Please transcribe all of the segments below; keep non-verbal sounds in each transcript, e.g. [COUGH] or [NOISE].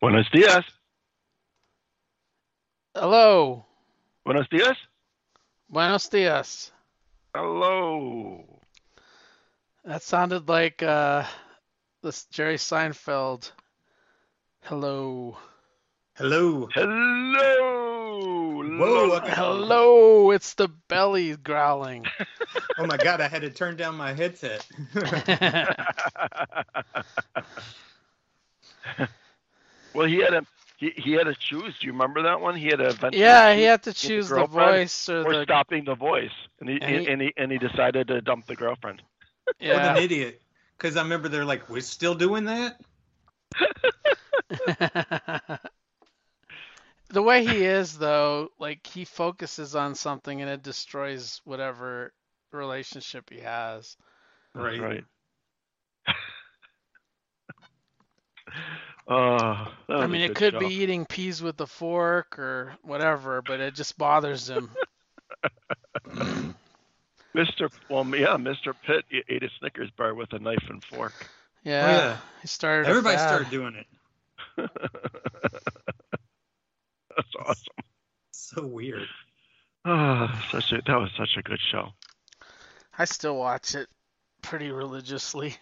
Buenos dias. Hello. Buenos dias. Buenos dias. Hello. That sounded like uh, this Jerry Seinfeld. Hello. Hello. Hello. Whoa, Hello. It's the belly growling. [LAUGHS] Oh my god, I had to turn down my headset. [LAUGHS] [LAUGHS] well, he had a he, he had to choose. Do you remember that one? He had to yeah, he had to with the choose the voice or or the. stopping the voice, and he And he- and he and he decided to dump the girlfriend. Yeah, What Yeah. an idiot. Because I remember they're like, we're still doing that? [LAUGHS] the way he is, though, like he focuses on something and it destroys whatever relationship he has. Right. right. [LAUGHS] Oh, that was I a mean, it could show. be eating peas with a fork or whatever, but it just bothers him. [LAUGHS] Mr. Well, yeah, Mr. Pitt ate a Snickers bar with a knife and fork. Yeah, Oh, yeah. he started. a Everybody fad. started doing it. [LAUGHS] That's awesome. So weird. Oh, such a that was such a good show. I still watch it pretty religiously.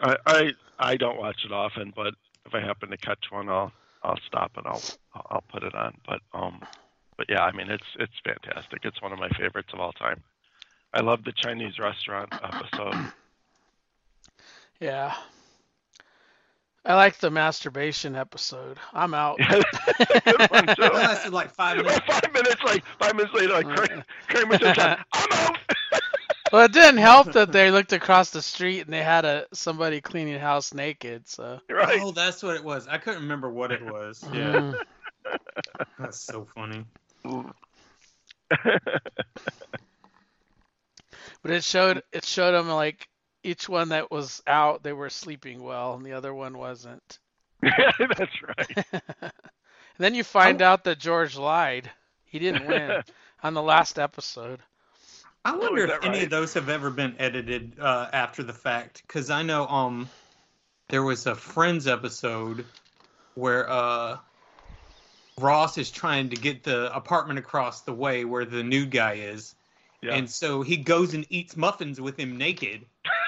I, I I don't watch it often, but if I happen to catch one, I'll I'll stop and I'll I'll put it on. But um, but yeah, I mean it's it's fantastic. It's one of my favorites of all time. I love the Chinese restaurant episode. [CLEARS THROAT] Yeah. I like the masturbation episode. I'm out. [LAUGHS] Yeah, good one That lasted like five minutes. five minutes, like five minutes later, like [LAUGHS] Kramer, Kramer just I'm out. [LAUGHS] Well, it didn't help [LAUGHS] that they looked across the street and they had a somebody cleaning house naked. So right. Oh, that's what it was. I couldn't remember what it was. [LAUGHS] Yeah. Mm. That's so funny. [LAUGHS] but it showed it showed them like each one that was out, they were sleeping well, and the other one wasn't. yeah, that's right. and then you find out that George lied. He didn't win on the last episode. I wonder if that any of those have ever been edited uh, after the fact, because I know um there was a Friends episode where uh Ross is trying to get the apartment across the way where the nude guy is, Yeah. and so he goes and eats muffins with him naked.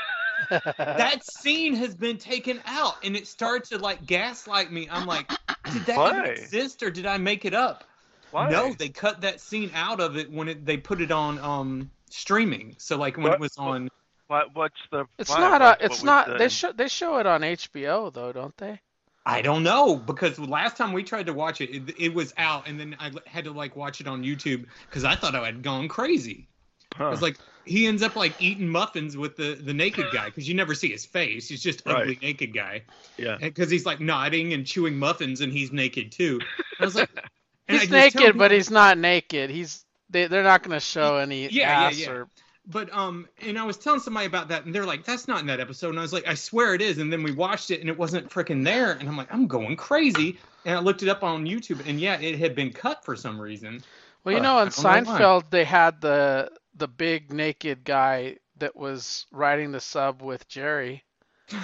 [LAUGHS] that scene has been taken out, and it started to like gaslight me. I'm like, did that even Why? exist, or did I make it up? Why? No, they cut that scene out of it when it, they put it on um streaming. So like when What- it was on. What, what's the? It's why? not. What- A, it's not. They show. They show it on HBO though, don't they? I don't know because last time we tried to watch it, it, it was out, and then I had to like watch it on YouTube because I thought I had gone crazy. Huh. I was like, he ends up like eating muffins with the the naked guy because you never see his face. He's just Right. ugly naked guy yeah. because he's like nodding and chewing muffins and he's naked too. I was like, [LAUGHS] He's naked, but he's not naked. He's. They, they're not going to show any Yeah, yeah, ass yeah. or. But um, and I was telling somebody about that, and they're like, "That's not in that episode." And I was like, "I swear it is." And then we watched it, and it wasn't freaking there. And I'm like, "I'm going crazy." And I looked it up on YouTube, and yeah, it had been cut for some reason. Well, you know, I in don't know. Seinfeld, they had the the big naked guy that was riding the sub with Jerry.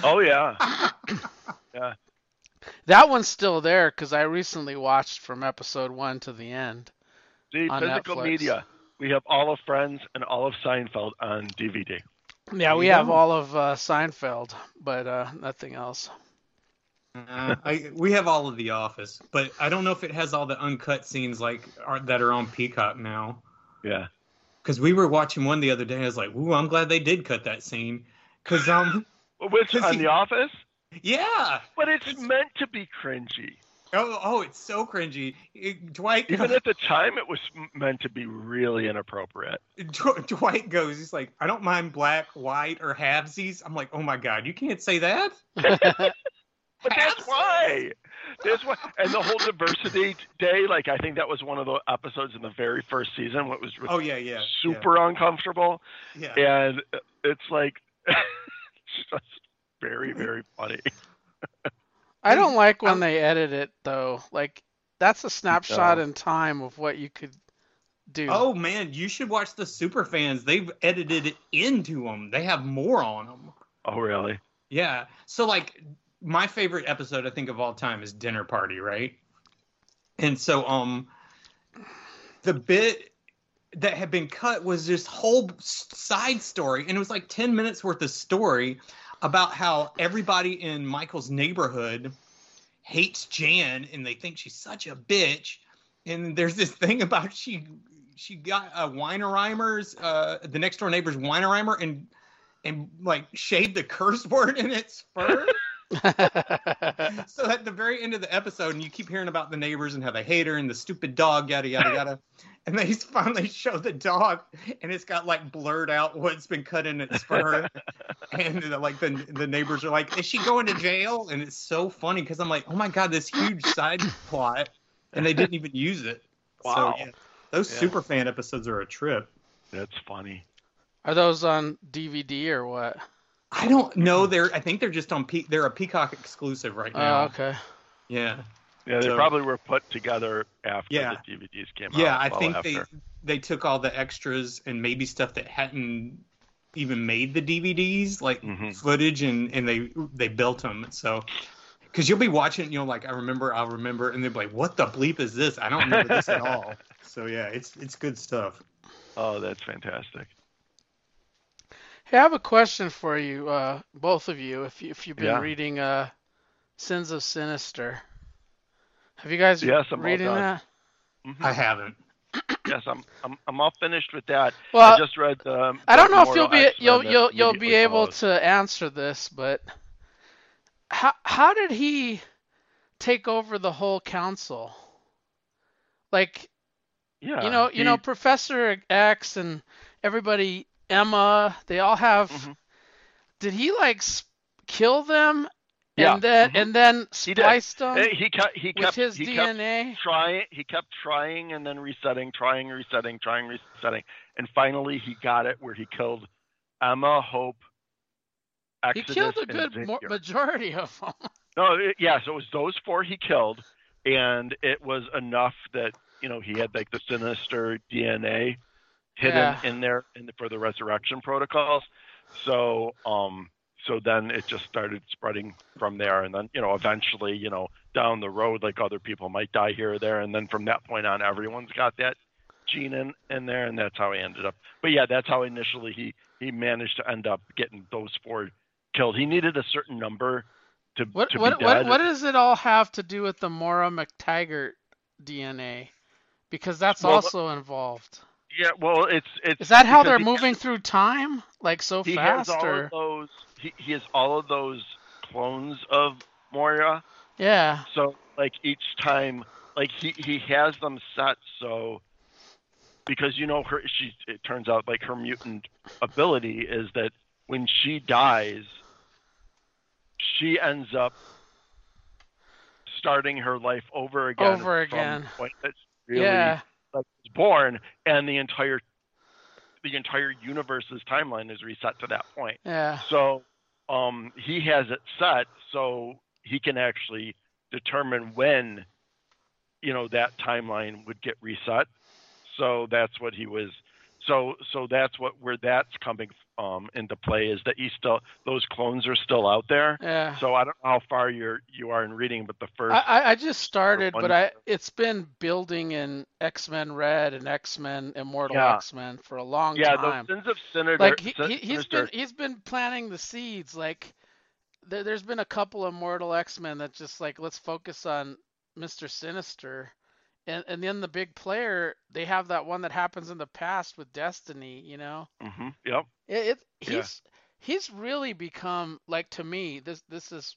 Oh yeah, [LAUGHS] yeah. That one's still there because I recently watched from episode one to the end. See, On physical Netflix. media. We have all of Friends and all of Seinfeld on DVD. Yeah, we have all of uh, Seinfeld, but uh, nothing else. Uh, I, we have all of The Office, but I don't know if it has all the uncut scenes like are, that are on Peacock now. Yeah. Because we were watching one the other day, I was like, "Ooh, I'm glad they did cut that scene." Because um, [LAUGHS] Well, Which [LAUGHS] 'Cause on he- The Office? yeah, But it's meant to be cringy. Oh, oh, it's so cringy. It- Dwight, Even at the time, it was meant to be really inappropriate. Dw- Dwight goes, he's like, I don't mind black, white, or halvesies. I'm like, oh my god, you can't say that. [LAUGHS] But that's why. That's why. And the whole diversity day, like I think that was one of the episodes in the very first season, what was Oh yeah, yeah, super uncomfortable, Yeah. yeah. and uh, it's like [LAUGHS] it's just very, very funny. [LAUGHS] I don't like when I'm- they edit it though. Like that's a snapshot No. in time of what you could do. Oh man, you should watch the super fans. They've edited it into them. They have more on them. Oh, really? Yeah. So like my favorite episode I think of all time is Dinner Party, right? And so um the bit that had been cut was this whole side story and it was like 10 minutes worth of story about how everybody in Michael's neighborhood hates Jan and they think she's such a bitch and there's this thing about she she got a Weimaraner's uh the next door neighbor's Weimaraner and and like shaved the curse [LAUGHS] word in its fur. [LAUGHS] so at the very end of the episode, and you keep hearing about the neighbors and how they hate her and the stupid dog, yada yada yada. [LAUGHS] And they finally show the dog, and it's got like blurred out what's been cut in its [LAUGHS] fur. and uh, like the the neighbors are like, "Is she going to jail?" And it's so funny because I'm like, "Oh my god, this huge side plot," and they didn't even use it. Wow. So, yeah, those Yeah. super fan episodes are a trip. That's funny. Are those on DVD or what? I don't know. They're I think they're just on Pe- they're a Peacock exclusive right now. Oh, okay. Yeah. Yeah, they So- probably were put together after Yeah. the DVDs came Yeah, out. Yeah, I think after. they they took all the extras and maybe stuff that hadn't even made the DVDs, like Mhm. footage, and and they they built them. So, because you'll be watching, you know, like I remember, I'll remember, and they'll be like, "What the bleep is this? I don't remember this at [LAUGHS] all." So yeah, it's it's good stuff. Oh, that's fantastic. Hey, I have a question for you, uh, both of you. If you, if you've been Yeah. reading uh, Sins of Sinister, have you guys Yes, I'm all reading done. that? Mhm. I haven't. yes, I'm, I'm I'm all finished with that. Well, I just read. Um, I don't know if you'll be X-Men you'll you'll you'll be able follows. to answer this, but how how did he take over the whole council? Like Yeah, you know you know Professor X and everybody Emma they all have. Mhm. Did he like kill them Yeah, and then mhm. and then He spliced them Eh, he kept he kept his he kept DNA? trying he kept trying and then resetting trying resetting trying resetting and finally he got it where he killed emma hope He killed a good mo- majority of them. [LAUGHS] no it, yeah so it was those four he killed and it was enough that you know he had like the sinister dna hidden Yeah. in there in the, for the resurrection protocols so um so then it just started spreading from there and then you know eventually you know down the road like other people might die here or there and then from that point on everyone's got that gene in, in there and that's how he ended up but yeah that's how initially he he managed to end up getting those four killed he needed a certain number to, What to what be what dead what does it all have to do with the Moira MacTaggert DNA? Because that's Well, also involved. Yeah well it's it's Is that how they're he- moving through time like so he has fast all or of those he, he has all of those clones of Moira yeah So like each time, like he he has them set so because you know her she it turns out like her mutant ability is that when she dies, she ends up starting her life over again. Over again. the point that she really yeah was born, and the entire the entire universe's timeline is reset to that point. yeah So um, he has it set so he can actually determine when, you know, that timeline would get reset. So that's what he was. So so that's what where that's coming um, into play is that he still those clones are still out there. yeah. So I don't know how far you're you are in reading, but the first I, I just started, but I it's been building in X Men Red and X Men Immortal Yeah. X Men for a long yeah, time. those sins of Sinister. like he, he, he's Sinister- been he's been planting the seeds like there, there's been a couple of mortal x-men that just like let's focus on mr sinister and and then the big player they have that one that happens in the past with destiny you know Mhm, Yep. it, it Yeah. he's he's really become like to me this this is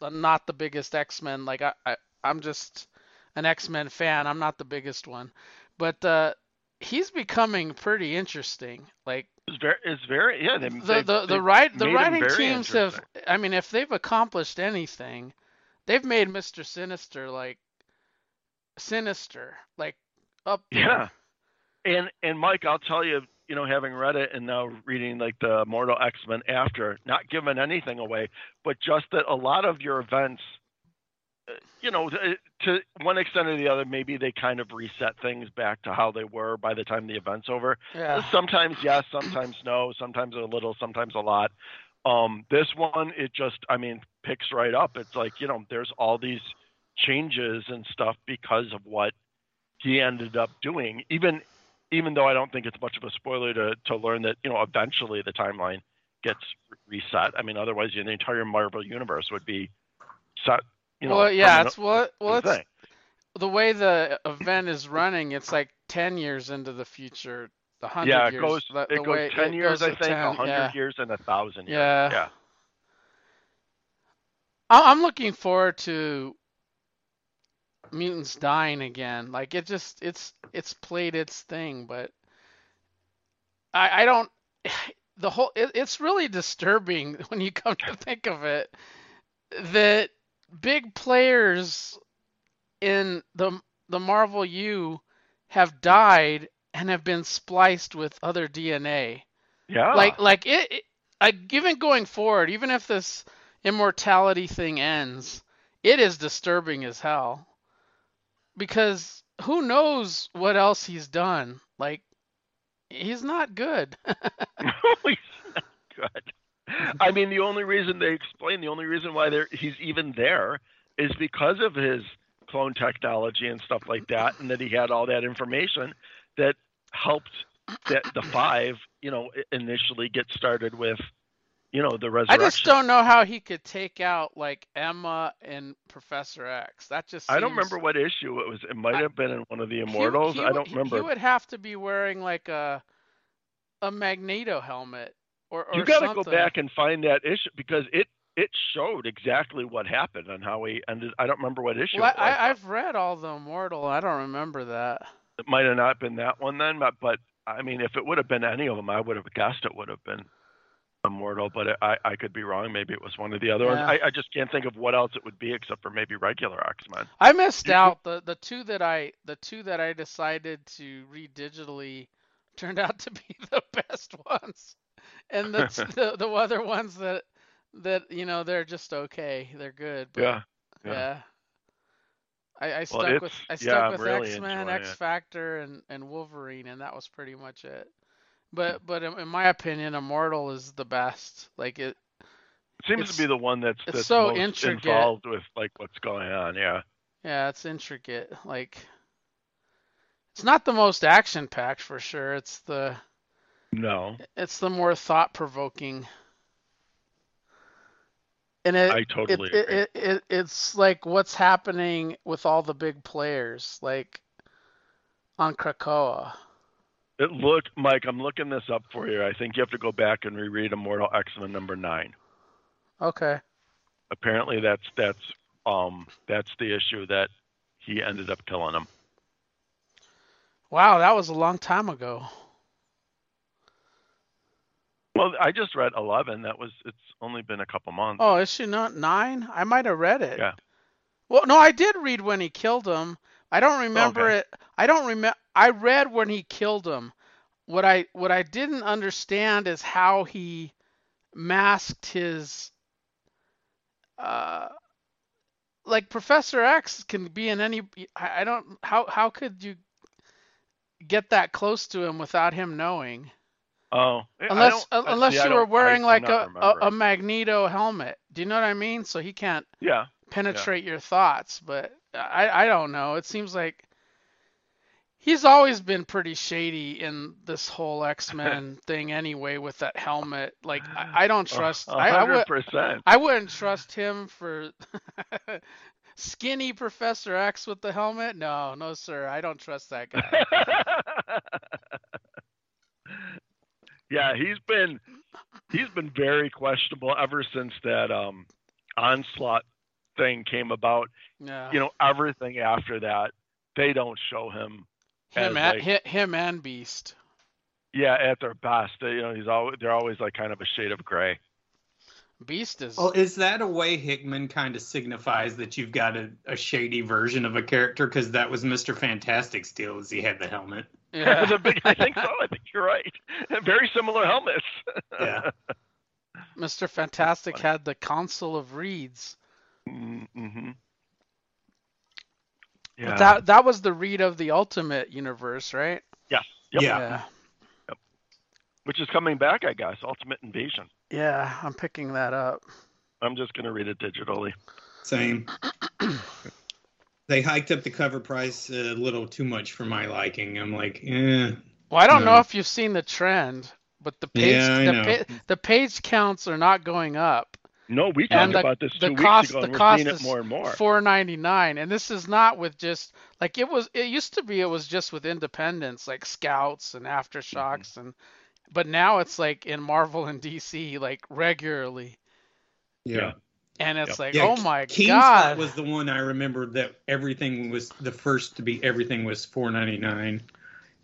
not the biggest x-men like i, I i'm just an x-men fan i'm not the biggest one but uh he's becoming pretty interesting like It's very it's very yeah. They, the the the right the writing teams have. I mean if they've accomplished anything they've made Mr. Sinister like sinister like up there. Yeah. And and Mike, I'll tell you, you know, having read it and now reading like the Mortal X Men after, not giving anything away, but just that a lot of your events, uh, you know, to, to one extent or the other, maybe they kind of reset things back to how they were by the time the event's over. yeah Sometimes yes, sometimes no, sometimes a little, sometimes a lot. Um, this one, it just, I mean, picks right up. It's like you know, there's all these changes and stuff because of what he ended up doing. Even even though I don't think it's much of a spoiler to to learn that you know eventually the timeline gets reset. I mean, otherwise the entire Marvel universe would be set. You know, well, yeah, it's well, well, the it's the way the event is running. It's like ten years into the future. The hundred yeah, it years. goes the, it the goes ten it years, goes I think, a hundred yeah. years, and a thousand years. Yeah. yeah. I'm looking forward to mutants dying again. Like it just it's it's played its thing, but I I don't [SIGHS] the whole it, it's really disturbing [LAUGHS] when you come to think of it that big players in the the Marvel U have died and have been spliced with other DNA Yeah. like like it, it like even going forward even if this immortality thing ends it is disturbing as hell because who knows what else he's done like he's not good [LAUGHS] [LAUGHS] he's not good. I mean, the only reason they explain, the only reason why he's even there is because of his clone technology and stuff like that, and that he had all that information that helped that the five, you know, initially get started with, you know, the resurrection. i just don't know how he could take out like emma and professor x that just I don't remember what issue it was. It might have been in one of the Immortals. he I don't remember. he would have to be wearing like a a magneto helmet or, or you got to go back and find that issue because it it showed exactly what happened and how he ended. I don't remember what issue. well, it was. I, I've read all the immortal i don't remember that it might have not been that one then, but, but I mean, if it would have been any of them, I would have guessed it would have been Immortal, but I, I could be wrong. Maybe it was one of the other Yeah. ones. I, I just can't think of what else it would be except for maybe regular X Men. I missed You could- out the the two that I the two that I decided to read digitally turned out to be [LAUGHS] the best ones, and the [LAUGHS] the, the other ones that that you know they're just okay, they're good. But Yeah. yeah. yeah. I, I Well, stuck with I stuck I'm with really X Men, X Factor, and and Wolverine, and that was pretty much it. But but in, my opinion, Immortal is the best. Like it, It seems to be the one that's, that's so most intricate. involved with like what's going on. Yeah. Yeah, it's intricate. Like it's not the most action packed for sure. It's the No, it's the more thought provoking. And it, I totally it, agree. it, it it's like what's happening with all the big players, like on Krakoa. It looked, Mike. I'm looking this up for you. I think you have to go back and reread Immortal X Men number nine. Okay. Apparently, that's that's um that's the issue that he ended up killing him. Wow, that was a long time ago. Well, I just read 11. That was it's only been a couple months. Oh, is she not nine? I might have read it. Yeah. Well, no, I did read when he killed him. I don't remember Okay. it. I don't remember. I read when he killed him. What I what I didn't understand is how he masked his. Uh, like Professor X can be in any. I, I don't. How how could you get that close to him without him knowing? Oh, Unless don't- unless see, you were wearing I'm like a, a a Magneto helmet. Do you know what I mean? So he can't yeah. penetrate your thoughts. But I I don't know. It seems like he's always been pretty shady in this whole X Men [LAUGHS] thing anyway with that helmet. Like I, [SIGHS] I don't trust. A I, I hundred would percent. I wouldn't trust him for [LAUGHS] skinny Professor X with the helmet. No, no sir. I don't trust that guy. [LAUGHS] yeah, he's been he's been very questionable ever since that um onslaught thing came about. Yeah. You know, everything after that, they don't show him. him as, and like- him and Beast. Yeah, at their best. They- You know, he's always they're always like kind of a shade of gray. Beast is Well, is that a way Hickman kind of signifies that you've got a, a shady version of a character? Because that was Mr. Fantastic's deal, as he had the helmet. yeah. [LAUGHS] Big- I think so. I think you're right. [LAUGHS] Very similar helmets. Yeah. [LAUGHS] Mr. Fantastic had the Council of Reeds. Mm-hmm. But That that was the Reed of the Ultimate Universe, right? yes. Yep. Yeah. Which is coming back, I guess. Ultimate Invasion. Yeah, I'm picking that up. I'm just gonna read it digitally. Same. [CLEARS THROAT] they hiked up the cover price a little too much for my liking. I'm like, eh. Well, I don't No. know if you've seen the trend, but the page Yeah, the, pa- the page counts are not going up. No, we And talked the- about this the two cost- weeks ago, the we're cost seeing it is more and more. Four ninety nine, and this is not with just like it was. It used to be. It was just with independents like Scouts and Aftershocks, Mm-hmm. and but now it's like in Marvel and DC like regularly, Yeah. and it's Yep. like, Yeah, oh my King god, Spot was the one I remember that everything was the first to be everything was four ninety nine,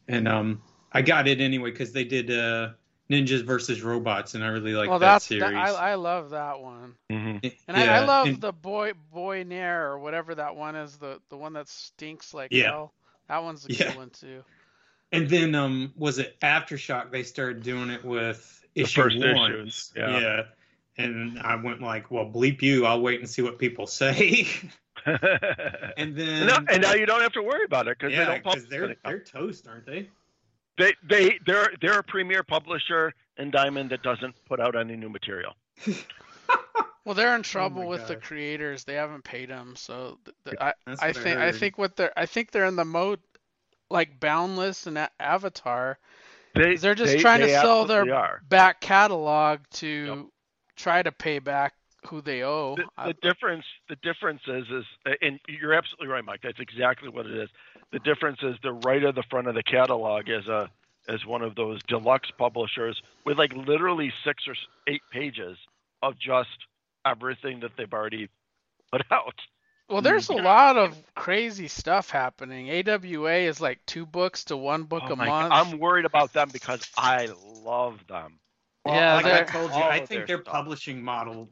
and um I got it anyway because they did uh Ninjas versus Robots and I really like well, that that's series. that, I I love that one, hmm and yeah, I, I love and- the boy boy Nair or whatever that one is, the the one that stinks like Yeah. hell. That one's a Yeah. good one too. And then um was it Aftershock they started doing it with issue first issues, ones. yeah. And I went like, well, bleep you. I'll wait and see what people say. [LAUGHS] and then and, now, and now you don't have to worry about it because they yeah, don't publish they're they're toast, aren't they? They they they're they're a premier publisher in Diamond that doesn't put out any new material. [LAUGHS] Well, they're in oh trouble Oh my with the creators. They haven't paid them, so th- th- I I think I heard. think what they're I think they're in the mode like Boundless and A- Avatar. They They're just they- trying to sell their are. back catalog to try to pay back who they owe. The, the difference the difference is is and you're absolutely right, Mike. That's exactly what it is. The difference is the right of the front of the catalog is a is one of those deluxe publishers with like literally six or eight pages of just everything that they've already put out. well, there's a lot of crazy stuff happening. AWA is like two books to one book Oh a month. God. I'm worried about them because I love them. Well, Yeah, like I told you, I think their their stuff. publishing model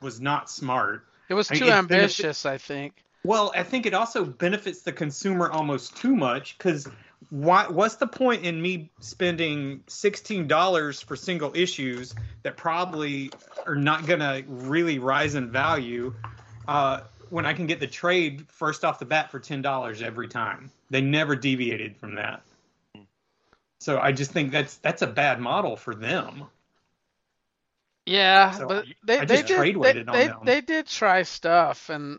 was not smart. it was I mean, too benefit- ambitious, I think. Well, I think it also benefits the consumer almost too much because why? What's the point in me spending sixteen dollars for single issues that probably are not gonna really rise in value uh, when I can get the trade first off the bat for ten dollars every time? They never deviated from that. So I just think that's that's a bad model for them. Yeah, So but I- they I they did they, they, they did try stuff, and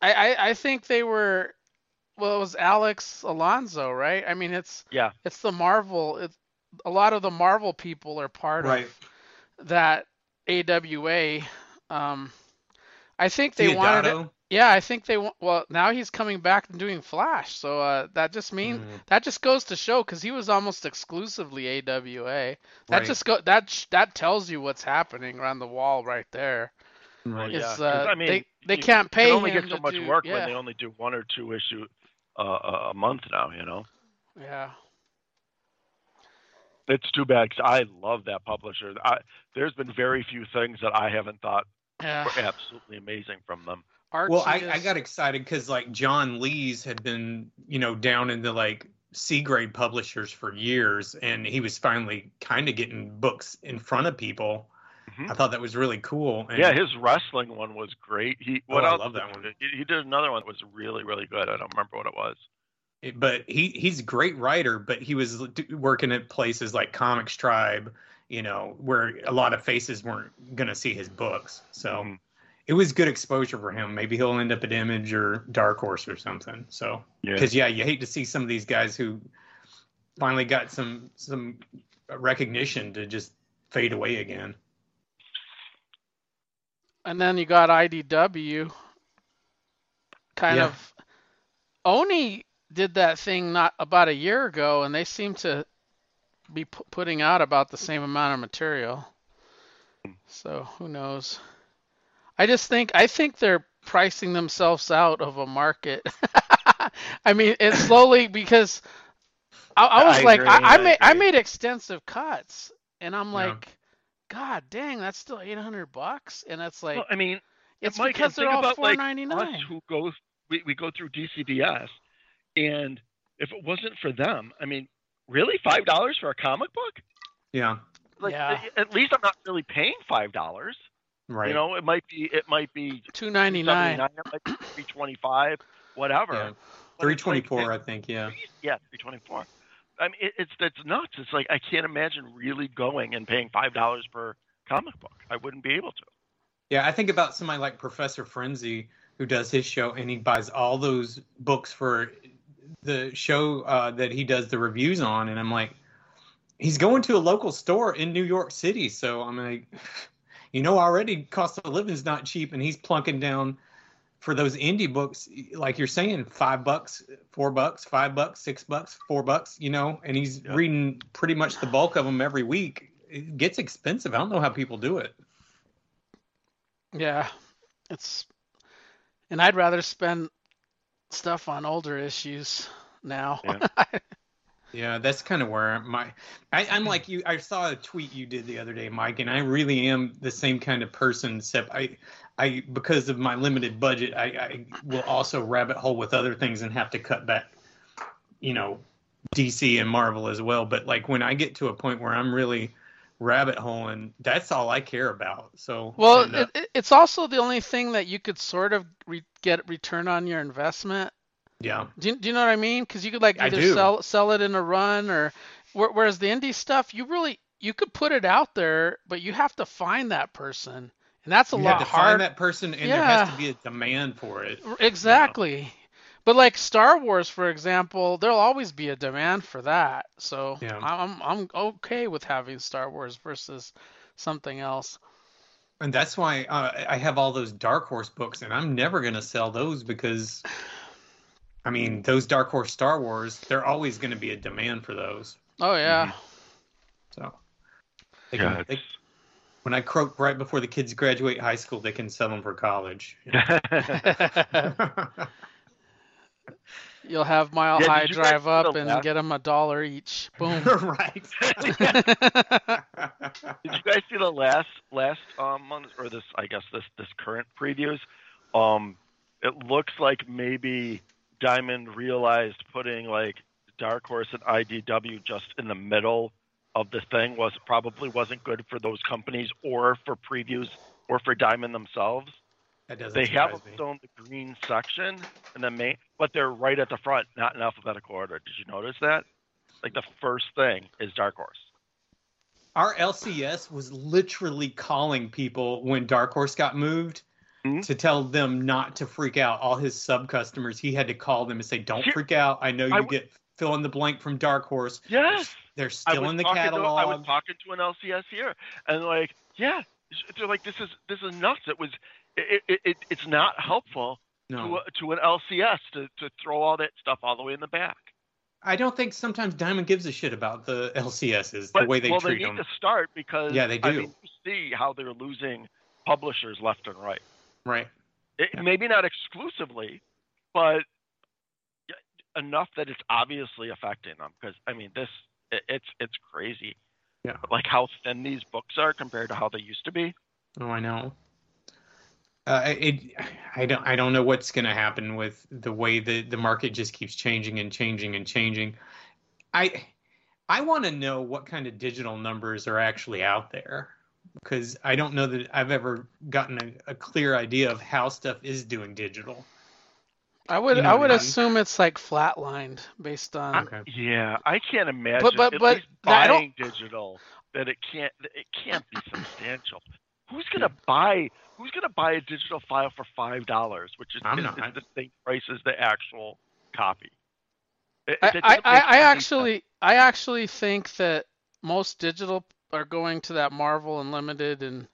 I, I I think they were well, it was Axel Alonso, right? I mean, it's Yeah. it's the Marvel. It's a lot of the Marvel people are part Right. of that AWA. Um, I think they wanted it. Deodato? Yeah, I think they want. Well, now he's coming back and doing Flash, so uh, that just means Mm. that just goes to show because he was almost exclusively AWA. That Right. just go that that tells you what's happening around the wall right there. Right. Yeah, uh, I mean, they they you can't pay can only him get so to much do- work yeah, when they only do one or two issue uh, a a month now. You know, yeah. it's too bad 'cause I love that publisher. I, there's been very few things that I haven't thought Yeah. were absolutely amazing from them. Archie Well, I, is, I got excited because like John Lees had been, you know, down in the like C grade publishers for years, and he was finally kind of getting books in front of people. Mhm. I thought that was really cool. And Yeah, his wrestling one was great. He what Oh, I love that one. He, he did another one that was really really good. I don't remember what it was. it- but he he's a great writer, but he was working at places like ComixTribe, you know, where a lot of faces weren't gonna see his books. So Mhm. It was good exposure for him. Maybe he'll end up at Image or Dark Horse or something. So Yeah. because yeah, you hate to see some of these guys who finally got some some recognition to just fade away again. and then you got IDW. Kind Yeah. of. Oni did that thing not about a year ago, and they seem to be pu- putting out about the same amount of material. So who knows? I just think I think they're pricing themselves out of a market. [LAUGHS] I mean, it's slowly because I, I was I like, agree, I, I I made I made extensive cuts, and I'm Yeah. like, God dang, that's still 800 bucks, and that's like well, I mean, it's Mike, because they're think all about, like, us who go we, we go through DCBS, and if it wasn't for them, I mean, really five dollars for a comic book? Yeah, Like, Yeah. At least I'm not really paying five dollars. Right. You know, it might be it might be two ninety nine. It might be three twenty five. whatever. Yeah. But Three it's like, I think. Yeah. Yeah, three twenty four. I mean, it, it's it's nuts. It's like I can't imagine really going and paying five dollars per comic book. I wouldn't be able to. Yeah, I think about somebody like Professor Frenzy who does his show and he buys all those books for the show uh, that he does the reviews on, and I'm like, he's going to a local store in New York City, so I'm like, you know, already cost of living is not cheap, and he's plunking down for those indie books, like you're saying, five bucks, four bucks, five bucks, six bucks, four bucks, you know, and he's Yep. reading pretty much the bulk of them every week. It gets expensive. I don't know how people do it. Yeah, it's, and I'd rather spend stuff on older issues now. Yeah. [LAUGHS] Yeah, that's kind of where my I, I'm like you. I saw a tweet you did the other day, Mike, and I really am the same kind of person. Except I, I because of my limited budget, I, I will also rabbit hole with other things and have to cut back, you know, DC and Marvel as well. But like when I get to a point where I'm really rabbit holing, that's all I care about. So Well, and, uh, it- it's also the only thing that you could sort of re- get return on your investment. Yeah, Do you, do you know what I mean? Because you could like either sell sell it in a run or whereas the indie stuff, you really you could put it out there, but you have to find that person, and that's a you lot have to hard. find that person, and there has to be a demand for it. Exactly. But like Star Wars, for example, there'll always be a demand for that. So Yeah. I'm I'm okay with having Star Wars versus something else. And that's why uh, I have all those Dark Horse books, and I'm never going to sell those because, I mean, those Dark Horse Star Wars, they're always going to be a demand for those. Oh yeah. So, they Yeah, they, when I croak right before the kids graduate high school, they can sell them for college. [LAUGHS] [LAUGHS] You'll have Mile Yeah, High drive up and last- get them a dollar each. [LAUGHS] Boom. right. Did you guys see the last last um month or this I guess this this current previews? Um, it looks like maybe Diamond realized putting like Dark Horse and IDW just in the middle of the thing was probably wasn't good for those companies or for previews or for Diamond themselves. that doesn't They have surprise them in the green section and the main, but they're right at the front, not in alphabetical order. Did you notice that? Like the first thing is Dark Horse. Our LCS was literally calling people when Dark Horse got moved Mhm. to tell them not to freak out. All his sub customers, he had to call them and say, "Don't Here- freak out. I know you I w- get fill in the blank from Dark Horse. Yes. They're still in the catalog." To, I was talking to an LCS here, and like, yeah, they're like, this is this is nuts. It was, it, it, it it's not helpful no, to to an LCS to, to throw all that stuff all the way in the back. I don't think sometimes Diamond gives a shit about the LCSs, But the way they well, treat they need them. to start because Yeah, they I do. mean, you see how they're losing publishers left and right. Right. It, Yeah. Maybe not exclusively, but enough that it's obviously affecting them. Because I mean, this it, it's it's crazy. Yeah. Like how thin these books are compared to how they used to be. Oh, I know. Uh, it, I don't, I don't know what's going to happen with the way the the market just keeps changing and changing and changing. I, I want to know what kind of digital numbers are actually out there because I don't know that I've ever gotten a, a clear idea of how stuff is doing digital. I would You know I would I mean? assume it's like flatlined based on Okay. Yeah, I can't imagine But- but- but least I don't- buying digital that it can't it can't be substantial. Who's gonna buy Who's gonna buy a digital file for five dollars, which is, I'm is, not. is the same price as the actual copy? It- I, I, I, make I actually I actually think that most digital are going to that Marvel Unlimited and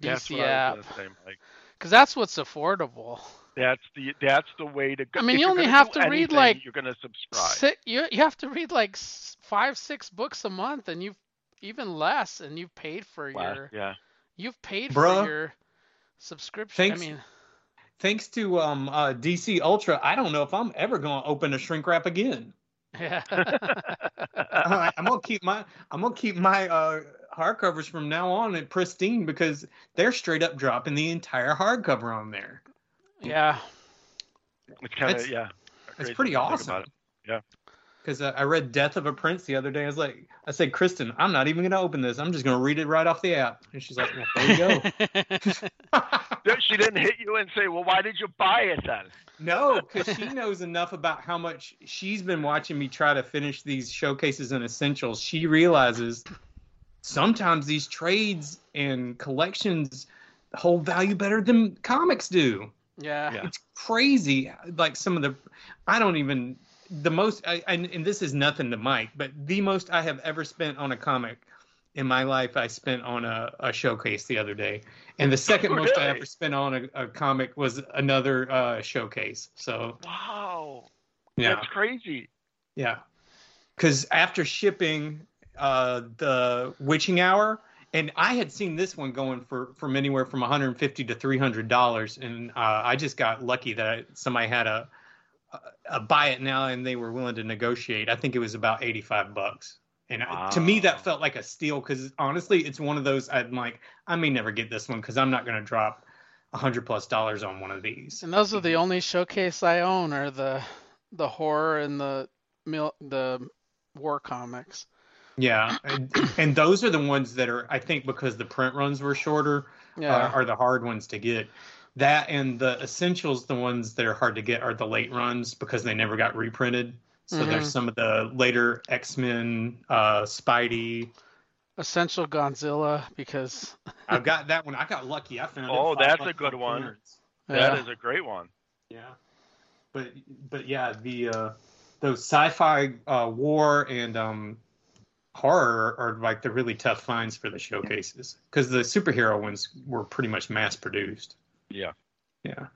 sense. That's DC what I app was gonna say, Mike. because that's what's affordable. That's the that's the way to go. I mean, If you only gonna have to read, like, you're gonna subscribe. Si you you have to read like five six books a month, and you've even less, and you've paid for Wow, your Yeah. you've paid Bruh. for your subscription. Thanks. I mean, Thanks to um, uh, DC Ultra, I don't know if I'm ever going to open a shrink wrap again. Yeah. I'm gonna keep my I'm gonna keep my uh, hardcovers from now on at pristine because they're straight up dropping the entire hardcover on there. yeah. It's kind That's- of yeah. That's crazy pretty awesome. about it. Because uh, I read Death of a Prince the other day. I was like, I said, Kristen, I'm not even gonna open this. I'm just gonna read it right off the app. And she's like, well, there you go. [LAUGHS] She didn't hit you and say, "Well, why did you buy it then?" no, because she knows enough about how much she's been watching me try to finish these showcases and essentials. She realizes sometimes these trades and collections hold value better than comics do. Yeah. Yeah. It's crazy. Like some of the, I don't even the most. I, I, and this is nothing to Mike, but the most I have ever spent on a comic in my life, I spent on a, a showcase the other day, and the second most I ever spent on a, a comic was another uh, showcase. So Wow. yeah, That's crazy. yeah. Because after shipping uh, the Witching Hour, and I had seen this one going for from anywhere from 150 to 300 dollars, and uh, I just got lucky that I, somebody had a, a a buy it now, and they were willing to negotiate. I think it was about 85 bucks. And I- to me, that felt like a steal because honestly, it's one of those I'm like, I may never get this one because I'm not going to drop a hundred plus dollars on one of these. And those are the only showcase I own are the the horror and the mil- the war comics. Yeah, and, and those are the ones that are, I think, because the print runs were shorter, Yeah. are, are the hard ones to get. That and the essentials, the ones that are hard to get, are the late runs because they never got reprinted. So Mhm. there's some of the later X Men, uh, Spidey. Essential Godzilla because [LAUGHS] I've got that one. I got lucky. I found. it Oh, five that's a good one. clearance. That yeah. is a great one. Yeah, but but yeah, the uh, those sci-fi uh, war and um, horror are like the really tough finds for the showcases because the superhero ones were pretty much mass produced. Yeah. Yeah,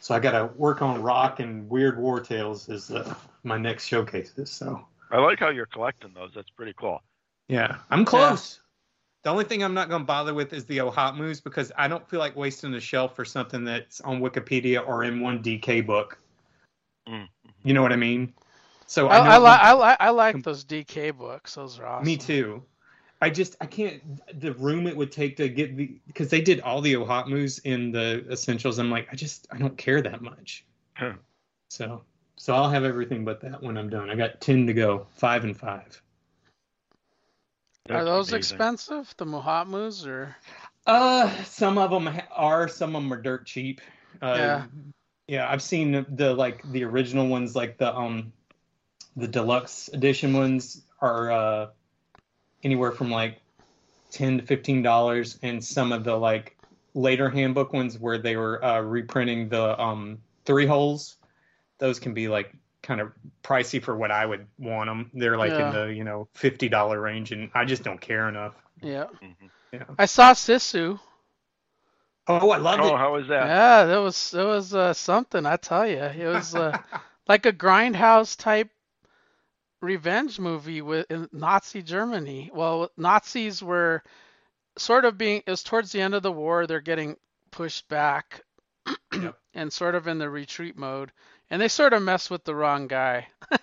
so I got to work on Rock and Weird War Tales as uh, my next showcases. So I like how you're collecting those. That's pretty cool. yeah, I'm close. The only thing I'm not going to bother with is the Hot Moves because I don't feel like wasting the shelf for something that's on Wikipedia or in one DK book. Mm. You know what I mean? So I, I, know I, li- I, li- I like those DK books. Those are awesome. Me too. I just I can't the room it would take to get the because they did all the hot moves in the essentials. I'm like I just I don't care that much. Huh. So so I'll have everything but that when I'm done. I got ten to go, five and five. Are those amazing. expensive? The Mohatmus or Uh, some of them are, some of them are dirt cheap. Uh, Yeah. yeah. I've seen the, the like the original ones, like the um, the deluxe edition ones are uh, anywhere from like ten to fifteen dollars, and some of the like later handbook ones where they were uh, reprinting the um three holes, those can be like kind of pricey for what I would want them. They're like Yeah. in the you know fifty dollar range, and I just don't care enough. yeah. Mhm. Yeah. I saw Sisu. Oh, I love Oh, it. how was that? Yeah, that was that was uh, something. I tell you, it was uh, [LAUGHS] like a grindhouse type revenge movie with in Nazi Germany. Well, Nazis were sort of being. It was towards the end of the war. They're getting pushed back, [CLEARS THROAT] Yep. and sort of in the retreat mode. And they sort of messed with the wrong guy. [LAUGHS]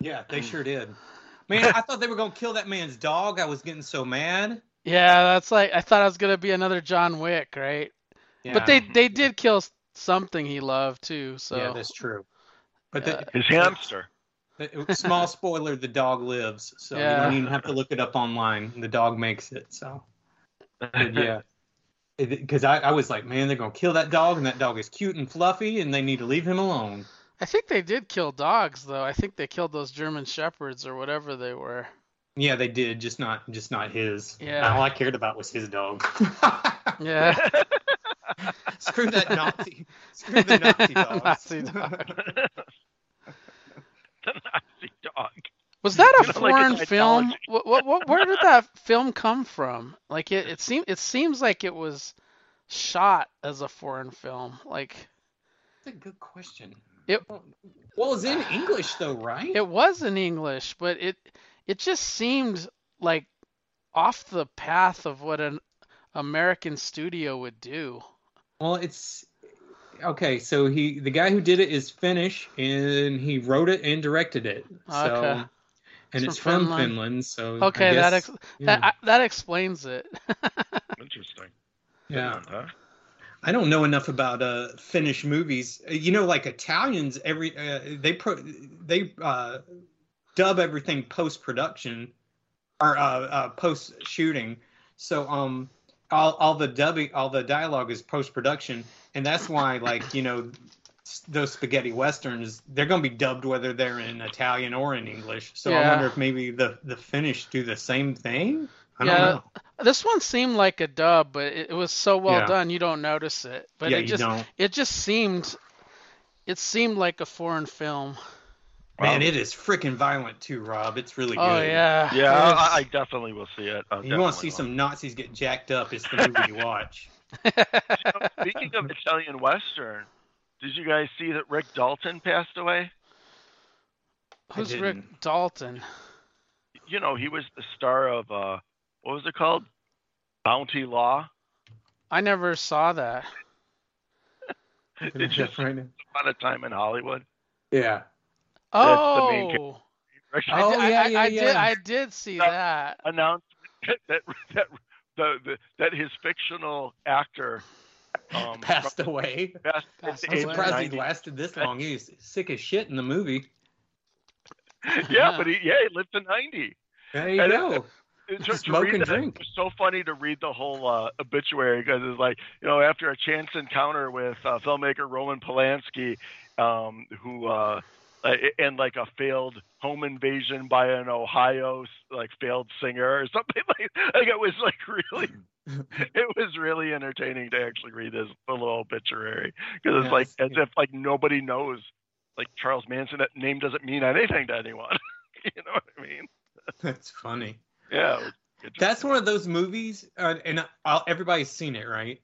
Yeah, they sure did. [LAUGHS] Man, I thought they were gonna kill that man's dog. I was getting so mad. Yeah, that's like I thought it was gonna be another John Wick, right? Yeah. But they they did kill something he loved too. So yeah, that's true. But the, uh, His hamster. Small [LAUGHS] spoiler: the dog lives, so Yeah. you don't even have to look it up online. The dog makes it. So but yeah, [LAUGHS] because I, I was like, man, they're gonna kill that dog, and that dog is cute and fluffy, and they need to leave him alone. I think they did kill dogs though. I think they killed those German shepherds or whatever they were. Yeah, they did, just not just not his. Yeah. All I cared about was his dog. [LAUGHS] Yeah. Screw that Nazi. Screw the Nazi dogs. Nazi dog. The Nazi dog. Was that a You know, like foreign in film? What, what, what, where did that film come from? Like it, it seems it seems like it was shot as a foreign film. Like That's a good question. It- well, it's in English though, right? it was in English, but it it just seemed like off the path of what an American studio would do. Well, it's okay. So he, the guy who did it, is Finnish, and he wrote it and directed it. So, Okay. and It's it's from from Finland. Finland. So Okay, I that ex- yeah, that I, that explains it. [LAUGHS] Interesting. yeah. Huh? I don't know enough about uh Finnish movies. Uh, You know, like Italians, every uh, they pro they uh, dub everything post production or uh, uh, post shooting. So um, all all the dubbing, all the dialogue is post production, and that's why like you know those spaghetti westerns they're going to be dubbed whether they're in Italian or in English. So I wonder if maybe the the Finnish do the same thing. I Yeah, don't know. This one seemed like a dub, but it, it was so well Yeah. done you don't notice it. But yeah, it you just don't. it just seemed it seemed like a foreign film. Man, it is freaking violent too, Rob. It's really good. Oh good. yeah. Yeah, I. I definitely will see it. I'll You want to see will. some Nazis get jacked up? It's the movie you watch. [LAUGHS] Speaking of Italian Western, did you guys see that Rick Dalton passed away? Who's. Rick Dalton? You know, he was the star of uh, what was it called? Bounty Law. I never saw that. It's just right a lot of time in Hollywood. Yeah. That's the main Oh, I, Oh, did, I- yeah, I, yeah, I did. I did see Uh, that. announced [LAUGHS] that that the, the that his fictional actor um, Passed away. passed Passed I'm the age away. of surprised he lasted this long. He's sick as shit in the movie. [LAUGHS] Yeah, but he yeah he lived to ninety. There you And it- go. To- to Smoke read and drink. It was so funny to read the whole uh, obituary because it's like you know after a chance encounter with uh, filmmaker Roman Polanski, um, who uh, and like a failed home invasion by an Ohio like failed singer or [LAUGHS] something like like it was like really [LAUGHS] it was really entertaining to actually read this little obituary because it's Yeah, like as if like nobody knows like Charles Manson that name doesn't mean anything to anyone [LAUGHS] you know what I mean That's funny. yeah it was good to That's one of those movies, uh, and i everybody's seen it, right?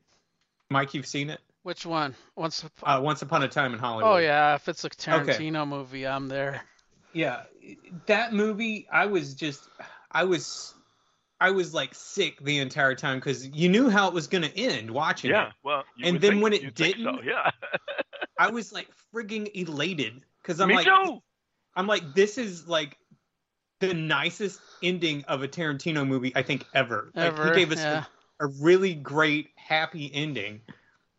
Mike, you've seen it? Which one? Once. Up- Uh, Once Upon a Time in Hollywood. oh yeah, if it's a Tarantino movie, I'm there. Yeah, that movie, I was just, I was, I was like sick the entire time because you knew how it was going to end watching it. Yeah, it. well, you And then think- when it you'd think so, didn't- yeah. [LAUGHS] I was like frigging elated because I'm Me like, too. I'm like, this is like the nicest ending of a Tarantino movie I think ever. Like, Ever. he gave us yeah. a, a really great, happy ending.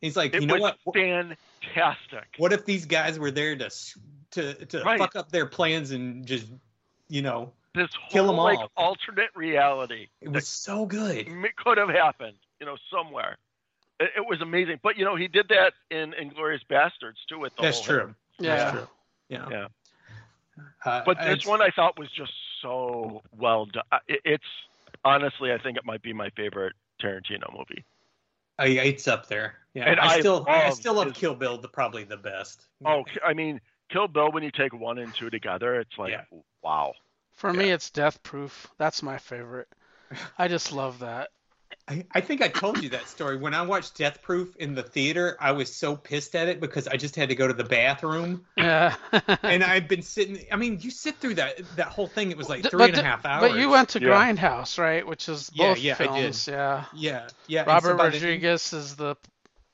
He's like, It you know was what? fantastic. What if these guys were there to to to Right. fuck up their plans and just, you know, This Kill 'em whole like all. alternate reality it was so good. that could have happened, you know, somewhere. It, it was amazing, but you know, he did that in Inglourious Basterds too. With the That's whole true. Yeah. That's true. Yeah. Yeah. Uh, But this it's- one I thought was just so well done. It, it's honestly, I think it might be my favorite Tarantino movie. Uh, yeah, it's up there. Yeah, And I I still, I still love his- Kill Bill, the probably the best. Oh, I mean, Kill Bill. When you take one and two together, it's like, Yeah. wow. For me, it's Death Proof. That's my favorite. I just love that. I, I think I told you that story when I watched Death Proof in the theater. I was so pissed at it because I just had to go to the bathroom, Yeah. and I'd been sitting. I mean, you sit through that that whole thing. It was like D- three but and a half hours. But you went to Yeah. Grindhouse, right? Which is Yeah, both yeah, I did. films. Yeah. Yeah, yeah. Robert so by the- Rodriguez is the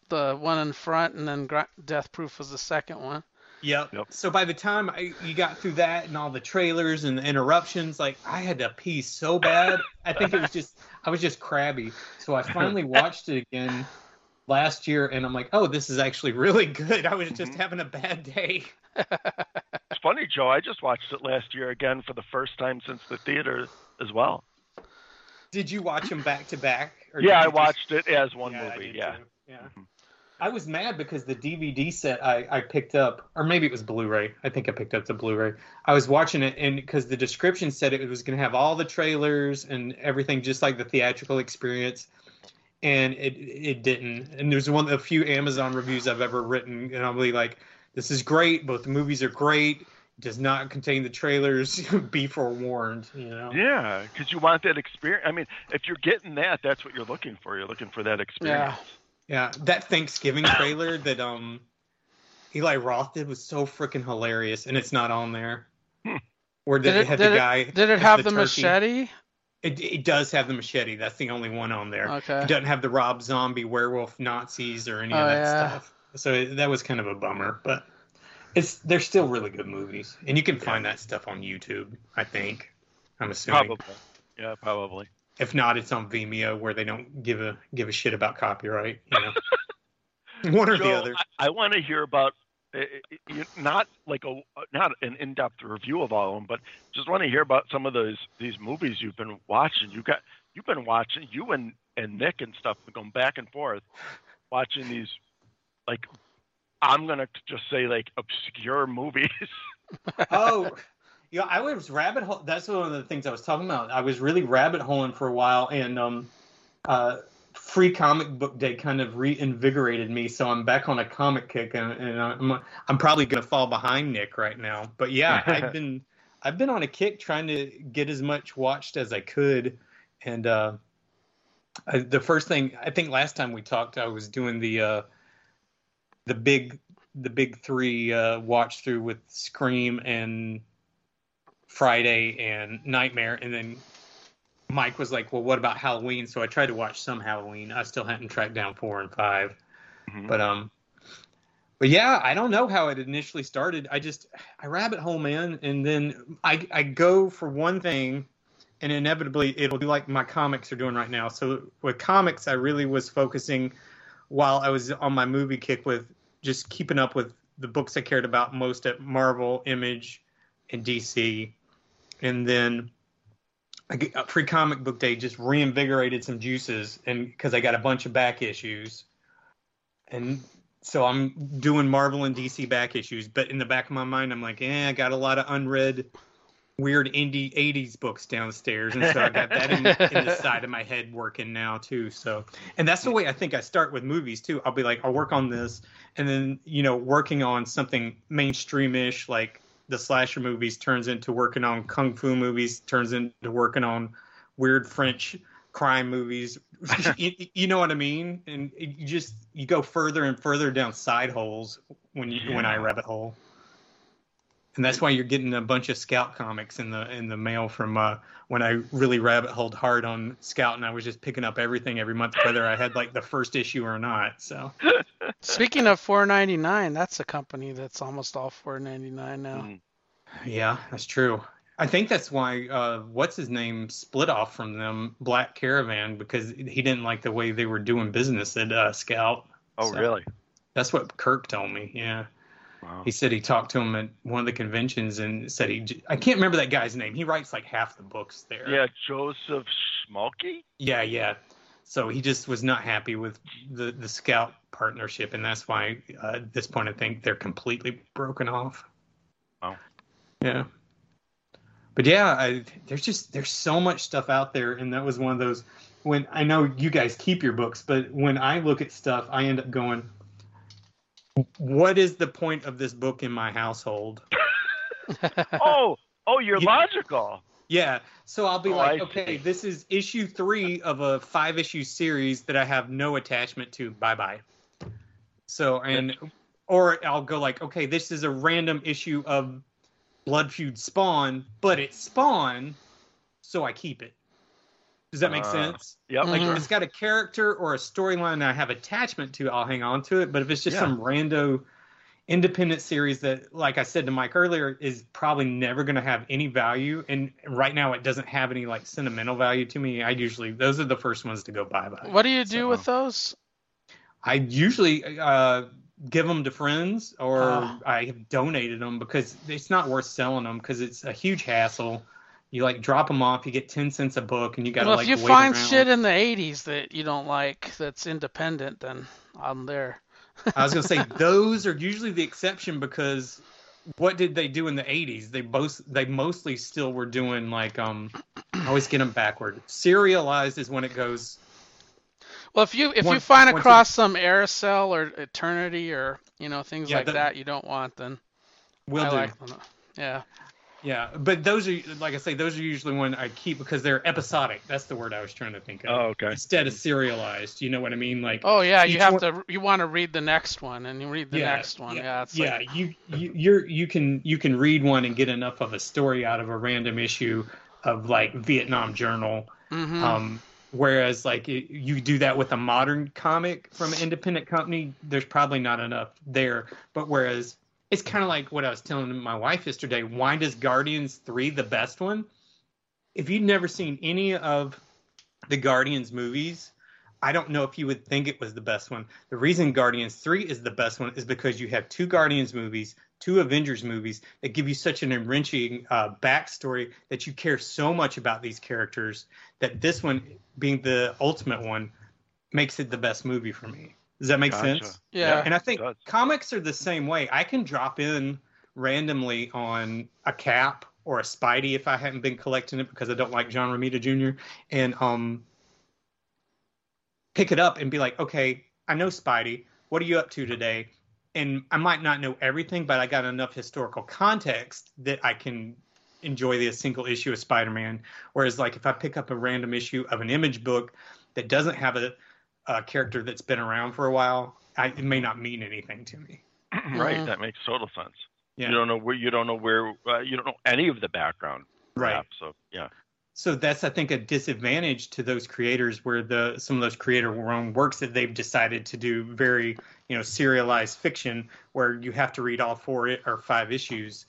the one in front, and then Gr- Death Proof was the second one. Yep. Yep. So by the time I, you got through that and all the trailers and the interruptions, like I had to pee so bad. I think it was just I was just crabby. So I finally [LAUGHS] watched it again last year, and I'm like, oh, this is actually really good. I was just Mhm. having a bad day. It's funny, Joe. I just watched it last year again for the first time since the theater as well. Did you watch them back to back? or Yeah, I just- watched it as one Yeah, movie. Yeah. too. Yeah. Mhm. I was mad because the DVD set I, I picked up, or maybe it was Blu-ray. I think I picked up the Blu-ray. I was watching it, and because the description said it was going to have all the trailers and everything, just like the theatrical experience, and it it didn't. And there's one of the few Amazon reviews I've ever written, and I'm really like, "This is great. Both the movies are great. Does not contain the trailers. [LAUGHS] Be forewarned." You know. Yeah, because you want that experience. I mean, if you're getting that, that's what you're looking for. You're looking for that experience. Yeah, that Thanksgiving trailer that um Eli Roth did was so freaking hilarious, and it's not on there. Or did, Did it it- have did the it- guy? Did it have the, turkey? machete? It, it does have the machete. That's the only one on there. Okay. It doesn't have the Rob Zombie werewolf Nazis or any Oh, of that yeah. stuff. So it, that was kind of a bummer, but it's they're still really good movies, and you can find that stuff on YouTube. I think. I'm assuming. Probably. Yeah, probably. If not, it's on Vimeo where they don't give a give a shit about copyright. You know, [LAUGHS] one or the other. I, I want to hear about uh, uh, not like a not an in-depth review of all of them, but just want to hear about some of those these movies you've been watching. You got you've been watching you and and Nick and stuff going back and forth watching these like I'm gonna just say like obscure movies. [LAUGHS] oh Yeah, I was rabbit hole. That's one of the things I was talking about. I was really rabbit holing for a while, and um, uh, free comic book day kind of reinvigorated me. So I'm back on a comic kick, and, and I'm I'm probably gonna fall behind Nick right now. But yeah, [LAUGHS] I've been I've been on a kick trying to get as much watched as I could, and uh, I, the first thing I think last time we talked, I was doing the uh, the big the big three uh, watch through with Scream and Friday and Nightmare, and then Mike was like, "Well, what about Halloween?" So I tried to watch some Halloween. I still hadn't tracked down four and 5 Mhm. but um, but yeah, I don't know how it initially started. I just I rabbit hole, man, and then I I go for one thing, and inevitably it'll be like my comics are doing right now. So with comics, I really was focusing while I was on my movie kick with just keeping up with the books I cared about most at Marvel, Image, and DC, and then free comic book day just reinvigorated some juices, and because I got a bunch of back issues, and so I'm doing Marvel and DC back issues, but in the back of my mind, I'm like, eh, I got a lot of unread, weird indie '80s books downstairs, and so I got that in, in the [LAUGHS] side of my head working now too. So, and that's the way I think I start with movies too. I'll be like, I'll work on this, and then you know, working on something mainstreamish like the slasher movies turns into working on kung fu movies, turns into working on weird French crime movies. [LAUGHS] you, you know what I mean? And you just you go further and further down side holes when you when I rabbit hole. And that's why you're getting a bunch of Scout comics in the in the mail from uh, when I really rabbit holed hard on Scout, and I was just picking up everything every month, whether I had like the first issue or not. So [LAUGHS] Speaking of 4.99, that's a company that's almost all 4.99 now. Mhm. Yeah, that's true. I think that's why uh, what's his name split off from them, Black Caravan, because he didn't like the way they were doing business at uh, Scout. Oh, So- really? That's what Kirk told me. Yeah, Wow. he said he talked to him at one of the conventions and said he. I can't remember that guy's name. He writes like half the books there. Yeah, Joseph Schmalke? yeah, yeah. So he just was not happy with the the Scout partnership, and that's why uh, at this point I think they're completely broken off. Wow. Yeah. But yeah, I, there's just there's so much stuff out there, and that was one of those. When I know you guys keep your books, but when I look at stuff, I end up going, "What is the point of this book in my household?" [LAUGHS] Oh, oh, you're logical. Yeah. So I'll be Oh, like, I okay, see. this is issue three of a five issue series that I have no attachment to. Bye bye. So and or I'll go like, okay, this is a random issue of Blood Feud Spawn, but it's Spawn, so I keep it. Does that make Uh, sense? Yeah. Like Mhm. if it's got a character or a storyline that I have attachment to, I'll hang on to it. But if it's just Yeah. some rando independent series that, like I said to Mike earlier, is probably never going to have any value, and right now it doesn't have any like sentimental value to me, I usually those are the first ones to go bye bye. What do you do So- with those? I usually uh, give them to friends or. I have donated them because it's not worth selling them because it's a huge hassle. You like drop them off, you get ten cents a book, and you got to Well, like if you find around. shit in the 80s that you don't like that's independent, then I'm there. [LAUGHS] I was gonna say those are usually the exception because what did they do in the '80s? They both they mostly still were doing like um I always get them backward. Serialized is when it goes. Well, if you if you find across some Aircel or Eternity or you know things Yeah, like the- that you don't want, then we'll I do. like them. Yeah. Yeah, but those are like I say, those are usually one I keep because they're episodic. That's the word I was trying to think of. Oh, okay. Instead of serialized, you know what I mean? Like Oh yeah, you have one- to you want to read the next one and you read the Yeah, next one. yeah, Yeah, it's yeah, like you, you you're you can you can read one and get enough of a story out of a random issue of like Vietnam Journal. mhm. Um, whereas like you do that with a modern comic from an independent company, there's probably not enough there. But whereas it's kind of like what I was telling my wife yesterday. Why does Guardians three the best one? If you'd never seen any of the Guardians movies, I don't know if you would think it was the best one. The reason Guardians 3 is the best one is because you have two Guardians movies, two Avengers movies that give you such an enriching uh, backstory that you care so much about these characters that this one, being the ultimate one, makes it the best movie for me. Does that make Gotcha. sense? Yeah. And I think comics are the same way. I can drop in randomly on a cap or a Spidey if I hadn't been collecting it because I don't like John Romita Jr. and um pick it up and be like, okay, I know Spidey. What are you up to today? And I might not know everything, but I got enough historical context that I can enjoy the single issue of Spider-Man. Whereas, like, if I pick up a random issue of an image book that doesn't have a, a character that's been around for a while, I, it may not mean anything to me. [CLEARS THROAT] right, that makes total sense. Yeah. You don't know where you don't know where uh, you don't know any of the background. Right. perhaps, So yeah. So that's I think a disadvantage to those creators where the some of those creator owned works that they've decided to do very you know serialized fiction where you have to read all four or five issues.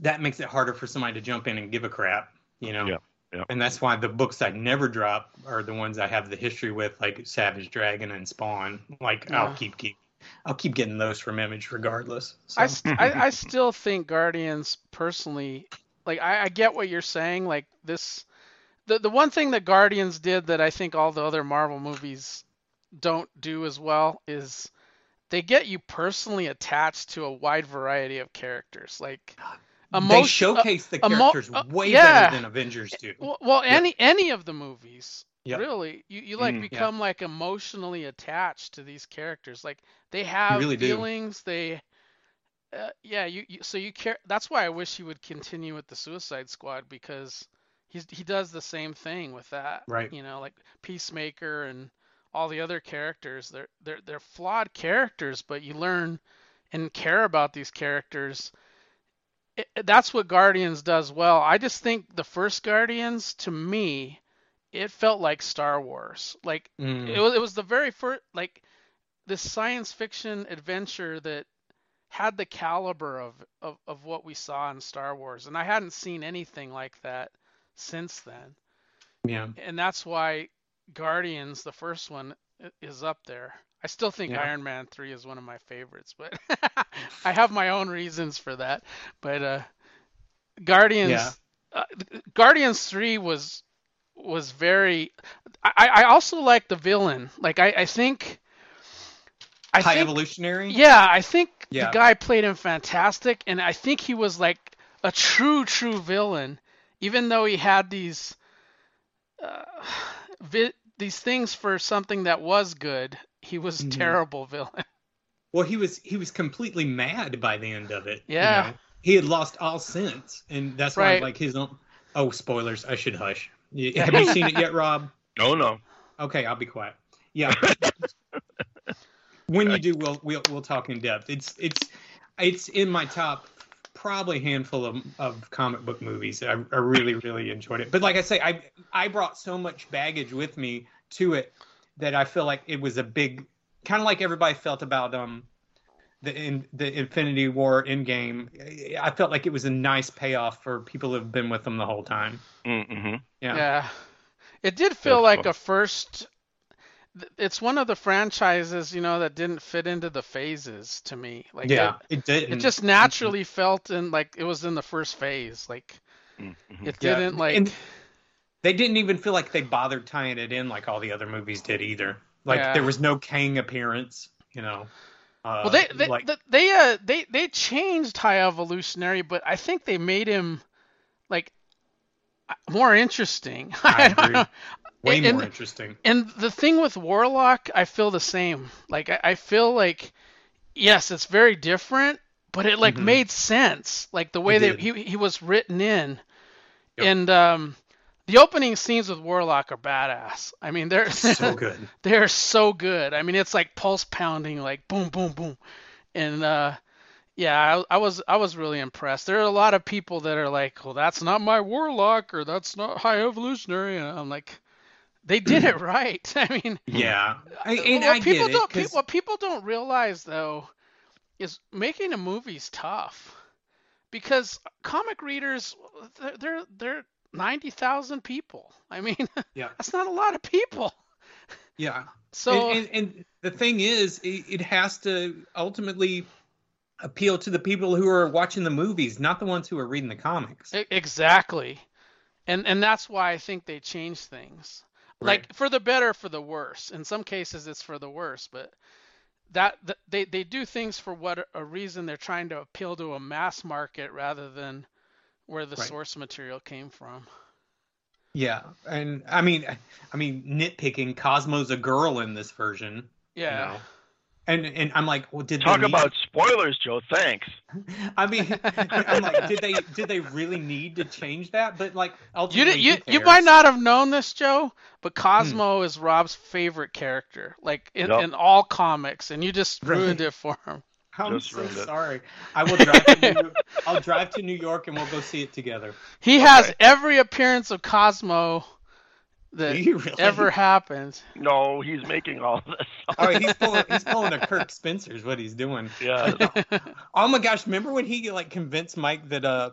That makes it harder for somebody to jump in and give a crap, you know. Yeah, yeah. And that's why the books I never drop are the ones I have the history with, like Savage Dragon and Spawn. Like I'll keep keep I'll keep getting those from Image regardless. So. I, st- I I still think Guardians personally like I, I get what you're saying like this the the one thing that Guardians did that I think all the other Marvel movies don't do as well is they get you personally attached to a wide variety of characters like they showcase the characters uh, way yeah. better than Avengers do. Well, well any any of the movies, Yep. really, you, you like Mm, yeah. become like emotionally attached to these characters. Like they have really do. feelings. They, uh, yeah, you, you so you care. That's why I wish he would continue with the Suicide Squad because he's he does the same thing with that. Right. You know, like Peacemaker and all the other characters. They're they're they're flawed characters, but you learn and care about these characters it, that's what Guardians does well. I just think the first Guardians, to me, it felt like Star Wars. Like Mm. it was, it was the very first, like this science fiction adventure that had the caliber of, of of what we saw in Star Wars, and I hadn't seen anything like that since then. yeah. And that's why Guardians, the first one, is up there. I still think Yeah. Iron Man 3 is one of my favorites, but [LAUGHS] I have my own reasons for that. But uh Guardians Yeah. uh, Guardians 3 was was very I I also like the villain. Like I I think I High think evolutionary. yeah, I think Yeah. the guy played him fantastic, and I think he was like a true, true villain, even though he had these uh, [SIGHS] vi- these things for something that was good. He was Mhm. terrible villain. Well, he was he was completely mad by the end of it. you Yeah. know? He had lost all sense, and that's why like his own. Oh, spoilers! I should hush. [LAUGHS] Have you seen it yet, Rob? No, no. Okay, I'll be quiet. Yeah. when you do, we'll we'll we'll talk in depth. It's it's it's in my top probably handful of, of comic book movies. I, I really really enjoyed it. But like I say, I I brought so much baggage with me to it that I feel like it was a big kind of like everybody felt about um the in the Infinity War Endgame. I felt like it was a nice payoff for people who have been with them the whole time. Mm-hmm. Yeah. Yeah. It did feel That's like cool. a first. It's one of the franchises, you know, that didn't fit into the phases to me. Like yeah, it, it did. it just naturally felt in like it was in the first phase. Like Mm-hmm. it didn't like. and- They didn't even feel like they bothered tying it in like all the other movies did either. Like Yeah. there was no Kang appearance, you know. Uh, Well, they they like th- they uh they they changed High Evolutionary, but I think they made him like uh, more interesting. [LAUGHS] I agree. way and- more interesting. And the thing with Warlock, I feel the same. Like I, I feel like yes, it's very different, but it like Mhm. made sense. Like the way It that did. he he was written in, Yep. and um. The opening scenes with Warlock are badass. I mean, they're So [LAUGHS] good. they're so good. I mean, it's like pulse pounding, like boom, boom, boom, and uh, yeah, I, I was I was really impressed. There are a lot of people that are like, well, that's not my warlock, or that's not high evolutionary, and I'm like, they did it [CLEARS THROAT] right. [LAUGHS] I mean, Yeah, I, and what I people get don't 'cause- what people don't realize though is making a movie's tough because comic readers they're they're, they're ninety thousand people. I mean, [LAUGHS] Yeah. that's not a lot of people. yeah, [LAUGHS] So and, and, and the thing is, it, it has to ultimately appeal to the people who are watching the movies, not the ones who are reading the comics. Exactly. And and that's why I think they change things. Right. Like for the better, for the worse. In some cases it's for the worse, but that they they do things for what a reason they're trying to appeal to a mass market rather than where the Right. source material came from. Yeah, and I mean, I mean, nitpicking. Cosmo's a girl in this version. you Yeah. know? And and I'm like, well, did Talk they need- about spoilers, Joe. Thanks. [LAUGHS] I mean, [LAUGHS] I'm like, did they did they really need to change that? But like, You ultimately, di- you who you cares? might not have known this, Joe, but hmm. Cosmo is Rob's favorite character, like in, Yep. in all comics, and you just Really? ruined it for him. I'm Just so ruined it. sorry. I will drive. To New York. [LAUGHS] I'll drive to New York and we'll go see it together. He has Okay. every appearance of Cosmo that you really? ever happened. No, he's making all this. Oh, he's pulling. He's pulling a Kirk Spencer's what he's doing. yeah. [LAUGHS] Oh my gosh! Remember when he like convinced Mike that uh,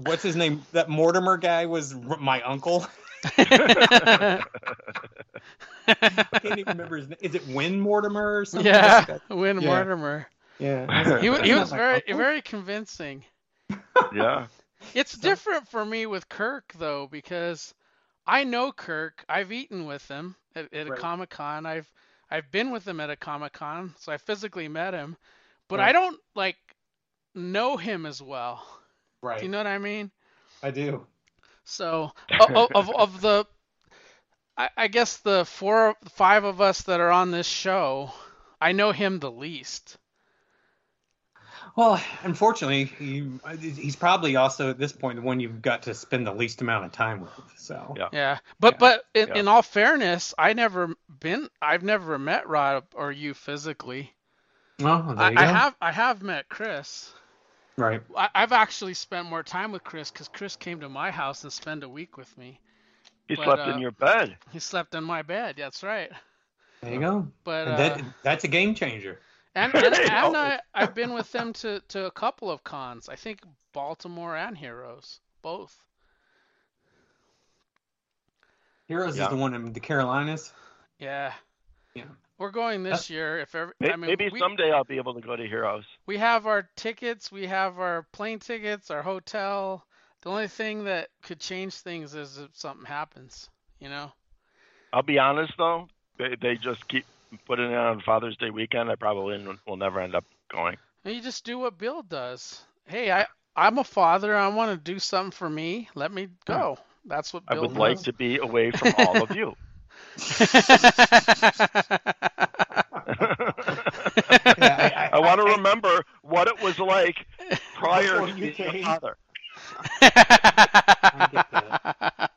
what's his name? That Mortimer guy was r- my uncle. I can't even remember his name. Is it Win Mortimer or something? yeah, Win Yeah. Mortimer. Yeah. [LAUGHS] He, he was that my very very convincing. Yeah. [LAUGHS] It's different for me with Kirk though because I know Kirk. I've eaten with him at, at a Comic Con. I've I've been with him at a Comic Con, so I physically met him. But Right. I don't like know him as well. Right. Do you know what I mean? I do. So o- o- [LAUGHS] of of the, I, I guess the four five of us that are on this show, I know him the least. Well, unfortunately, he, he's probably also at this point the one you've got to spend the least amount of time with. So. Yeah. Yeah, but Yeah. but in, Yeah. in all fairness, I never been. I've never met Rod or you physically. Well, there I, you I go. have I have met Chris. Right. I, I've actually spent more time with Chris because Chris came to my house and spent a week with me. He But, slept uh, in your bed. He slept in my bed. That's right. There you go. But And uh, that that's a game changer. and [LAUGHS] and, and. I I've been with them to to a couple of cons. I think Baltimore and Heroes both. Heroes Yeah. is the one in the Carolinas. Yeah. Yeah. We're going this year. If ever, May- I mean, Maybe we, someday I'll be able to go to Heroes. we have our tickets, we have our plane tickets, our hotel. The only thing that could change things is if something happens, you know? I'll be honest though, they they just keep putting it on Father's Day weekend. I probably will never end up going. You just do what Bill does. Hey, I I'm a father. I want to do something for me. Let me hmm. go. That's what I Bill would like to be away from all of you. [LAUGHS] [LAUGHS] I- I want to remember what it was like prior to you being a came. father. [LAUGHS]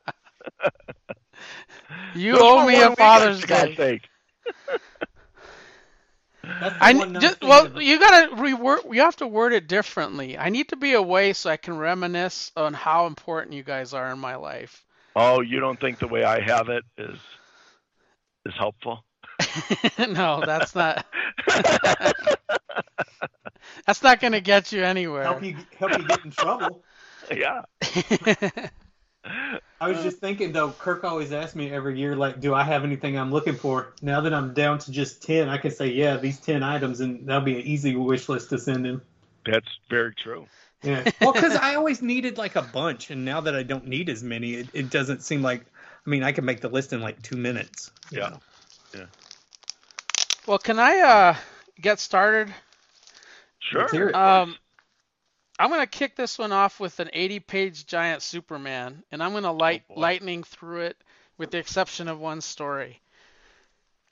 you Just owe me a Father's Day. sake. I one n- nice just well, about- you gotta reword. You have to word it differently. I need to be away so I can reminisce on how important you guys are in my life. Oh, you don't think the way I have it is is helpful? [LAUGHS] no, that's not. [LAUGHS] That's not gonna get you anywhere. help you help you get in trouble. [LAUGHS] yeah. I was just thinking though, Kirk always asks me every year, like, do I have anything I'm looking for? Now that I'm down to just ten, I can say, yeah, these ten items, and that'll be an easy wish list to send him. That's very true. Yeah. Well, because I always needed like a bunch, and now that I don't need as many, it, it doesn't seem like. I mean, I can make the list in like two minutes. you Yeah. know? well, can I uh get started? Sure. Let's hear it. Um, I'm gonna kick this one off with an 80-page giant Superman, and I'm gonna light Oh, lightning through it, with the exception of one story.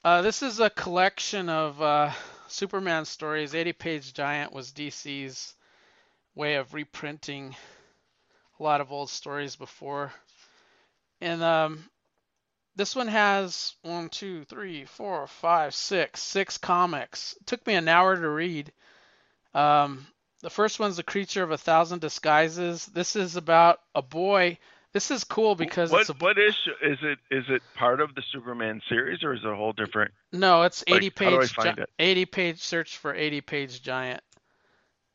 Uh, this is a collection of uh, Superman stories. 80-page giant was DC's way of reprinting a lot of old stories before, and um, this one has one, two, three, four, five, six, six comics. It took me an hour to read. Um, the first one's The Creature of a Thousand Disguises. This is about a boy. This is cool because what it's a what issue is it? Is it part of the Superman series or is it a whole different? no, it's like, 80 how do I page gi- it? 80 page search for 80 page giant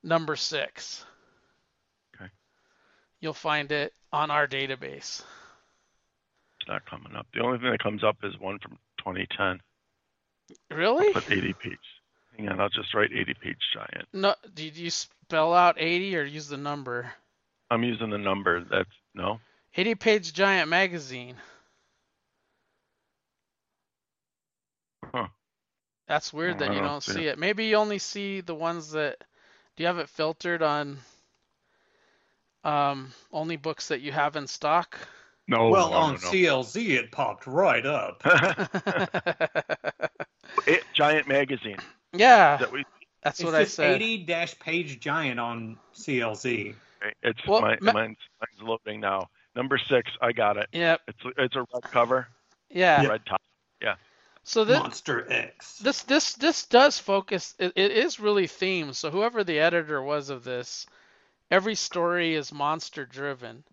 number 6. Okay. You'll find it on our database. It's not coming up. The only thing that comes up is one from 2010. Really? Put 80 page. Hang on, I'll just write 80 page giant. No, did you spell out 80 or use the number? I'm using the number. That's no. 80 page giant magazine. Huh. That's weird that I you don't don't see see it. it. Maybe you only see the ones that. Do you have it filtered on? Um, only books that you have in stock. No. well, no, on no, no. CLZ it popped right up. [LAUGHS] [LAUGHS] it, Giant magazine yeah, that we. that's it's what I just said. 80 dash page giant on CLZ. It's Well, my, ma- mine's, mine's loading now. Number six, I got it. Yep. It's it's a red cover, Yeah. red top. Yeah. So this Monster X. this this this does focus. It, it is really themed. So whoever the editor was of this, every story is monster driven.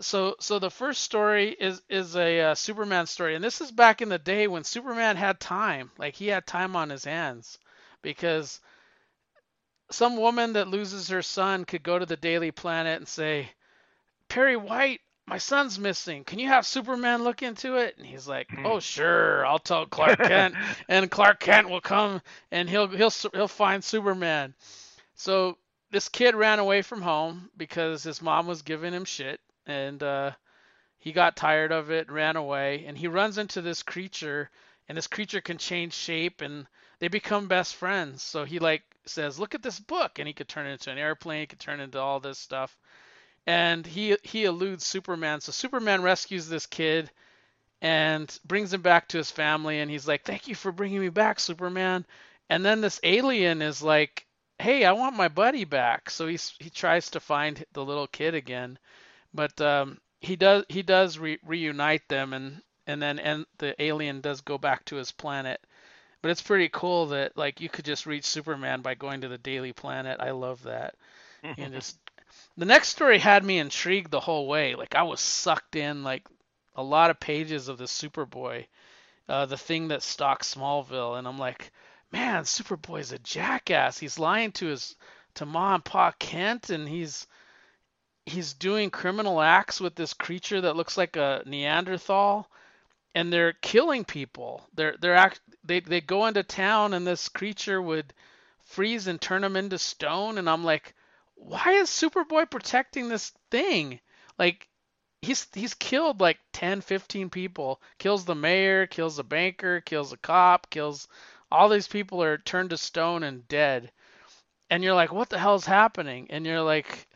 So so the first story is is a uh, Superman story, and this is back in the day when Superman had time. Like he had time on his hands, because some woman that loses her son could go to the Daily Planet and say, Perry White, my son's missing. Can you have Superman look into it? And he's like, Hmm. "Oh, sure. I'll tell Clark Kent, [LAUGHS] and Clark Kent will come and he'll he'll he'll find Superman." So this kid ran away from home because his mom was giving him shit, and uh, he got tired of it, ran away, and he runs into this creature, and this creature can change shape, and they become best friends. So he like says, "Look at this book," and he could turn it into an airplane, he could turn into all this stuff and he he eludes Superman. So Superman rescues this kid and brings him back to his family and he's like, "Thank you for bringing me back, Superman." And then this alien is like, "Hey, I want my buddy back." So he's he tries to find the little kid again. But um he does he does re- reunite them and and then and the alien does go back to his planet. But it's pretty cool that like you could just reach Superman by going to the Daily Planet. I love that. And [LAUGHS] just the next story had me intrigued the whole way. Like I was sucked in like a lot of pages of the Superboy, uh, the thing that stalks Smallville, and I'm like, man, Superboy's a jackass. He's lying to his to Ma and Pa Kent, and he's he's doing criminal acts with this creature that looks like a Neanderthal, and they're killing people. They're they're act they they go into town, and this creature would freeze and turn them into stone, and I'm like why is Superboy protecting this thing? Like he's he's killed like 10, 15 people. Kills the mayor, kills the banker, kills a cop, kills all these people are turned to stone and dead. And you're like, what the hell's happening? And you're like,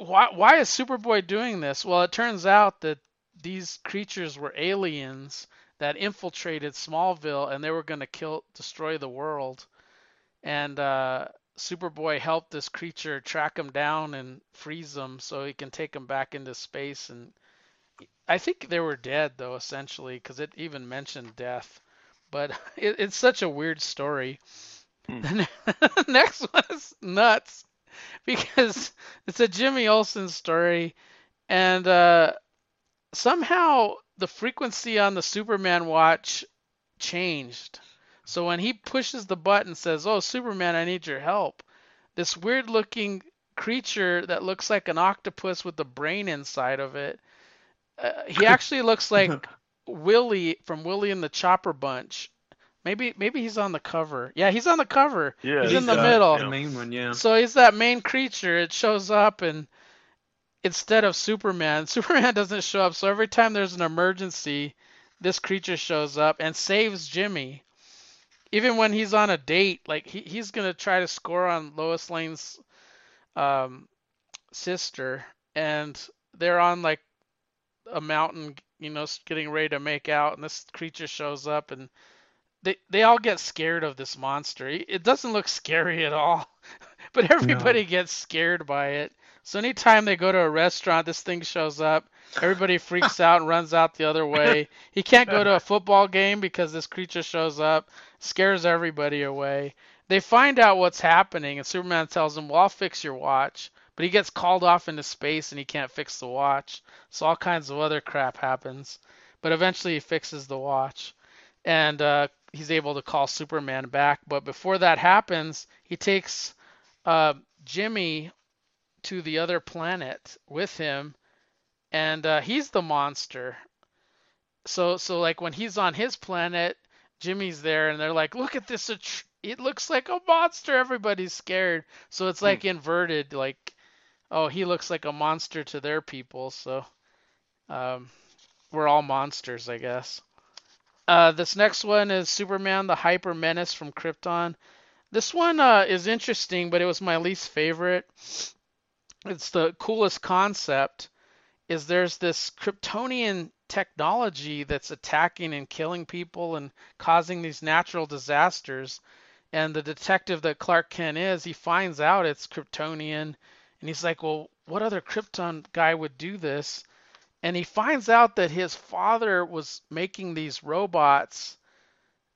why why is Superboy doing this? Well, it turns out that these creatures were aliens that infiltrated Smallville and they were going to kill destroy the world. And uh Superboy helped this creature track him down and freeze them so he can take them back into space. And I think they were dead though, essentially, because it even mentioned death. But [LAUGHS] it, it's such a weird story. Hmm. [LAUGHS] The next one is nuts [LAUGHS] because it's a Jimmy Olsen story, and uh, somehow the frequency on the Superman watch changed. So when he pushes the button says, "Oh, Superman, I need your help." This weird-looking creature that looks like an octopus with a brain inside of it. Uh, he [LAUGHS] actually looks like [LAUGHS] Wheelie from Wheelie and the Chopper Bunch. Maybe maybe he's on the cover. Yeah, he's on the cover. Yeah, he's he's in the uh, middle. The main one, yeah. So he's that main creature. It shows up and instead of Superman, [LAUGHS] Superman doesn't show up. So every time there's an emergency, this creature shows up and saves Jimmy. Even when he's on a date, like he, he's gonna try to score on Lois Lane's um, sister, and they're on like a mountain, you know, getting ready to make out, and this creature shows up, and they they all get scared of this monster. It doesn't look scary at all, [LAUGHS] but everybody gets scared by it. So anytime they go to a restaurant, this thing shows up. Everybody [LAUGHS] freaks out and runs out the other way. He can't go to a football game because this creature shows up, scares everybody away. They find out what's happening, and Superman tells him, "Well, I'll fix your watch." But he gets called off into space and he can't fix the watch. So all kinds of other crap happens. But eventually he fixes the watch. And uh, he's able to call Superman back. But before that happens, he takes uh, Jimmy to the other planet with him, and uh, he's the monster. So so like when he's on his planet, Jimmy's there, and they're like, "Look at this! It looks like a monster." Everybody's scared. So it's like inverted. Like, oh, he looks like a monster to their people. So um, we're all monsters, I guess. Uh, this next one is Superman the Hyper Menace from Krypton. This one uh, is interesting, but it was my least favorite. it's the coolest concept is there's this Kryptonian technology that's attacking and killing people and causing these natural disasters. And the detective that Clark Kent is, he finds out it's Kryptonian and he's like, "Well, what other Krypton guy would do this?" And he finds out that his father was making these robots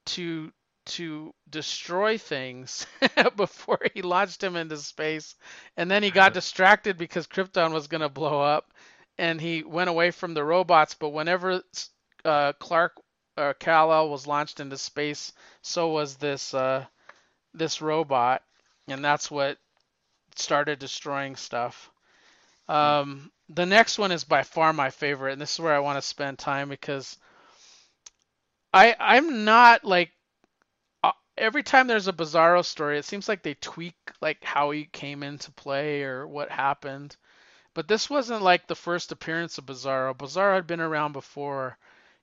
to to destroy things [LAUGHS] before he launched him into space. And then he got [LAUGHS] distracted because Krypton was going to blow up and he went away from the robots. But whenever uh, Clark uh, Kal-El was launched into space, so was this uh, this robot, and that's what started destroying stuff. Um, the next one is by far my favorite, and this is where I want to spend time because I I'm not like uh, every time there's a Bizarro story, it seems like they tweak like how he came into play or what happened. But this wasn't like the first appearance of Bizarro. Bizarro had been around before,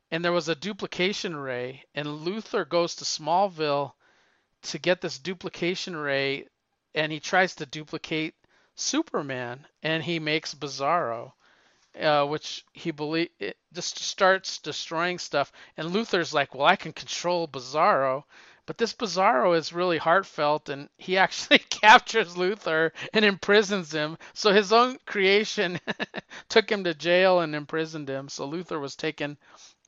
and there was a duplication ray, and Luthor goes to Smallville to get this duplication ray, and he tries to duplicate Superman, and he makes Bizarro. Uh, which he believe it just starts destroying stuff, and Luthor's like, "Well, I can control Bizarro," But this Bizarro is really heartfelt, and he [LAUGHS] actually captures Luthor and imprisons him. So his own creation [LAUGHS] took him to jail and imprisoned him. So Luthor was taken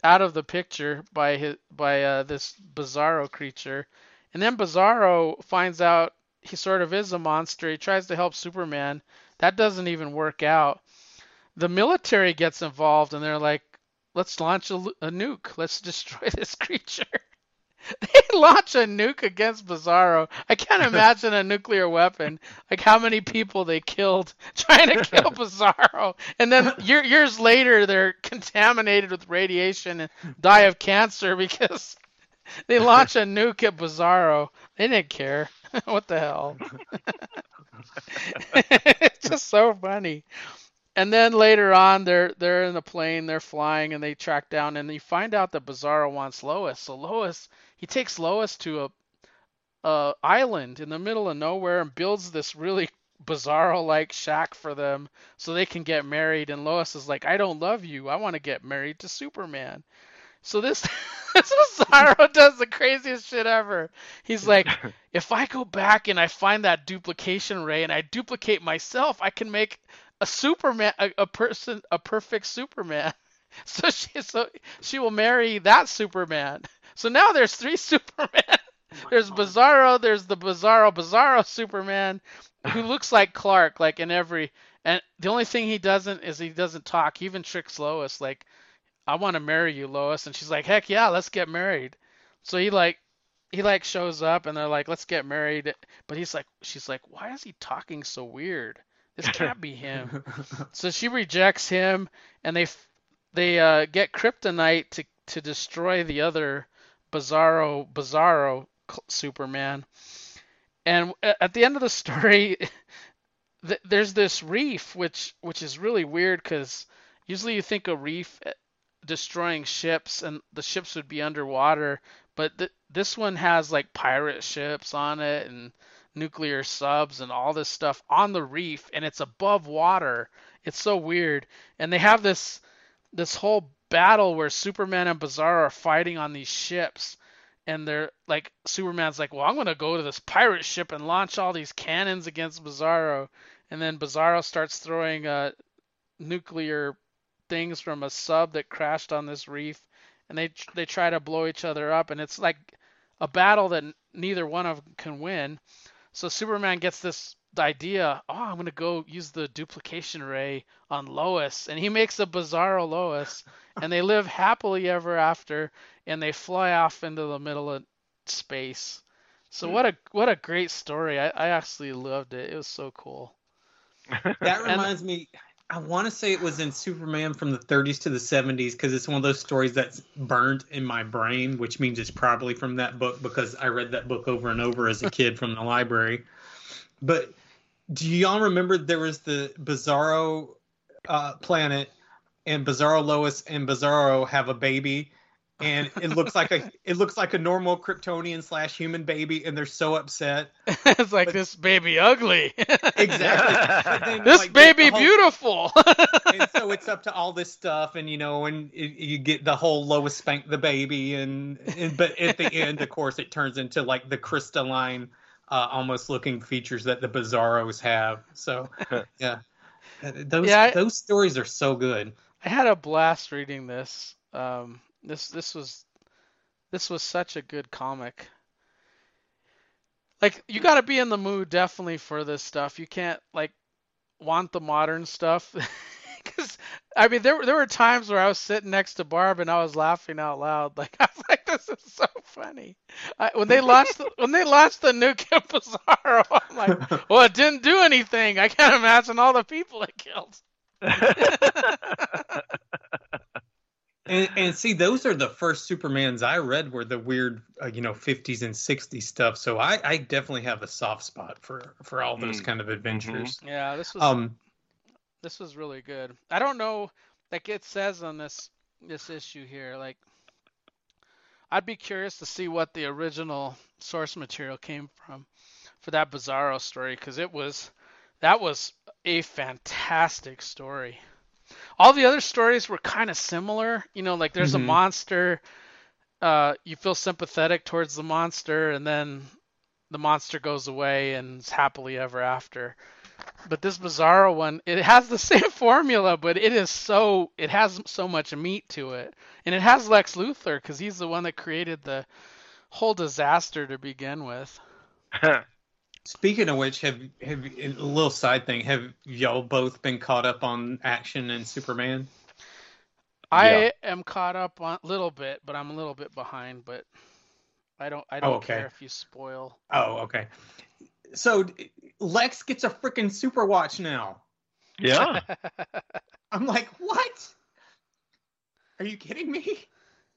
out of the picture by his by uh, this Bizarro creature, and then Bizarro finds out he sort of is a monster. He tries to help Superman. That doesn't even work out. The military gets involved, and they're like, "Let's launch a, a nuke. Let's destroy [LAUGHS] this creature." [LAUGHS] they launch a nuke against Bizarro. I can't [LAUGHS] imagine a nuclear weapon. Like how many people they killed trying to kill Bizarro, and then year, years later they're contaminated with radiation and die of cancer because they launch a nuke at Bizarro. They didn't care. [LAUGHS] what the hell? [LAUGHS] [LAUGHS] it's just so funny. And then later on, they're they're in the plane, they're flying, and they track down, and you find out that Bizarro wants Lois. So Lois he takes Lois to a, a island in the middle of nowhere and builds this really bizarro like shack for them so they can get married and Lois is like I don't love you I want to get married to Superman so this [LAUGHS] this Bizarro [LAUGHS] does the craziest shit ever he's like [LAUGHS] if I go back and I find that duplication ray and I duplicate myself I can make a Superman a, a person a perfect Superman so she so she will marry that Superman so now there's three Superman. Oh there's God. Bizarro. There's the Bizarro Bizarro Superman, who looks like Clark, like in every. And the only thing he doesn't is he doesn't talk. He even tricks Lois, like, "I want to marry you, Lois," and she's like, "Heck yeah, let's get married." So he like he like shows up and they're like, "Let's get married," but he's like, she's like, "Why is he talking so weird? This can't be him." [LAUGHS] so she rejects him, and they they uh, get kryptonite to to destroy the other Bizarro Bizarro Superman. And at the end of the story, [LAUGHS] there's this reef, which which is really weird because usually you think a reef destroying ships and the ships would be underwater, but th- this one has like pirate ships on it and nuclear subs and all this stuff on the reef, and it's above water. It's so weird, and they have this this whole battle where Superman and Bizarro are fighting on these ships and they're like Superman's like, "Well, I'm going to go to this pirate ship and launch all these cannons against Bizarro." And then Bizarro starts throwing uh, nuclear things from a sub that crashed on this reef and they they try to blow each other up and it's like a battle that neither one of them can win. So Superman gets this idea, oh, I'm gonna go use the duplication ray on Lois, and he makes a Bizarro Lois, and they live happily ever after, and they fly off into the middle of space. So what a what a great story! I, I actually loved it. It was so cool. That reminds and, me. I want to say it was in Superman from the 30s to the 70s because it's one of those stories that's burned in my brain, which means it's probably from that book because I read that book over and over as a [LAUGHS] kid from the library. But do y'all remember there was the Bizarro uh, planet and Bizarro Lois and Bizarro have a baby and it looks like a it looks like a normal Kryptonian slash human baby, and they're so upset. [LAUGHS] it's like But- this baby ugly. Exactly. [LAUGHS] Then, this like, baby whole- beautiful. and so it's up to all this stuff, and you know, and it, you get the whole Lois spank the baby, and, and but at the end, of course, it turns into like the crystalline, uh, almost looking features that the Bizarros have. So, [LAUGHS] yeah, those Yeah, I- those stories are so good. I had a blast reading this. Um, this this was this was such a good comic. Like you got to be in the mood definitely for this stuff. You can't like want the modern stuff [LAUGHS] because I mean there there were times where I was sitting next to Barb and I was laughing out loud. [LAUGHS] Like I was like, this is so funny. I, when they launched the, when they launched the new Kid [LAUGHS] Bizarro, I'm like, well, it didn't do anything. I can't imagine all the people it killed. And, and see, those are the first Supermans I read were the weird, uh, you know, 50s and 60s stuff. So I, I definitely have a soft spot for for all those Mm. kind of adventures. Yeah, this was Um, this was really good. I don't know like it says on this this issue here like I'd be curious to see what the original source material came from for that Bizarro story cuz it was that was a fantastic story. All the other stories were kind of similar, you know, like there's Mhm. a monster uh you feel sympathetic towards the monster and then the monster goes away and is happily ever after but this Bizarro one, it has the [LAUGHS] same formula, but it is so it has so much meat to it, and it has Lex Luthor because he's the one that created the whole disaster to begin with. [LAUGHS] Speaking of which, have have a little side thing? Have y'all both been caught up on action and Superman? I am caught up on a little bit, but I'm a little bit behind. But I don't I oh, don't Oh, okay. care if you spoil. Oh, okay. So Lex gets a freaking super watch now. yeah. [LAUGHS] I'm like, what? Are you kidding me?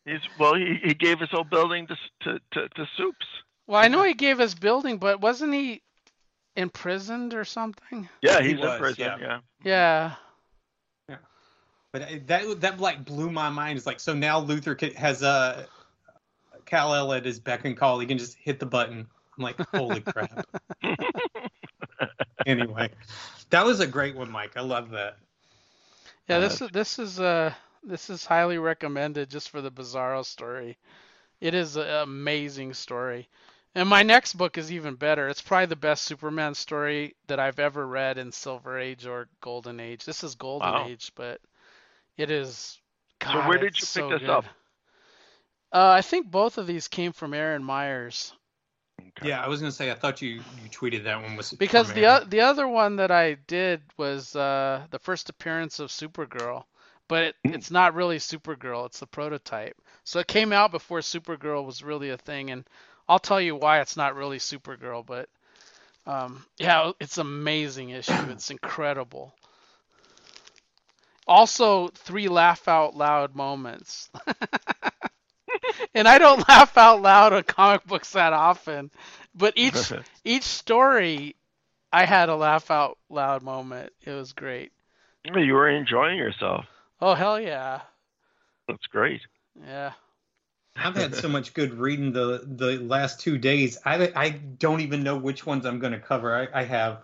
He's well. He, he gave his whole building to to to, to Soups. Well, I know he gave us building, but wasn't he imprisoned or something? Yeah, He he's in was, prison. yeah. Yeah. Yeah. But that that like blew my mind. It's like so now Luthor has a uh, Kal El at his beck and call. He can just hit the button. I'm like, holy [LAUGHS] crap. anyway, that was a great one, Mike. I love that. Yeah, Uh, this is this is uh this is highly recommended just for the Bizarro story. It is an amazing story. And my next book is even better. It's probably the best Superman story that I've ever read in Silver Age or Golden Age. This is Golden Wow. Age, but it is God, So God, where did it's you so pick this good. up? Uh, I think both of these came from Aaron Myers. Okay. Yeah, I was gonna say I thought you you tweeted that one was Because the o- the other one that I did was uh, the first appearance of Supergirl, but it, Hmm. it's not really Supergirl. It's the prototype. So it came out before Supergirl was really a thing, and I'll tell you why it's not really Supergirl. But um, yeah, it's amazing issue. [CLEARS THROAT] It's incredible. Also, three laugh out loud moments. [LAUGHS] and I don't laugh out loud on comic books that often, but each [LAUGHS] each story I had a laugh out loud moment. It was great. you were enjoying yourself. Oh hell yeah. That's great. Yeah. I've had so [LAUGHS] much good reading the the last two days. I I don't even know which ones I'm gonna cover. I, I have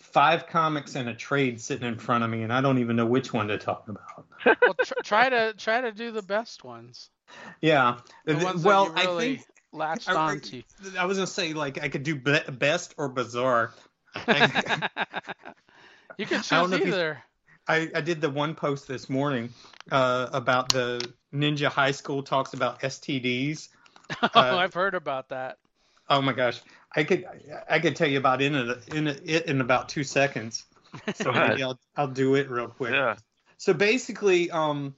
five comics and a trade sitting in front of me, and I don't even know which one to talk about. Well, tr- try to try to do the best ones. Yeah. The Th- ones well, that you really I think latched I- I- onto. I was gonna say like I could do be- best or bizarre. [LAUGHS] [LAUGHS] you can I don't choose know if you- either. I, I did the one post this morning uh, about the Ninja High School talks about STDs. [LAUGHS] oh, uh, I've heard about that. Oh my gosh, I could I could tell you about in a, in a, it in about two seconds. So [LAUGHS] maybe I'll I'll do it real quick. Yeah. So basically, um,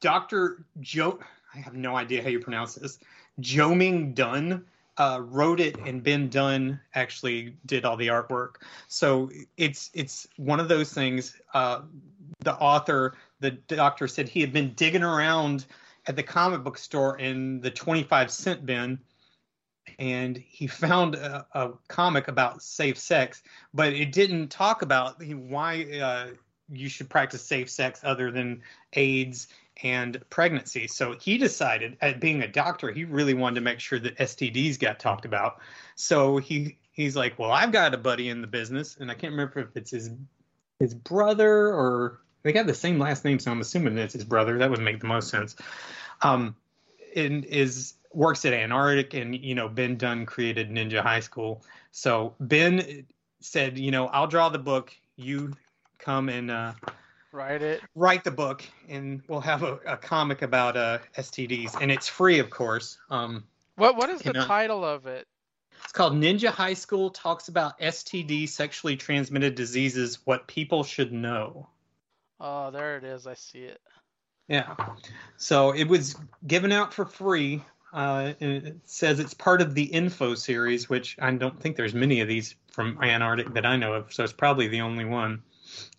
Doctor Joe, I have no idea how you pronounce this. Joming Dunn uh, wrote it, and Ben Dunn actually did all the artwork. So it's it's one of those things. Uh, the author, the doctor, said he had been digging around at the comic book store in the twenty-five cent bin. And he found a, a comic about safe sex, but it didn't talk about why uh, you should practice safe sex other than AIDS and pregnancy. So he decided, at being a doctor, he really wanted to make sure that STDs got talked about. So he he's like, well, I've got a buddy in the business, and I can't remember if it's his his brother or they got the same last name, so I'm assuming it's his brother. That would make the most sense. Um, and is works at Antarctic, and you know Ben Dunn created Ninja High School. So Ben said, you know, I'll draw the book. You come and uh, Write it. write the book, and we'll have a, a comic about uh, STDs, and it's free, of course. Um, What what is the know- title of it? it's called Ninja High School. Talks about STD, sexually transmitted diseases, what people should know. Oh, there it is. I see it. Yeah. So it was given out for free. Uh, it says it's part of the Info series, which I don't think there's many of these from Antarctic that I know of. So it's probably the only one.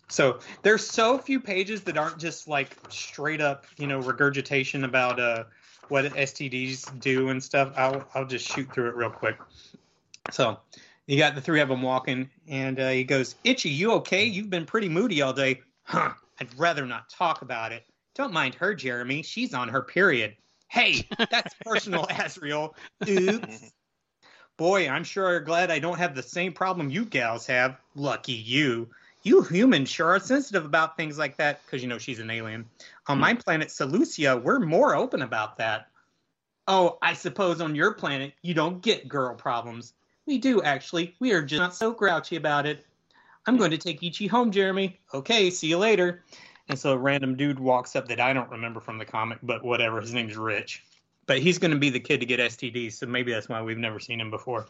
So there's so few pages that aren't just like straight up, you know, regurgitation about uh, what STDs do and stuff. I'll I'll just shoot through it real quick. So you got the three of them walking, and uh, he goes, "Ichi, you okay? You've been pretty moody all day." Huh? I'd rather not talk about it. Don't mind her, Jeremy. She's on her period. Hey, that's [LAUGHS] personal, Asrial. Oops. Boy, I'm sure you're glad I don't have the same problem you gals have. Lucky you. You humans sure are sensitive about things like that because you know she's an alien. On my hmm. planet, Seleucia, we're more open about that. Oh, I suppose on your planet you don't get girl problems. We do actually. We are just not so grouchy about it. I'm going to take Ichi home, Jeremy. Okay, see you later. And so a random dude walks up that I don't remember from the comic, but whatever. His name's Rich. But he's going to be the kid to get STDs, so maybe that's why we've never seen him before.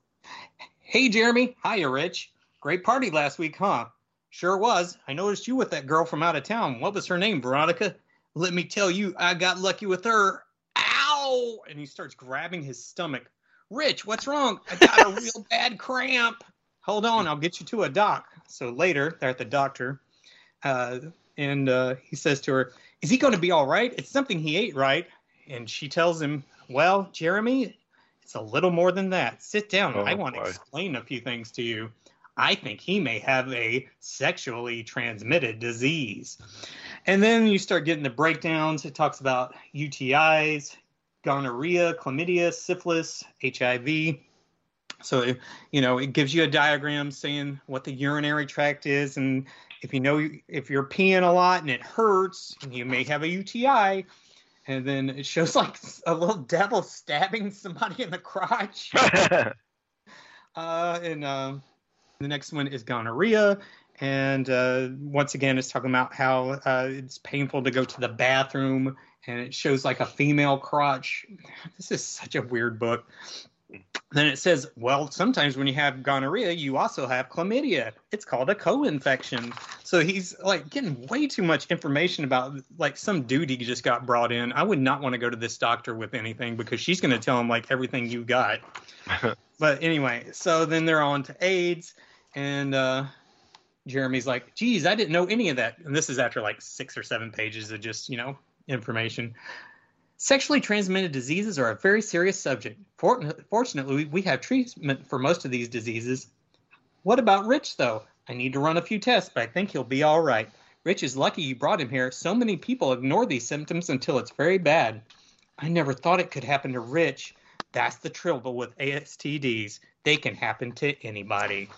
[LAUGHS] hey, Jeremy. Hiya, Rich. Great party last week, huh? Sure was. I noticed you with that girl from out of town. What was her name, Veronica? Let me tell you, I got lucky with her. Ow! And he starts grabbing his stomach. Rich, what's wrong? I got a [LAUGHS] real bad cramp. Hold on, I'll get you to a doc. So later, they're at the doctor, uh, and uh, he says to her, Is he going to be all right? It's something he ate, right? And she tells him, Well, Jeremy, it's a little more than that. Sit down. Oh, I want to explain a few things to you. I think he may have a sexually transmitted disease. And then you start getting the breakdowns. It talks about UTIs, gonorrhea, chlamydia, syphilis, HIV. So, you know, it gives you a diagram saying what the urinary tract is. And if you know, if you're peeing a lot and it hurts, you may have a UTI. And then it shows [LAUGHS] like a little devil stabbing somebody in the crotch. [LAUGHS] Uh, and um, the next one is gonorrhea. And uh, once again, it's talking about how uh, it's painful to go to the bathroom, and it shows like a female crotch. [LAUGHS] This is such a weird book. Then it says, well, sometimes when you have gonorrhea, you also have chlamydia. It's called a co-infection. So he's like getting way too much information about like some dude he just got brought in. I would not want to go to this doctor with anything because she's going to tell him like everything you got. [LAUGHS] but anyway, so then they're on to AIDS, and uh, Jeremy's like, geez, I didn't know any of that. And this is after like six or seven pages of just, you know, information. Sexually transmitted diseases are a very serious subject. For- fortunately, we have treatment for most of these diseases. What about Rich, though? I need to run a few tests, but I think he'll be all right. Rich is lucky you brought him here. So many people ignore these symptoms until it's very bad. I never thought it could happen to Rich. That's the trouble with ASTDs. They can happen to anybody.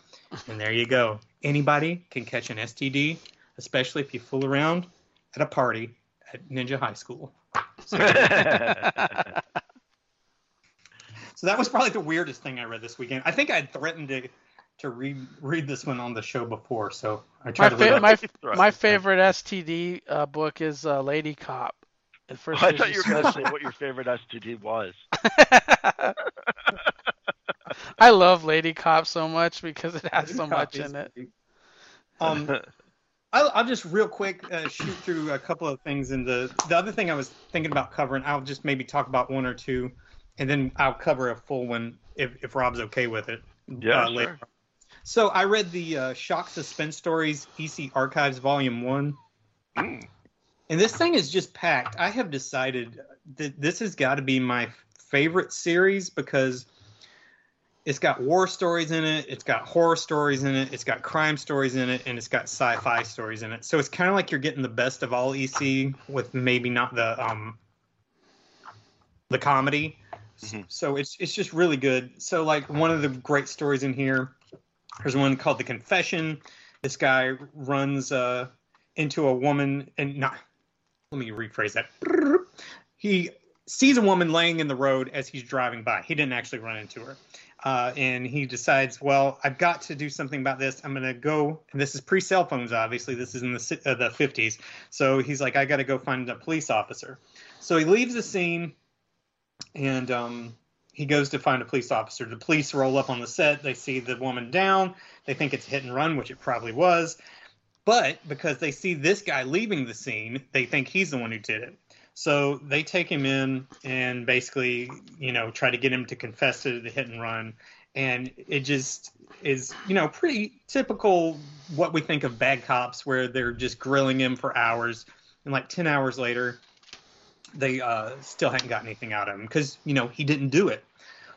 And there you go. Anybody can catch an STD, especially if you fool around at a party at Ninja High School. So, [LAUGHS] so that was probably the weirdest thing I read this weekend. I think I had threatened to to read read this one on the show before, so I My, tried to fa- read my, Right. my favorite STD uh, book is uh, Lady Cop. And first I thought you were going to say what your favorite STD was. [LAUGHS] I love Lady Cop so much because it has so Lady much Cop is in it. Um, [LAUGHS] I'll, I'll just real quick uh, shoot through a couple of things. And the the other thing I was thinking about covering, I'll just maybe talk about one or two, and then I'll cover a full one if, if Rob's okay with it. Yeah, uh, sure. So I read the uh, Shock Suspense Stories EC Archives Volume One, Mm. and this thing is just packed. I have decided that this has got to be my favorite series because It's got war stories in it. It's got horror stories in it. It's got crime stories in it, and it's got sci-fi stories in it. So it's kind of like you're getting the best of all EC with maybe not the um the comedy. Mhm. So it's it's just really good. So like one of the great stories in here, there's one called The Confession. This guy runs uh into a woman and not let me rephrase that. He sees a woman laying in the road as he's driving by. He didn't actually run into her. Uh, and he decides, well, I've got to do something about this. I'm going to go, and this is pre cell phones, obviously. This is in the, uh, the 50s. So he's like, I got to go find a police officer. So he leaves the scene and um, he goes to find a police officer. The police roll up on the set. They see the woman down. They think it's hit and run, which it probably was. But because they see this guy leaving the scene, they think he's the one who did it. So they take him in and basically, you know, try to get him to confess to the hit and run. And it just is, you know, pretty typical what we think of bad cops, where they're just grilling him for hours. And like 10 hours later, they uh, still hadn't got anything out of him because, you know, he didn't do it.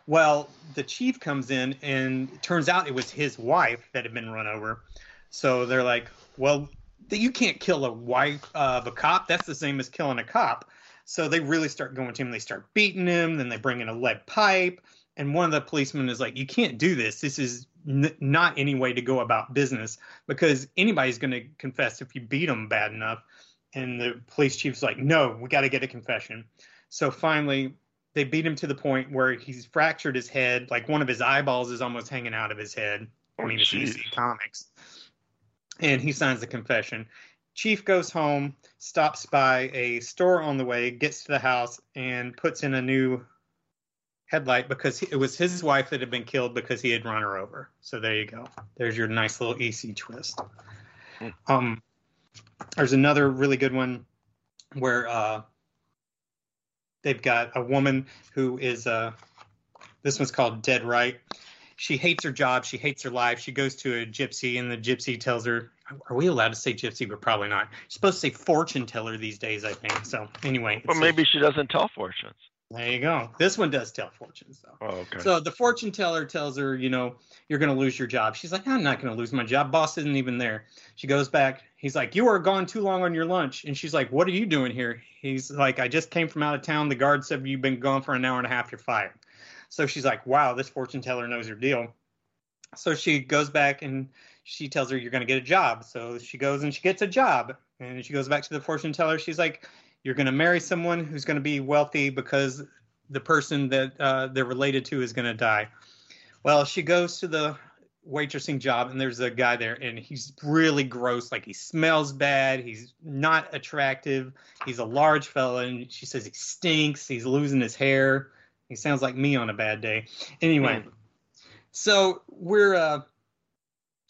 Well, the chief comes in and turns out it was his wife that had been run over. So they're like, well, you can't kill a wife of a cop. That's the same as killing a cop. So they really start going to him. They start beating him. Then they bring in a lead pipe. And one of the policemen is like, you can't do this. This is n- not any way to go about business because anybody's going to confess if you beat them bad enough. And the police chief's like, no, we got to get a confession. So finally, they beat him to the point where he's fractured his head. Like one of his eyeballs is almost hanging out of his head. I Oh, mean, it's jeez. EC Comics. And he signs the confession. Chief goes home, stops by a store on the way, gets to the house, and puts in a new headlight because it was his wife that had been killed because he had run her over. So there you go. There's your nice little EC twist. Um, there's another really good one where uh, they've got a woman who is uh, this one's called Dead Right. She hates her job. She hates her life. She goes to a gypsy, and the gypsy tells her, "Are we allowed to say gypsy? But probably not. You're supposed to say fortune teller these days, I think." So anyway, But it's a- maybe she doesn't tell fortunes. there you go. This one does tell fortunes, though. Oh, okay. So the fortune teller tells her, you know, you're going to lose your job. She's like, I'm not going to lose my job. Boss isn't even there. She goes back. He's like, you are gone too long on your lunch. And she's like, what are you doing here? He's like, I just came from out of town. The guard said you've been gone for an hour and a half. You're fired. So she's like, wow, this fortune teller knows her deal. So she goes back and she tells her you're going to get a job. So she goes and she gets a job. And she goes back to the fortune teller. She's like, you're going to marry someone who's going to be wealthy because the person that uh, they're related to is going to die. Well, she goes to the waitressing job, and there's a guy there, and he's really gross. Like he smells bad. He's not attractive. He's a large fella, and she says he stinks. He's losing his hair. He sounds like me on a bad day. Anyway, so we're uh,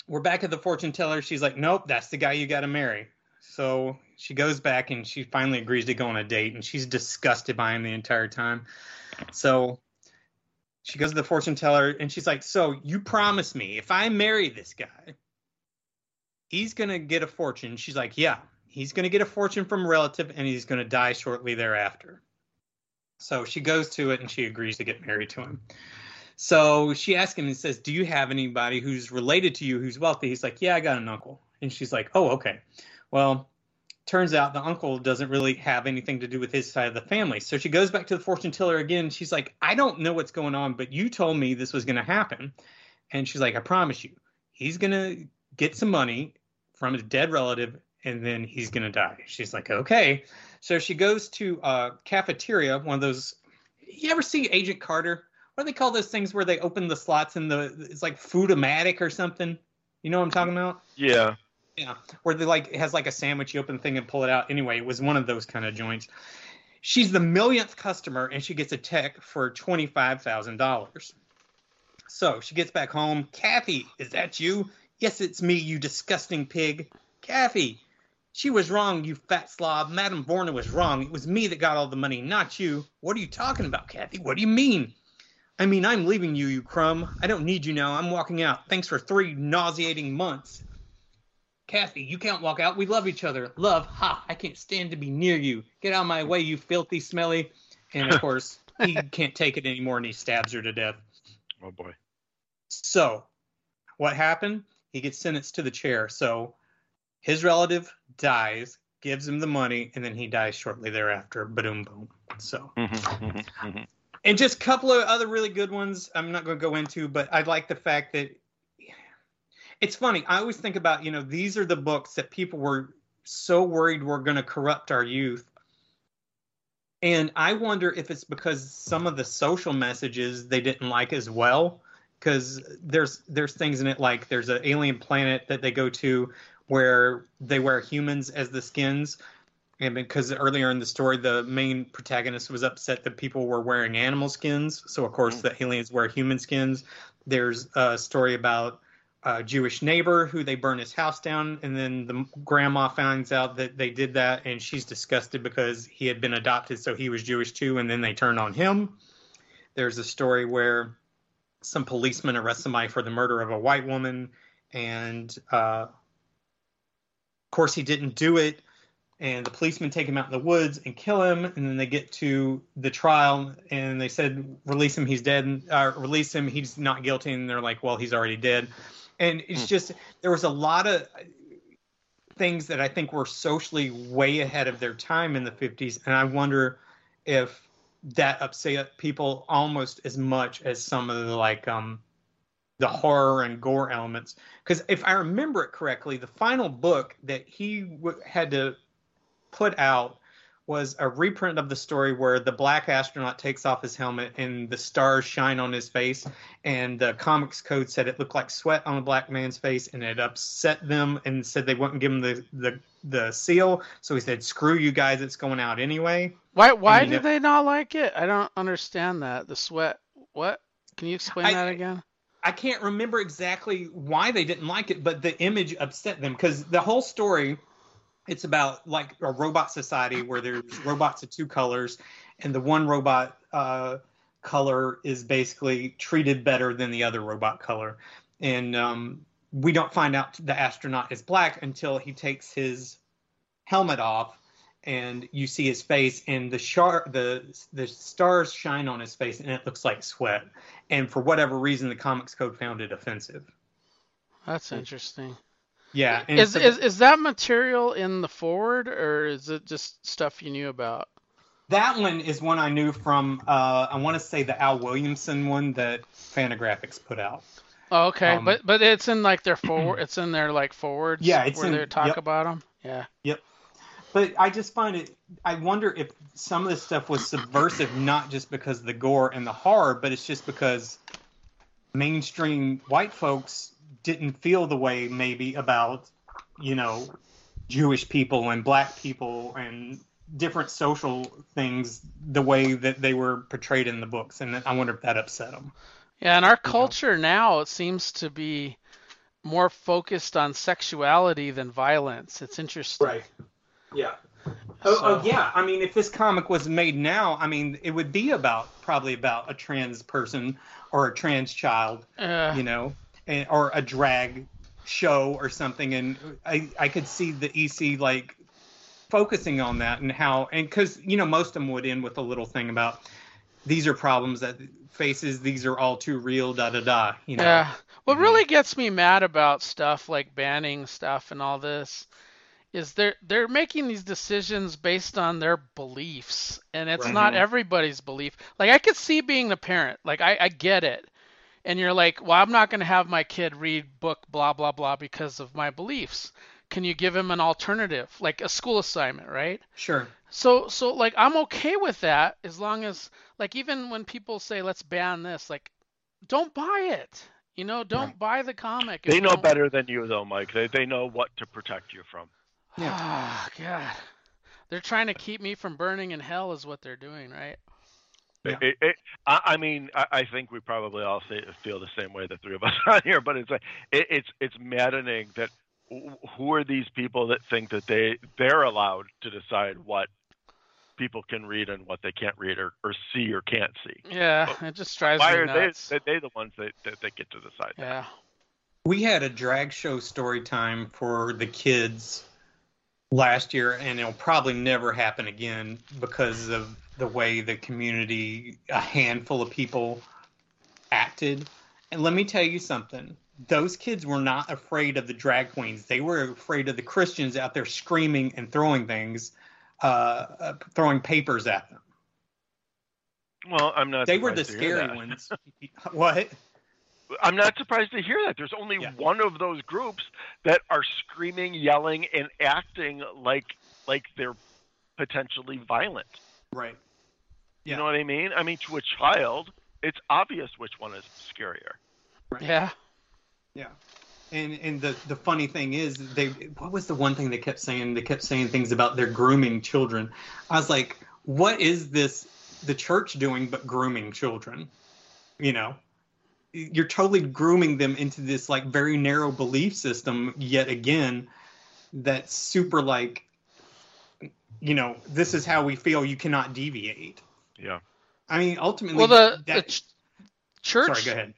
we're back at the fortune teller. She's like, nope, that's the guy you got to marry. So she goes back and she finally agrees to go on a date, and she's disgusted by him the entire time. So she goes to the fortune teller, and she's like, "So you promise me if I marry this guy, he's gonna get a fortune?" She's like, "Yeah, he's gonna get a fortune from a relative, and he's gonna die shortly thereafter." So she goes to it, and she agrees to get married to him. So she asks him and says, "Do you have anybody who's related to you who's wealthy?" He's like, "Yeah, I got an uncle." And she's like, "Oh, okay." Well, turns out the uncle doesn't really have anything to do with his side of the family. So she goes back to the fortune teller again. She's like, I don't know what's going on, but you told me this was going to happen. And she's like, I promise you, he's going to get some money from his dead relative and then he's going to die. She's like, okay. So she goes to a cafeteria, one of those. You ever see Agent Carter? What do they call those things where they open the slots in the, it's like Foodomatic or something? You know what I'm talking about? yeah. Yeah, where they like it has like a sandwich, you open the thing and pull it out. Anyway, it was one of those kind of joints. She's the millionth customer, and she gets a check for twenty five thousand dollars. So she gets back home. Kathy, is that you? Yes, it's me, you disgusting pig. Kathy, she was wrong, you fat slob. Madame Vorna was wrong. It was me that got all the money, not you. What are you talking about, Kathy? What do you mean? I mean, I'm leaving you, you crumb. I don't need you now. I'm walking out. Thanks for three nauseating months. Kathy, you can't walk out. We love each other. Love, ha, I can't stand to be near you. Get out of my way, you filthy, smelly. And of [LAUGHS] course, he can't take it anymore and he stabs her to death. Oh boy. So, what happened? He gets sentenced to the chair. So, his relative dies, gives him the money, and then he dies shortly thereafter. Boom, boom. So, Mhm, mhm, mhm. and just a couple of other really good ones I'm not going to go into, but I like the fact that it's funny. I always think about, you know, these are the books that people were so worried were going to corrupt our youth. And I wonder if it's because some of the social messages they didn't like as well. Because there's there's things in it like there's an alien planet that they go to where they wear humans as the skins, and because earlier in the story the main protagonist was upset that people were wearing animal skins, so of course the aliens wear human skins. There's a story about a Jewish neighbor who they burn his house down, and then the grandma finds out that they did that, and she's disgusted because he had been adopted, so he was Jewish too, and then they turn on him. There's a story where some policemen arrest somebody for the murder of a white woman, and uh, course he didn't do it. And the policemen take him out in the woods and kill him, and then they get to the trial, and they said, "Release him, he's dead." Uh, release him, he's not guilty, and they're like, "Well, he's already dead." And it's Hmm. just there was a lot of things that I think were socially way ahead of their time in the 50s, and I wonder if that upset people almost as much as some of the like um the horror and gore elements. Because if I remember it correctly, the final book that he w- had to put out was a reprint of the story where the black astronaut takes off his helmet and the stars shine on his face and the comics code said it looked like sweat on a black man's face and it upset them and said they wouldn't give him the the, the seal so he said screw you guys it's going out anyway Why why mean, did they not like it? I don't understand that. The sweat. What? Can you explain I- that again? I can't remember exactly why they didn't like it, but the image upset them because the whole story, it's about like a robot society where there's robots of two colors, and the one robot uh, color is basically treated better than the other robot color, and um, we don't find out the astronaut is black until he takes his helmet off. And you see his face, and the shar- the the stars shine on his face, and it looks like sweat and for whatever reason the comics code found it offensive That's interesting. yeah Is, so is is that material in the forward or is it just stuff you knew about? that one is one i knew from uh, i want to say the al williamson one that fantagraphics put out Oh, okay, Um, but but it's in like their [CLEARS THROAT] forward. It's in their like forwards. Yeah, it's where in- they talk yep. about them. Yeah. But i just find it i wonder if some of this stuff was subversive not just because of the gore and the horror but it's just because mainstream white folks didn't feel the way maybe about you know jewish people and black people and different social things the way that they were portrayed in the books and i wonder if that upset them Yeah, and our know? culture now it seems to be more focused on sexuality than violence. It's interesting. Yeah Oh, oh yeah. I mean, if this comic was made now, I mean, it would be about probably about a trans person or a trans child, Uh, you know, and, or a drag show or something. And I I could see the EC like focusing on that and how and because you know most of them would end with a little thing about these are problems that faces these are all too real da da da you know Yeah. What Mhm. really gets me mad about stuff like banning stuff and all this is they're they're making these decisions based on their beliefs and it's Right. not everybody's belief. Like I could see being a parent. Like I, I get it. And you're like, well, I'm not gonna have my kid read book blah blah blah because of my beliefs. Can you give him an alternative, like a school assignment, right? sure So so like I'm okay with that as long as like even when people say let's ban this, like don't buy it. You know, don't Right. buy the comic. They know don't- better than you, though, Mike. They they know what to protect you from. Yeah. Ah, God. They're trying to keep me from burning in hell is what they're doing, right? Yeah. It, it, I, I mean, I, I think we probably all say, feel the same way, the three of us [LAUGHS] on here. But it's like it, it's it's maddening that wh- who are these people that think that they they're allowed to decide what people can read and what they can't read or, or see or can't see. Yeah, it just drives Why me are they nuts. they they the ones that, that, that get to decide? that? Yeah. We had a drag show story time for the kids last year, and it'll probably never happen again because of the way the community, a handful of people acted. And let me tell you something. Those kids were not afraid of the drag queens. They were afraid of the Christians out there screaming and throwing things, uh, uh, throwing papers at them. Well, I'm not. They were the surprised to hear scary ones. [LAUGHS] what? I'm not surprised to hear that. There's only Yeah. one of those groups that are screaming, yelling, and acting like like they're potentially violent. Right. You know what I mean? I mean, to a child, it's obvious which one is scarier. Yeah. Yeah. And and the the funny thing is they what was the one thing they kept saying? They kept saying things about their grooming children. I was like, what is this the church doing but grooming children? You know? You're totally grooming them into this like very narrow belief system yet again that's super like you know, this is how we feel you cannot deviate. Yeah. I mean ultimately Well, the, the ch- church sorry, go ahead.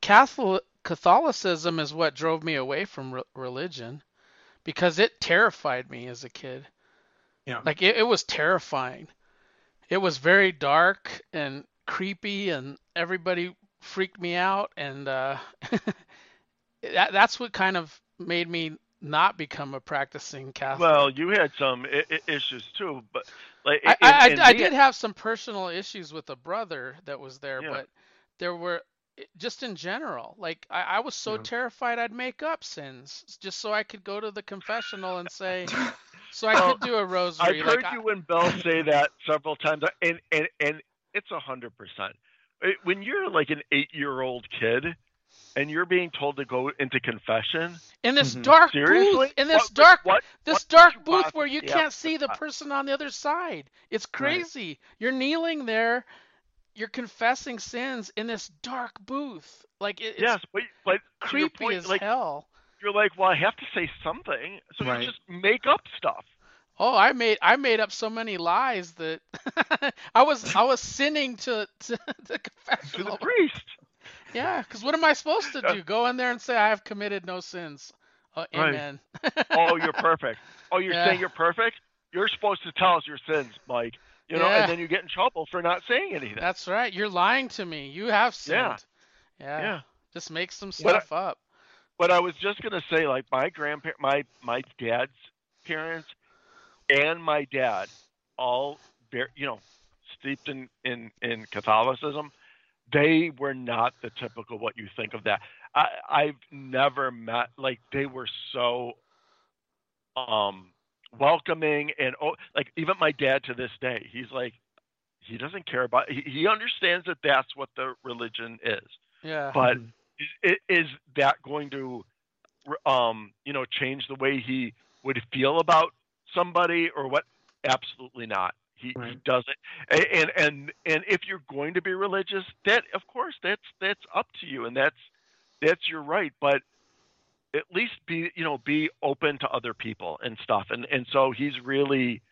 Catholic Catholicism is what drove me away from re- religion because it terrified me as a kid. Yeah. Like it, it was terrifying. It was very dark and creepy and everybody freaked me out and uh [LAUGHS] that, that's what kind of made me not become a practicing Catholic. Well, you had some I- I- issues too, but like I, in- I, in I, I did have some personal issues with a brother that was there, Yeah. but there were just in general. Like I, I was so Yeah. terrified I'd make up sins just so I could go to the confessional and say, [LAUGHS] so I Well, could do a rosary. I've like heard I- you and Bell say that several times, and and and it's a hundred percent. It- When you're like an eight-year-old kid, and you're being told to go into confession, in this Mhm. dark seriously, booth, in this What- dark, what, this what dark booth possibly where you have can't see the person on the other side. It's Right. crazy. You're kneeling there. You're confessing sins in this dark booth. Like it, it's yes, but but creepy point, as like hell. you're like, well, I have to say something, so Right. you just make up stuff. Oh, I made I made up so many lies that [LAUGHS] I was I was sinning to [LAUGHS] to, to To the confessional. priest. Yeah, because what am I supposed to do? Go in there and say I have committed no sins. Uh, Right. amen. Oh, you're [LAUGHS] perfect. Oh, you're Yeah. saying you're perfect. You're supposed to tell us your sins, Mike. You know, Yeah. and then you get in trouble for not saying anything. That's right. You're lying to me. You have sinned. Yeah. Yeah. yeah. Just make some But I- stuff up. But I was just gonna say, like my grandparent, my my dad's parents, and my dad, all you know, steeped in in in Catholicism. They were not the typical what you think of that. I I've never met like they were so um welcoming and oh like even my dad to this day he's like he doesn't care about he, he understands that that's what the religion is Yeah. but is, is that going to um you know change the way he would feel about somebody or what? Absolutely not. He, he doesn't. And and and if you're going to be religious that of course that's that's up to you and that's that's your right but at least be you know be open to other people and stuff. And and so he's really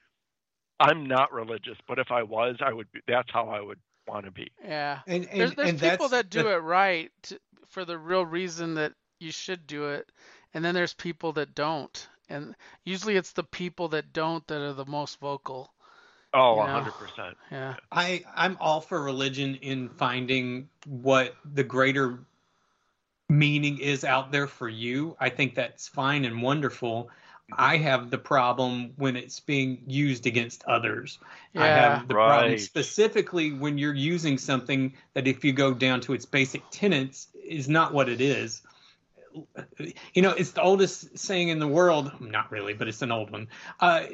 i'm not religious but if i was i would be that's how i would want to be. Yeah. And, and, There's there's and people that do the- it right t- for the real reason that you should do it, and then there's people that don't. And usually it's the people that don't that are the most vocal. oh You know. 100% Yeah. I I'm all for religion in finding what the greater meaning is out there for you. I think that's fine and wonderful. I have the problem when it's being used against others. I Yeah. have the problem specifically when you're using something that if you go down to its basic tenets is not what it is. You know, it's the oldest saying in the world. Not really, but it's an old one. Uh,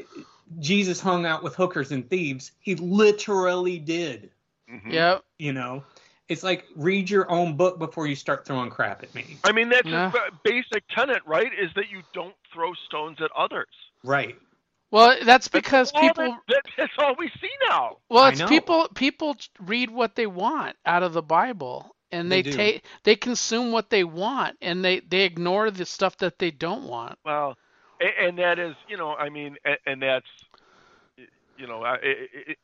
Jesus hung out with hookers and thieves. He literally did. Mhm. Yep. You know, it's like read your own book before you start throwing crap at me. I mean, that's Yeah. a basic tenet, right? Is that you don't throw stones at others. Right. Well, that's That's because all people That, that, that's all we see now. Well, it's people people read what they want out of the Bible and They they, take they consume what they want and they they ignore the stuff that they don't want. Well, and that is, you know, I mean, and that's, you know,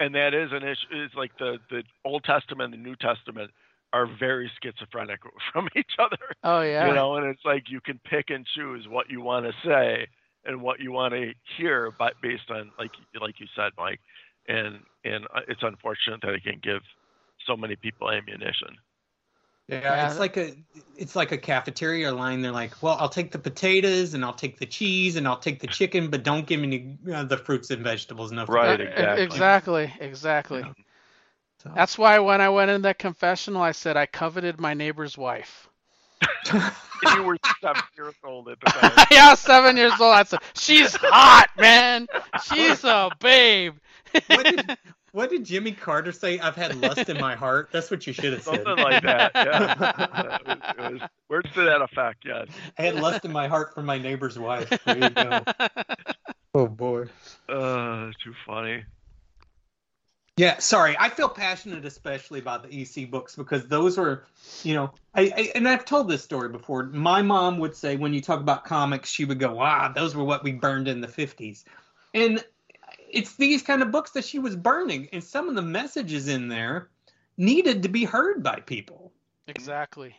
and that is an issue. It's like the the Old Testament and the New Testament are very schizophrenic [LAUGHS] from each other. Oh yeah. You know, and it's like you can pick and choose what you want to say and what you want to hear, but based on like like you said, Mike, and and uh, it's unfortunate that it can give so many people ammunition. Yeah, Yeah. it's like a it's like a cafeteria line. They're like, well, I'll take the potatoes and I'll take the cheese and I'll take the chicken, but don't give me uh, the fruits and vegetables. No, Right, exactly. Exactly. Exactly. Yeah. So- That's why when I went in that confessional, I said I coveted my neighbor's wife. [LAUGHS] you were seven years old at the time. [LAUGHS] yeah, seven years old. I said, she's hot, man. She's a babe. what, did, what did Jimmy Carter say? I've had lust in my heart. That's what you should have said. Something like that. Yeah. [LAUGHS] It was, it was, words to that effect. Yes. I had lust in my heart for my neighbor's wife. There you go. [LAUGHS] Oh boy. Uh, too funny. Yeah, sorry. I feel passionate, especially about the EC books, because those were, you know, I, I and I've told this story before. My mom would say when you talk about comics, she would go, "Wow, those were what we burned in the '50s," and it's these kind of books that she was burning, and some of the messages in there needed to be heard by people. exactly.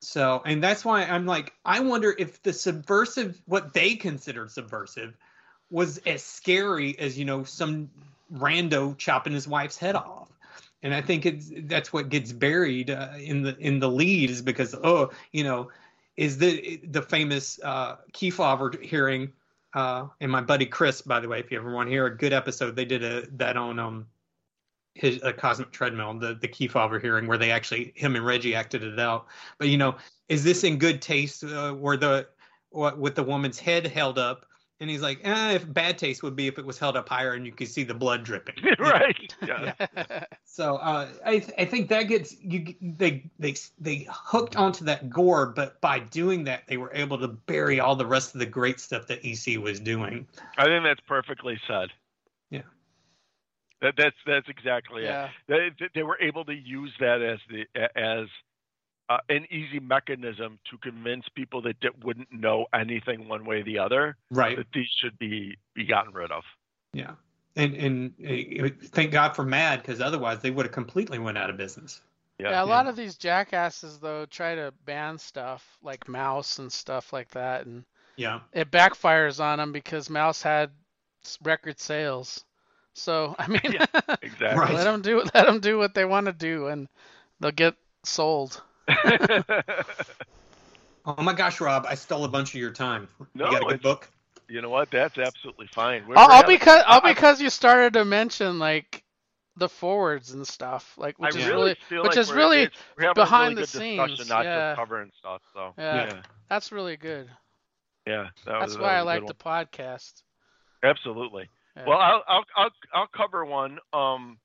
So, and that's why I'm like, I wonder if the subversive, what they considered subversive, was as scary as you know some rando chopping his wife's head off. And I think it's that's what gets buried uh, in the in the lead is because oh you know is the the famous uh, Kefauver hearing uh, and my buddy Chris by the way if you ever want to hear a good episode they did a that on um his a cosmic treadmill the the Kefauver hearing where they actually him and Reggie acted it out. But you know is this in good taste uh, where the what with the woman's head held up and he's like eh, if bad taste would be if it was held up higher and you could see the blood dripping [LAUGHS] right. Yeah. [LAUGHS] so uh, I th- I think that gets you they they they hooked onto that gore, but by doing that they were able to bury all the rest of the great stuff that EC was doing. I think that's perfectly said. Yeah. That, that's that's exactly it. yeah. They, they were able to use that as the as uh, an easy mechanism to convince people that di- wouldn't know anything one way or the other Right. that these should be be gotten rid of. Yeah. And and uh, thank God for Mad because otherwise they would have completely went out of business. Yeah. Yeah, a lot of these jackasses though try to ban stuff like Maus and stuff like that, and Yeah. it backfires on them because Maus had record sales. So I mean, Exactly. Right. [LAUGHS] let them do let them do what they want to do, and they'll get sold. [LAUGHS] Oh my gosh, Rob, I stole a bunch of your time. No, you got a good book? you know what? That's absolutely fine. We're, All, we're all because all I- I- because you started to mention like the forwards and stuff, like which I is really, really feel which like is we're- really we're behind really the good scenes, not yeah. just covering stuff. So Yeah. yeah, that's really good. yeah, that That's was, why I that was a like the podcast. Absolutely. Yeah. Well, I'll, I'll I'll I'll cover one. Um,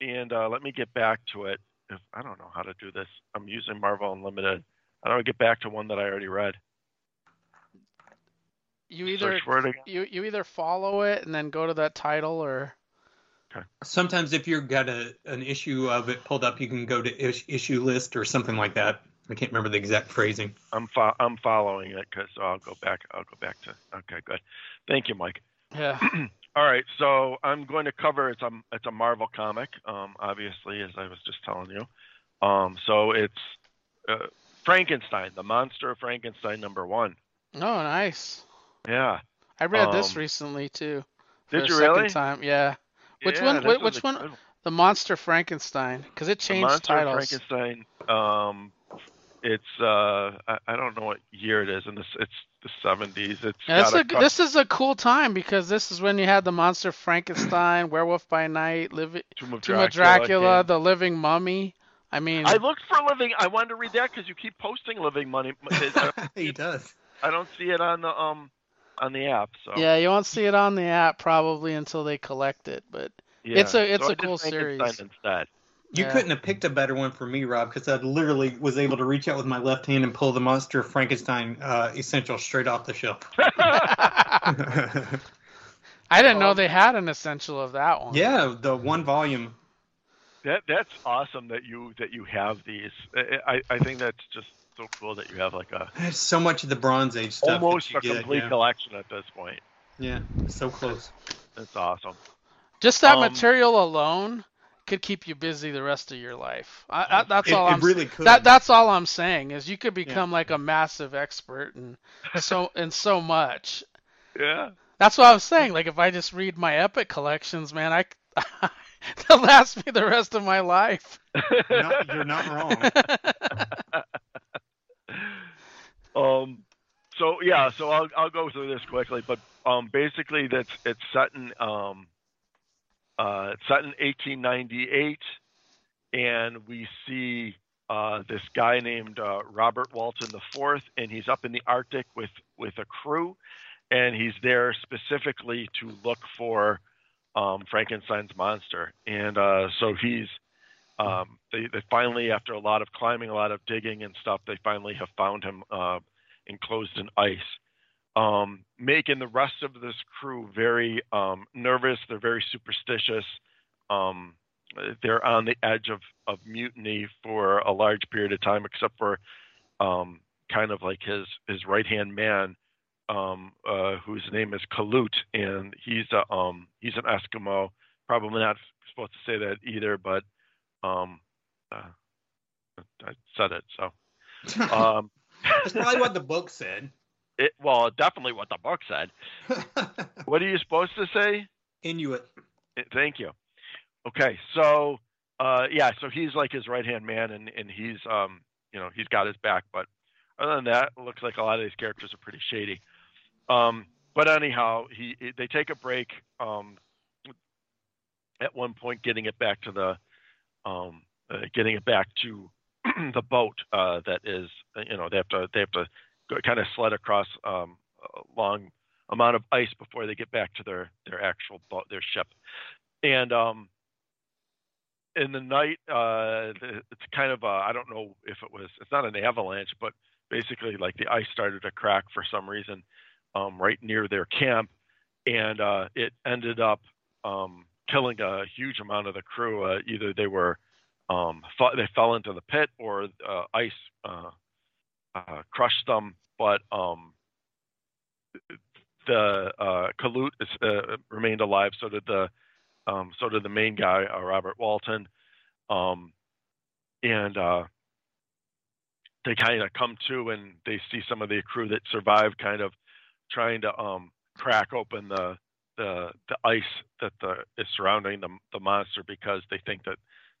and uh, let me get back to it. If I don't know how to do this, I'm using Marvel Unlimited. I don't get back to one that I already read. you either Search for it again. you you either follow it and then go to that title or Sometimes if you've got a an issue of it pulled up, you can go to ish, issue list or something like that. I can't remember the exact phrasing. I'm fo- I'm following it because I'll go back. I'll go back to. Okay, good. Thank you, Mike. yeah. [CLEARS THROAT] All right, so I'm going to cover it's a it's a Marvel comic, um, obviously, as I was just telling you. Um, so it's uh, Frankenstein, the monster of Frankenstein, number one. Oh, nice. Yeah. I read this Um, recently too. Did you second really? Time. Yeah. Which Yeah, one- this which one- The Monster Frankenstein, because it The changed monster of titles. Frankenstein. Um, it's uh, I, I don't know what year it is, and it's it's the 70s. It's this, is a a, this is a cool time because this is when you had the Monster Frankenstein, Werewolf by Night, Liv- Tomb of Tomb of Dracula. Dracula, the Living Mummy. I mean, I looked for Living. I wanted to read that because you keep posting Living Mummy. I [LAUGHS] he does. I don't see it on the um on the app. So yeah, you won't see it on the app probably until they collect it, but Yeah. It's a- it's So a I cool series. Instead. You Yeah. couldn't have picked a better one for me, Rob, because I literally was able to reach out with my left hand and pull the Monster Frankenstein uh, essential straight off the shelf. [LAUGHS] I didn't know Um, they had an essential of that one. yeah, the one volume. That that's awesome that you that you have these. I I, I think that's just so cool that you have like a There's so much of the Bronze Age stuff. that almost you a get, complete yeah. collection at this point. Yeah, so close. That's awesome. Just that Um, material alone could keep you busy the rest of your life. I, I, that's It, all I'm really could. that that's all I'm saying is you could become like a massive expert and so [LAUGHS] and so much. Yeah. That's what I was saying. Like if I just read my Epic collections, man, I [LAUGHS] they'll last me the rest of my life. [LAUGHS] You're not, you're not wrong. um, so yeah, so I'll I'll go through this quickly, but um, basically that's it's set in um, uh, it's set in 1898, and we see uh, this guy named uh, Robert Walton IV, and he's up in the Arctic with with a crew, and he's there specifically to look for um, Frankenstein's monster, and uh, so he's um, they, they finally, after a lot of climbing, a lot of digging and stuff, they finally have found him uh, enclosed in ice, um, making the rest of this crew very um, nervous. They're very superstitious. Um, they're on the edge of, of mutiny for a large period of time, except for um, kind of like his his right hand man, um, uh, whose name is Kalut, and he's a um, he's an Eskimo. Probably not supposed to say that either, but um, uh, I said it. So [LAUGHS] um, That's probably what the book said. It well, definitely what the book said. [LAUGHS] What are you supposed to say? Inuit. Eh, Thank you. Okay, so uh, yeah, so he's like his right hand man, and and he's um you know he's got his back, but other than that, it looks like a lot of these characters are pretty shady. Um, but anyhow, he they take a break. Um, at one point, getting it back to the um, uh, getting it back to [CLEARS THROAT] the boat uh, that is you know they have to they have to kind of sled across um, a long amount of ice before they get back to their their actual boat their ship. And um in the night uh it's kind of i don't know if it was it's not an avalanche but basically like the ice started to crack for some reason um right near their camp. And uh it ended up um killing a huge amount of the crew. Uh, either they were um fa- they fell into the pit or uh, ice uh, crushed them but um the uh, Kalut is, uh, remained alive. So did the um, so did the main guy, uh, Robert Walton, um, and uh, they kind of come to and they see some of the crew that survived, kind of trying to um, crack open the the the ice that the, is surrounding the the monster because they think that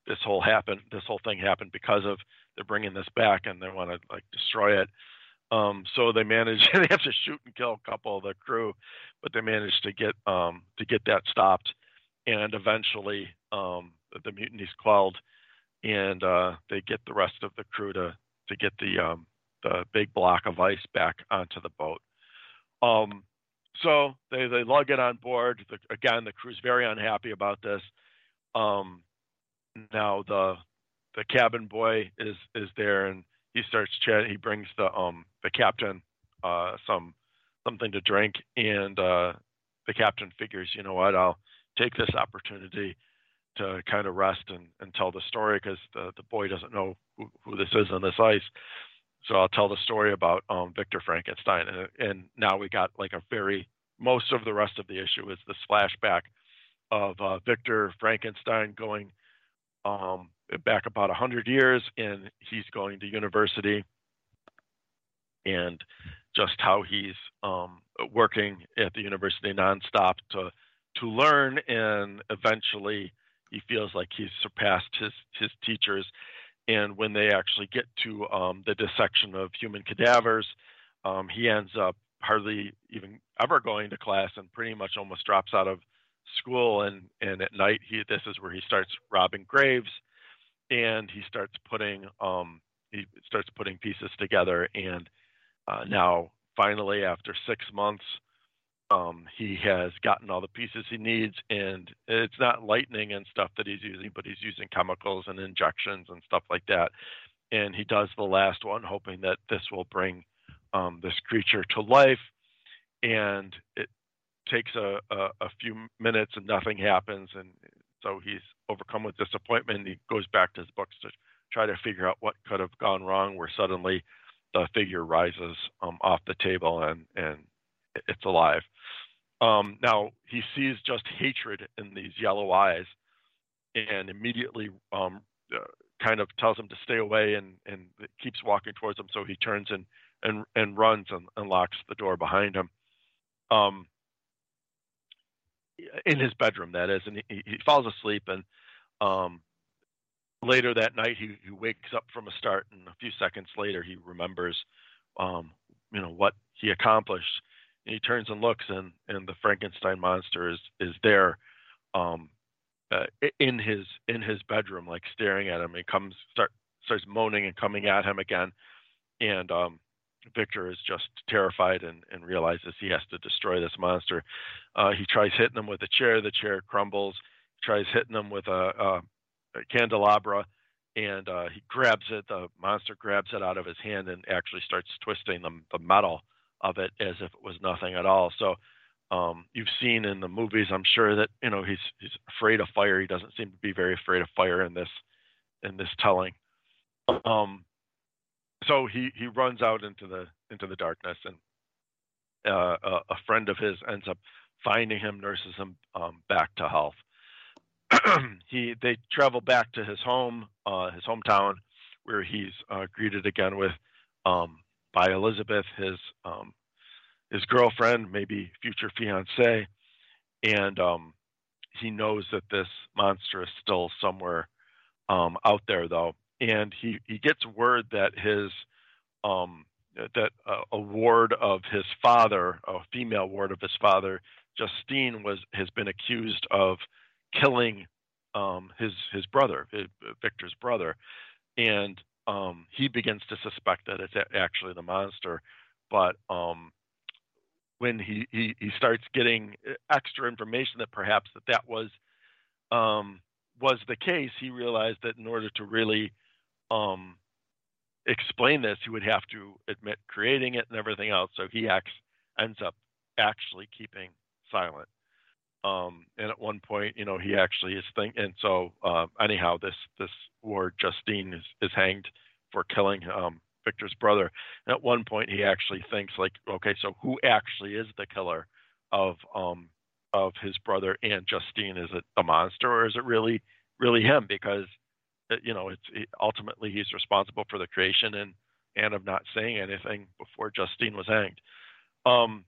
this whole happened, this whole thing happened because of they're bringing this back and they want to like destroy it. Um, so they managed. [LAUGHS] They have to shoot and kill a couple of the crew, but they managed to get um, to get that stopped, and eventually um, the mutiny's quelled, and uh, they get the rest of the crew to to get the um, the big block of ice back onto the boat. Um, so they they lug it on board. The, again, the crew's very unhappy about this. Um, now the the cabin boy is is there and he starts chatting. He brings the um the captain uh some something to drink, and uh, the captain figures, you know what, I'll take this opportunity to kind of rest and, and tell the story because the the boy doesn't know who, who this is on this ice. So I'll tell the story about um, Victor Frankenstein, and, and now we got like a very most of the rest of the issue is this flashback of uh, Victor Frankenstein going um, back about 100 years and he's going to university. And just how he's um, working at the university nonstop to to learn and eventually he feels like he's surpassed his his teachers. And when they actually get to um, the dissection of human cadavers um, he ends up hardly even ever going to class and pretty much almost drops out of school and and at night he this is where he starts robbing graves and he starts putting um, he starts putting pieces together and uh, now finally after six months um, he has gotten all the pieces he needs and it's not lightning and stuff that he's using but he's using chemicals and injections and stuff like that and he does the last one hoping that this will bring um, this creature to life and it takes a, a, a few minutes and nothing happens and so he's overcome with disappointment. He goes back to his books to try to figure out what could have gone wrong. Where suddenly the figure rises um, off the table and and it's alive. Um, now he sees just hatred in these yellow eyes, and immediately um, uh, kind of tells him to stay away and and keeps walking towards him. So he turns and and and runs and, and locks the door behind him. Um, in his bedroom, that is, and he, he falls asleep. And um, later that night, he, he wakes up from a start, and a few seconds later, he remembers, um, you know, what he accomplished. And he turns and looks, and and the Frankenstein monster is is there, um, uh, in his in his bedroom, like staring at him. He comes start starts moaning and coming at him again, and um, Victor is just terrified and, and realizes he has to destroy this monster. Uh, he tries hitting him with a chair. The chair crumbles. He tries hitting him with a, a, a candelabra, and uh, he grabs it. The monster grabs it out of his hand and actually starts twisting the, the metal of it as if it was nothing at all. So um, you've seen in the movies, I'm sure that you know he's he's afraid of fire. He doesn't seem to be very afraid of fire in this in this telling. Um, so he he runs out into the into the darkness, and uh, a, a, friend of his ends up finding him, nurses him um, back to health. [CLEARS THROAT] he they travel back to his home, uh, his hometown, where he's uh, greeted again with um, by Elizabeth, his um, his girlfriend, maybe future fiance, and um, he knows that this monster is still somewhere um, out there, though, and he he gets word that his um, that uh, a ward of his father, a female ward of his father, Justine, was has been accused of killing um, his his brother, his, Victor's brother, and um, he begins to suspect that it's actually the monster. But um, when he, he, he starts getting extra information that perhaps that that was um, was the case, he realized that in order to really um, explain this, he would have to admit creating it and everything else. So he acts, ends up actually keeping silent. Um, and at one point, you know, he actually is thinking. And so, uh, anyhow, this this ward Justine is, is hanged for killing um, Victor's brother. And at one point, he actually thinks like, okay, so who actually is the killer of um, of his brother and Justine? Is it the monster or is it really really him? Because you know, it's ultimately he's responsible for the creation and and of not saying anything before Justine was hanged. Um,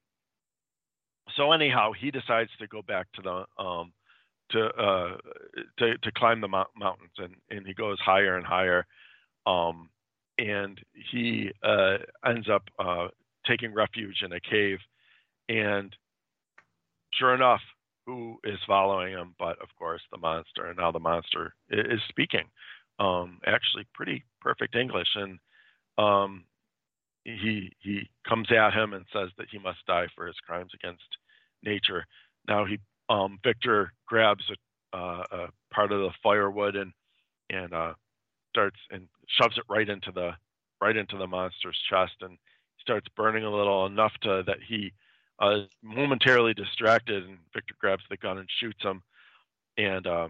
so anyhow, he decides to go back to the um, to, uh, to to climb the mo- mountains, and and he goes higher and higher, um, and he uh, ends up uh, taking refuge in a cave, and sure enough, who is following him, but of course the monster. And now the monster is speaking, um, actually pretty perfect English, and um, he he comes at him and says that he must die for his crimes against nature. Now he um, Victor grabs a, uh, a, part of the firewood and and uh, starts and shoves it right into the right into the monster's chest and starts burning a little enough to that he uh, momentarily distracted, and Victor grabs the gun and shoots him, and uh,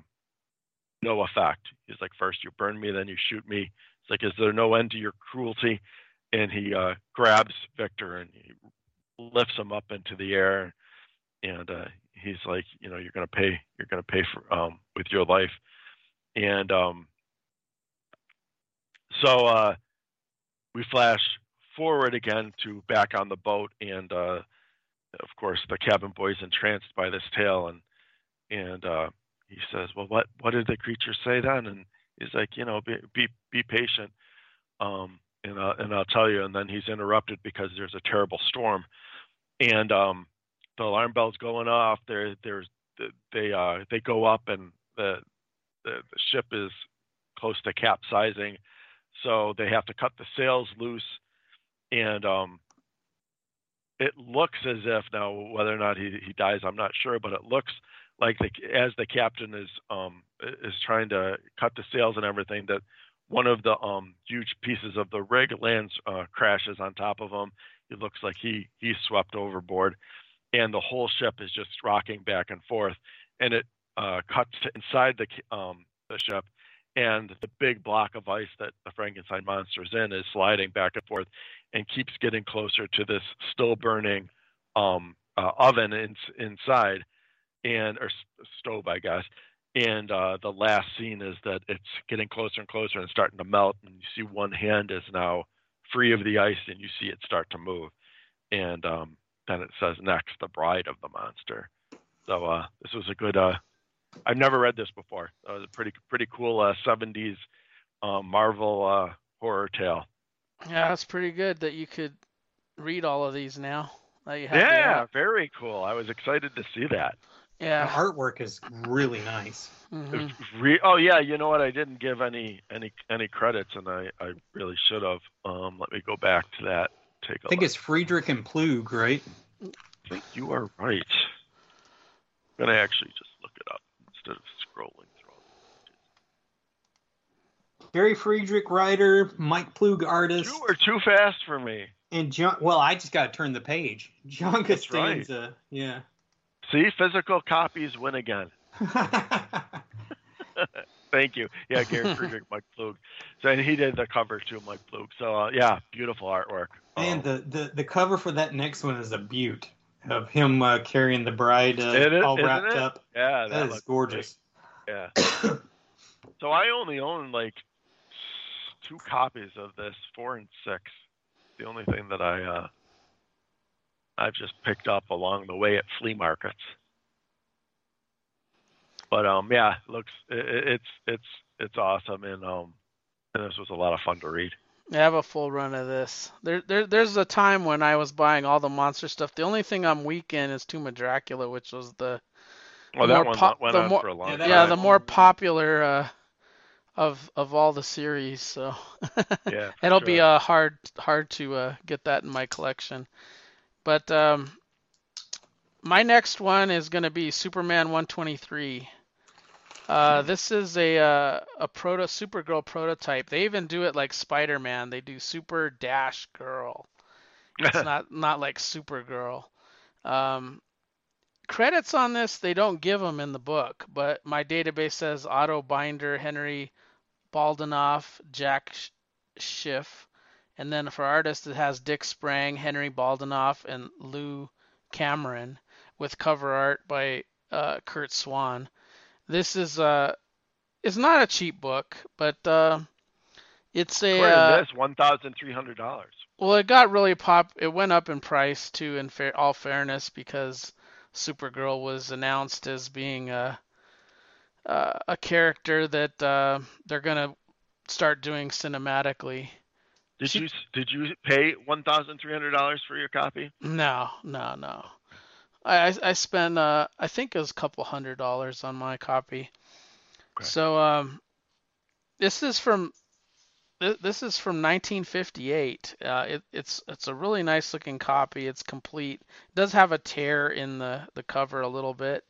no effect. He's like, first you burn me, then you shoot me. It's like, is there no end to your cruelty? And he uh, grabs Victor and he lifts him up into the air, and uh, he's like, you know, you're gonna pay, you're gonna pay for um, with your life, and um, so uh, we flash forward again to back on the boat and uh, of course, the cabin boy's entranced by this tale, and and uh, he says, "Well, what what did the creature say then?" And he's like, "You know, be be, be patient, um, and uh, and I'll tell you." And then he's interrupted because there's a terrible storm, and um, the alarm bell's going off. There there's they uh, they go up, and the, the the ship is close to capsizing, so they have to cut the sails loose, and um, it looks as if now whether or not he, he dies, I'm not sure, but it looks like the, as the captain is um, is trying to cut the sails and everything that one of the um, huge pieces of the rig lands uh, crashes on top of him. It looks like he he's swept overboard, and the whole ship is just rocking back and forth. And it uh, cuts inside the um, the ship, and the big block of ice that the Frankenstein monster is in is sliding back and forth and keeps getting closer to this still burning um, uh, oven in, inside and or stove, I guess. And uh, the last scene is that it's getting closer and closer and starting to melt, and you see one hand is now free of the ice, and you see it start to move. And um, then it says next, the bride of the monster. So uh, this was a good. Uh, I've never read this before. It was a pretty pretty cool uh, 70s um, Marvel uh, horror tale. Yeah, it's pretty good that you could read all of these now. That you have Yeah, very cool. I was excited to see that. Yeah, the artwork is really nice. hmm Re- oh yeah, you know what? I didn't give any any any credits, and I I really should have. Um, let me go back to that. Take a I think look. it's Friedrich and Ploog, right? I think you are right. I'm gonna actually just look it up instead of scrolling Gary Friedrich, writer, Mike Ploog, artist, You are too fast for me. and John. Well, I just got to turn the page. John That's right. Costanza. Yeah. See, physical copies win again. [LAUGHS] [LAUGHS] Thank you. Yeah, Gary Friedrich, [LAUGHS] Mike Ploog. So and he did the cover too, Mike Ploog. So uh, yeah, beautiful artwork. and Um, the, the the cover for that next one is a beaut of him uh, carrying the bride uh, It all wrapped it? up. yeah, That is gorgeous. great. Yeah. [COUGHS] so I only own like two copies of this, four and six. The only thing that I uh, I've just picked up along the way at flea markets. But um, yeah, it looks it, it- it's it's it's awesome, and um, and this was a lot of fun to read. I have a full run of this. There, there, there's a time when I was buying all the monster stuff. The only thing I'm weak in is Tomb of Dracula, which was the Well, The that one pop- went on more- for a long Yeah, time. yeah, the more popular uh, of of all the series. So [LAUGHS] yeah, it'll be sure. uh, hard hard to uh, get that in my collection. But um, my next one is going to be Superman 123. Uh, this is a uh, a proto Supergirl prototype. They even do it like Spider-Man. They do Super Dash Girl. It's [LAUGHS] not not like Supergirl. Um, credits on this they don't give them in the book, but my database says Otto Binder, Henry Boltinoff, Jack Schiff, and then for artists it has Dick Sprang, Henry Boltinoff, and Lou Cameron, with cover art by uh, Curt Swan. This is uh, it's not a cheap book, but uh, it's a uh, this, one thousand three hundred dollars. well, it got really pop. It went up in price too. In fair, all fairness, because Supergirl was announced as being a a, a character that uh, they're gonna start doing cinematically. Did She- you did you pay one thousand three hundred dollars for your copy? No, no, no. I I, I spent uh I think it was a couple hundred dollars on my copy. Okay. So um, this is from thi- this is from 1958. Uh, it, it's it's a really nice looking copy. It's complete. It does have a tear in the the cover a little bit,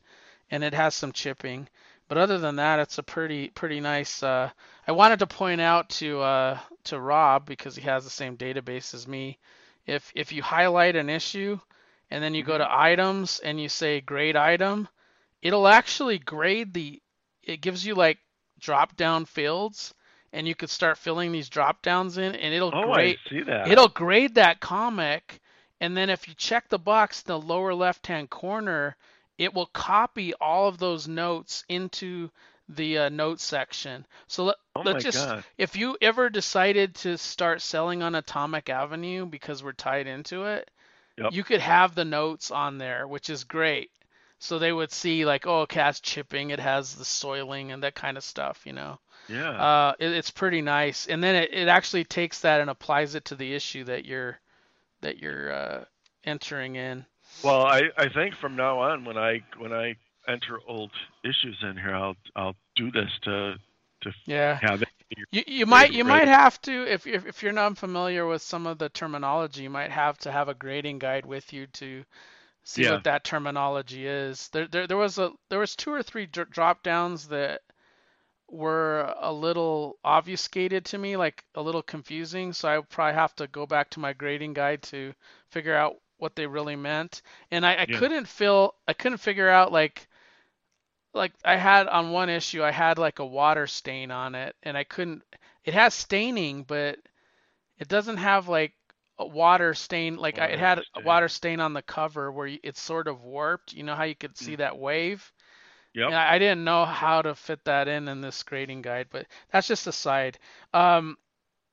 and it has some chipping. But other than that, it's a pretty pretty nice. Uh, I wanted to point out to uh, to Rob because he has the same database as me. If if you highlight an issue, and then you go to items and you say grade item, it'll actually grade the. It gives you like drop down fields, and you could start filling these drop downs in, and it'll Oh, grade. I see that. It'll grade that comic, and then if you check the box in the lower left-hand corner, it will copy all of those notes into the uh, notes section. So let, oh let's just god. if you ever decided to start selling on Atomic Avenue because we're tied into it, Yep. you could have the notes on there, which is great. So they would see like, oh, has chipping, it has the soiling and that kind of stuff, you know. Yeah. Uh, it, it's pretty nice, and then it, it actually takes that and applies it to the issue that you're that you're uh, entering in. Well, I, I think from now on when I when I enter old issues in here, I'll I'll do this to to Yeah. have it. You, you might you might have to if if if you're not familiar with some of the terminology, you might have to have a grading guide with you to see Yeah. what that terminology is. There there there was a there was two or three drop downs that were a little obfuscated to me, like a little confusing. So I probably have to go back to my grading guide to figure out what they really meant. And I, I Yeah. couldn't feel I couldn't figure out like like I had on one issue I had like a water stain on it and I couldn't it has staining but it doesn't have like a water stain like I, it Water had a water stain on the cover where it's sort of warped you know how you could see that wave Mm. Yep. and I, didn't know how to fit that in in this grading guide but that's just a side um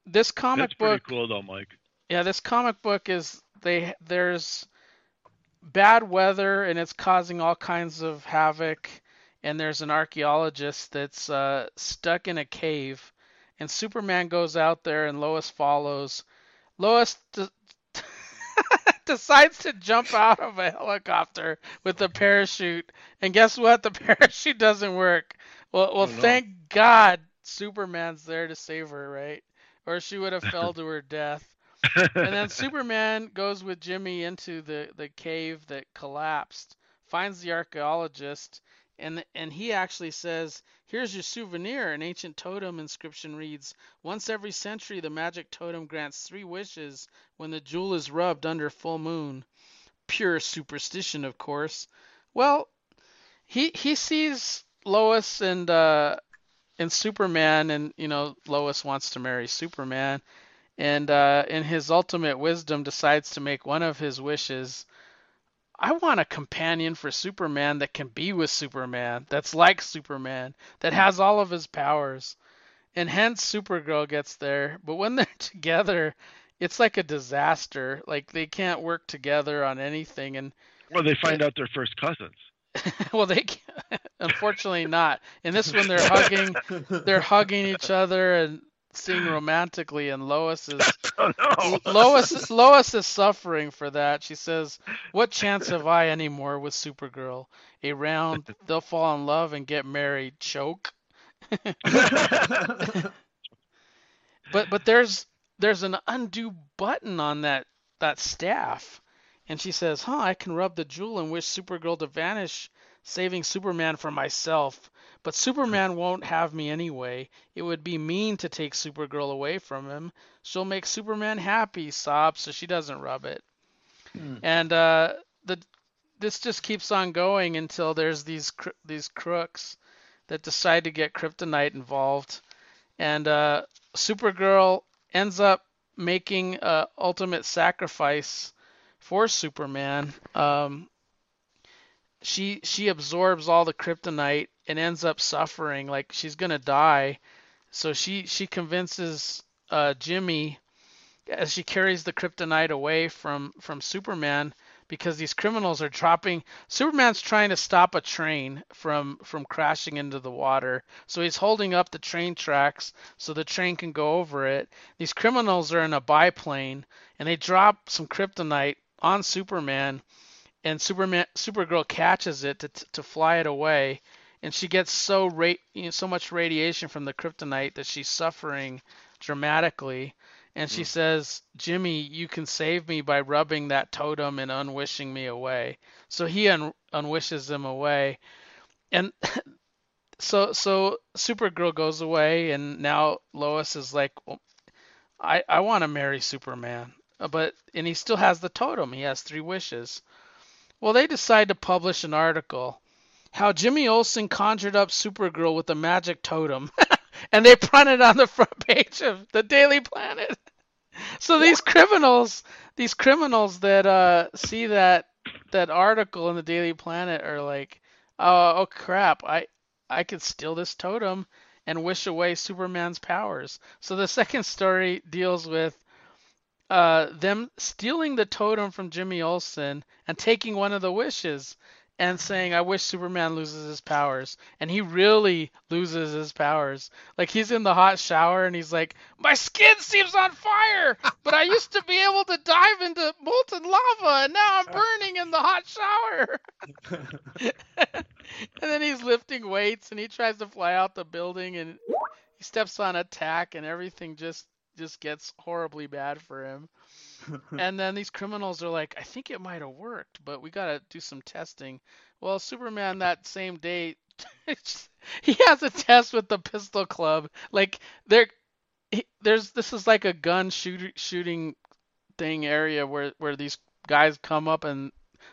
this comic That's pretty book cool though, Mike. Yeah, this comic book is they there's bad weather and it's causing all kinds of havoc. And there's an archaeologist that's uh, stuck in a cave, and Superman goes out there and Lois follows. Lois d- [LAUGHS] decides to jump out of a helicopter with a parachute, and guess what? The [LAUGHS] parachute doesn't work. Well, well, Oh, thank God Superman's there to save her, right? Or she would have fell to her death. And then [LAUGHS] Superman goes with Jimmy into the, the cave that collapsed, finds the archaeologist, and and he actually says, "Here's your souvenir." An ancient totem inscription reads, "Once every century, the magic totem grants three wishes when the jewel is rubbed under full moon." Pure superstition, of course. Well, he he sees Lois and uh, and Superman, and you know Lois wants to marry Superman, and uh, in his ultimate wisdom decides to make one of his wishes. I want a companion for Superman that can be with Superman, that's like Superman, that has all of his powers. And hence Supergirl gets there. But when [LAUGHS] they're together, it's like a disaster. Like they can't work together on anything. And well, they find out they're first cousins. [LAUGHS] well, they can't, [LAUGHS] unfortunately not. In this one, they're hugging, they're hugging each other and sing romantically. And Lois is [LAUGHS] Oh no. Lois Lois is suffering for that. She says, "What chance have I anymore with Supergirl? A round, [LAUGHS] they'll fall in love and get married. Choke." [LAUGHS] But but there's there's an undo button on that that staff, and she says, "Huh? I can rub the jewel and wish Supergirl to vanish, saving Superman for myself. But Superman won't have me anyway. It would be mean to take Supergirl away from him. She'll make Superman happy." Sob, so she doesn't rub it. Hmm. And uh, the this just keeps on going until there's these cr- these crooks that decide to get kryptonite involved, and uh, Supergirl ends up making a ultimate sacrifice for Superman. Um, she she absorbs all the kryptonite and ends up suffering like she's gonna die. So she she convinces uh, Jimmy as she carries the kryptonite away from from Superman because these criminals are dropping Superman's trying to stop a train from from crashing into the water. So he's holding up the train tracks so the train can go over it. These criminals are in a biplane and they drop some kryptonite on Superman and Superman Supergirl catches it to to fly it away and she gets so ra- you know, so much radiation from the kryptonite that she's suffering dramatically and she says, "Jimmy, you can save me by rubbing that totem and unwishing me away." So he un- unwishes him away, and [LAUGHS] so so Supergirl goes away, and now Lois is like, well, "I I want to marry Superman," Uh, but and he still has the totem. He has three wishes. Well, they decide to publish an article, how Jimmy Olsen conjured up Supergirl with a magic totem. [LAUGHS] and they printed on the front page of the Daily Planet. So these criminals, these criminals that uh, see that that article in the Daily Planet are like, oh, oh crap, I I could steal this totem and wish away Superman's powers. So the second story deals with uh, them stealing the totem from Jimmy Olsen and taking one of the wishes and saying, I wish Superman loses his powers. And he really loses his powers. Like he's in the hot shower and he's like, My skin seems on fire, but I used to be able to dive into molten lava and now I'm burning in the hot shower. [LAUGHS] and then he's lifting weights and he tries to fly out the building and he steps on a tack and everything just just gets horribly bad for him. [LAUGHS] and then these criminals are like, I think it might have worked, but we got to do some testing. Well, Superman that same day, [LAUGHS] he has a test with the Pistol Club. Like there, there's this is like a gun shoot, shooting thing area where where these guys come up and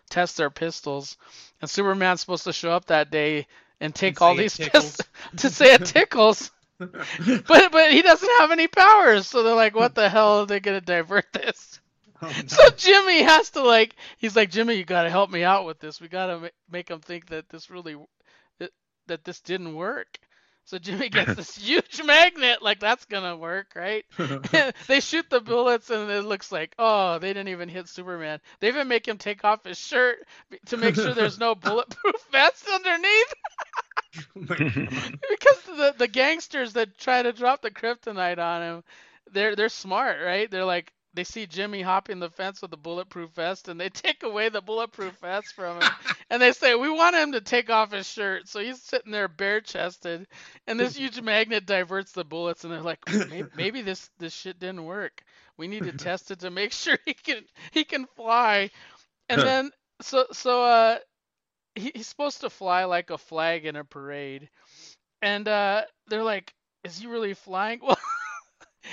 test their pistols, and Superman's supposed to show up that day and take say all these pistols [LAUGHS] to say it tickles. But but he doesn't have any powers, so they're like, what the hell are they gonna divert this? Oh, no. So Jimmy has to like, he's like, Jimmy, you gotta help me out with this. We gotta ma- make him think that this really, that, that this didn't work. So Jimmy gets [LAUGHS] this huge magnet, like that's gonna work, right? [LAUGHS] [LAUGHS] they shoot the bullets, and it looks like, oh, they didn't even hit Superman. They even make him take off his shirt to make sure there's no bulletproof vest underneath. Oh because the the gangsters that try to drop the kryptonite on him, they're they're smart, right? They're like they see Jimmy hopping the fence with a bulletproof vest and they [LAUGHS] take away the bulletproof vest from him. [LAUGHS] And they say we want him to take off his shirt. So he's sitting there bare chested and this [LAUGHS] huge magnet diverts the bullets and they're like maybe, maybe this this shit didn't work. We need to test it to make sure he can he can fly. And then so so uh he, he's supposed to fly like a flag in a parade. And uh they're like is he really flying? Well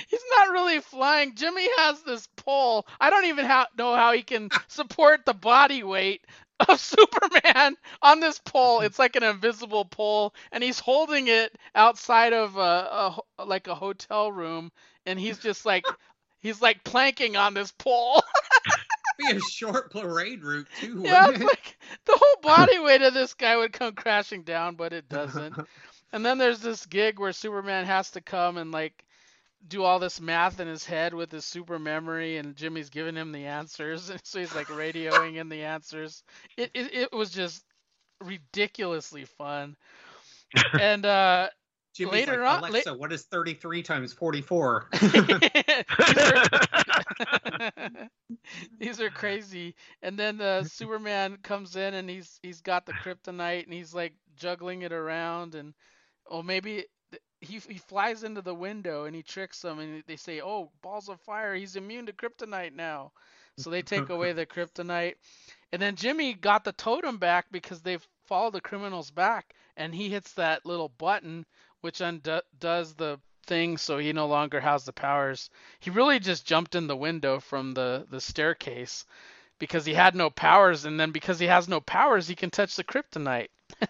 He's not really flying. Jimmy has this pole. I don't even ha- know how he can [LAUGHS] support the body weight of [LAUGHS] Superman on this pole. It's like an invisible pole, and he's holding it outside of a, a like a hotel room, and he's just like [LAUGHS] he's like planking on this pole. Be a short parade route too. yeah, it? like the whole body weight of this guy would come crashing down, but it doesn't. And then there's this gig where Superman has to come and like do all this math in his head with his super memory, and Jimmy's giving him the answers, and [LAUGHS] so he's like radioing in the answers. It it, it was just ridiculously fun. [LAUGHS] And uh, Jimmy's later like, on- la- Alexa, what is 33 times 44? [LAUGHS] these are crazy. And then uh, Superman comes in and he's he's got the kryptonite and he's like juggling it around and oh maybe th- he he flies into the window and he tricks them and they say oh balls of fire he's immune to kryptonite now. So they take [LAUGHS] away the kryptonite. And then Jimmy got the totem back because they've followed the criminals back and he hits that little button which undoes the thing so he no longer has the powers. He really just jumped in the window from the the staircase because he had no powers and then because he has no powers he can touch the kryptonite. [LAUGHS]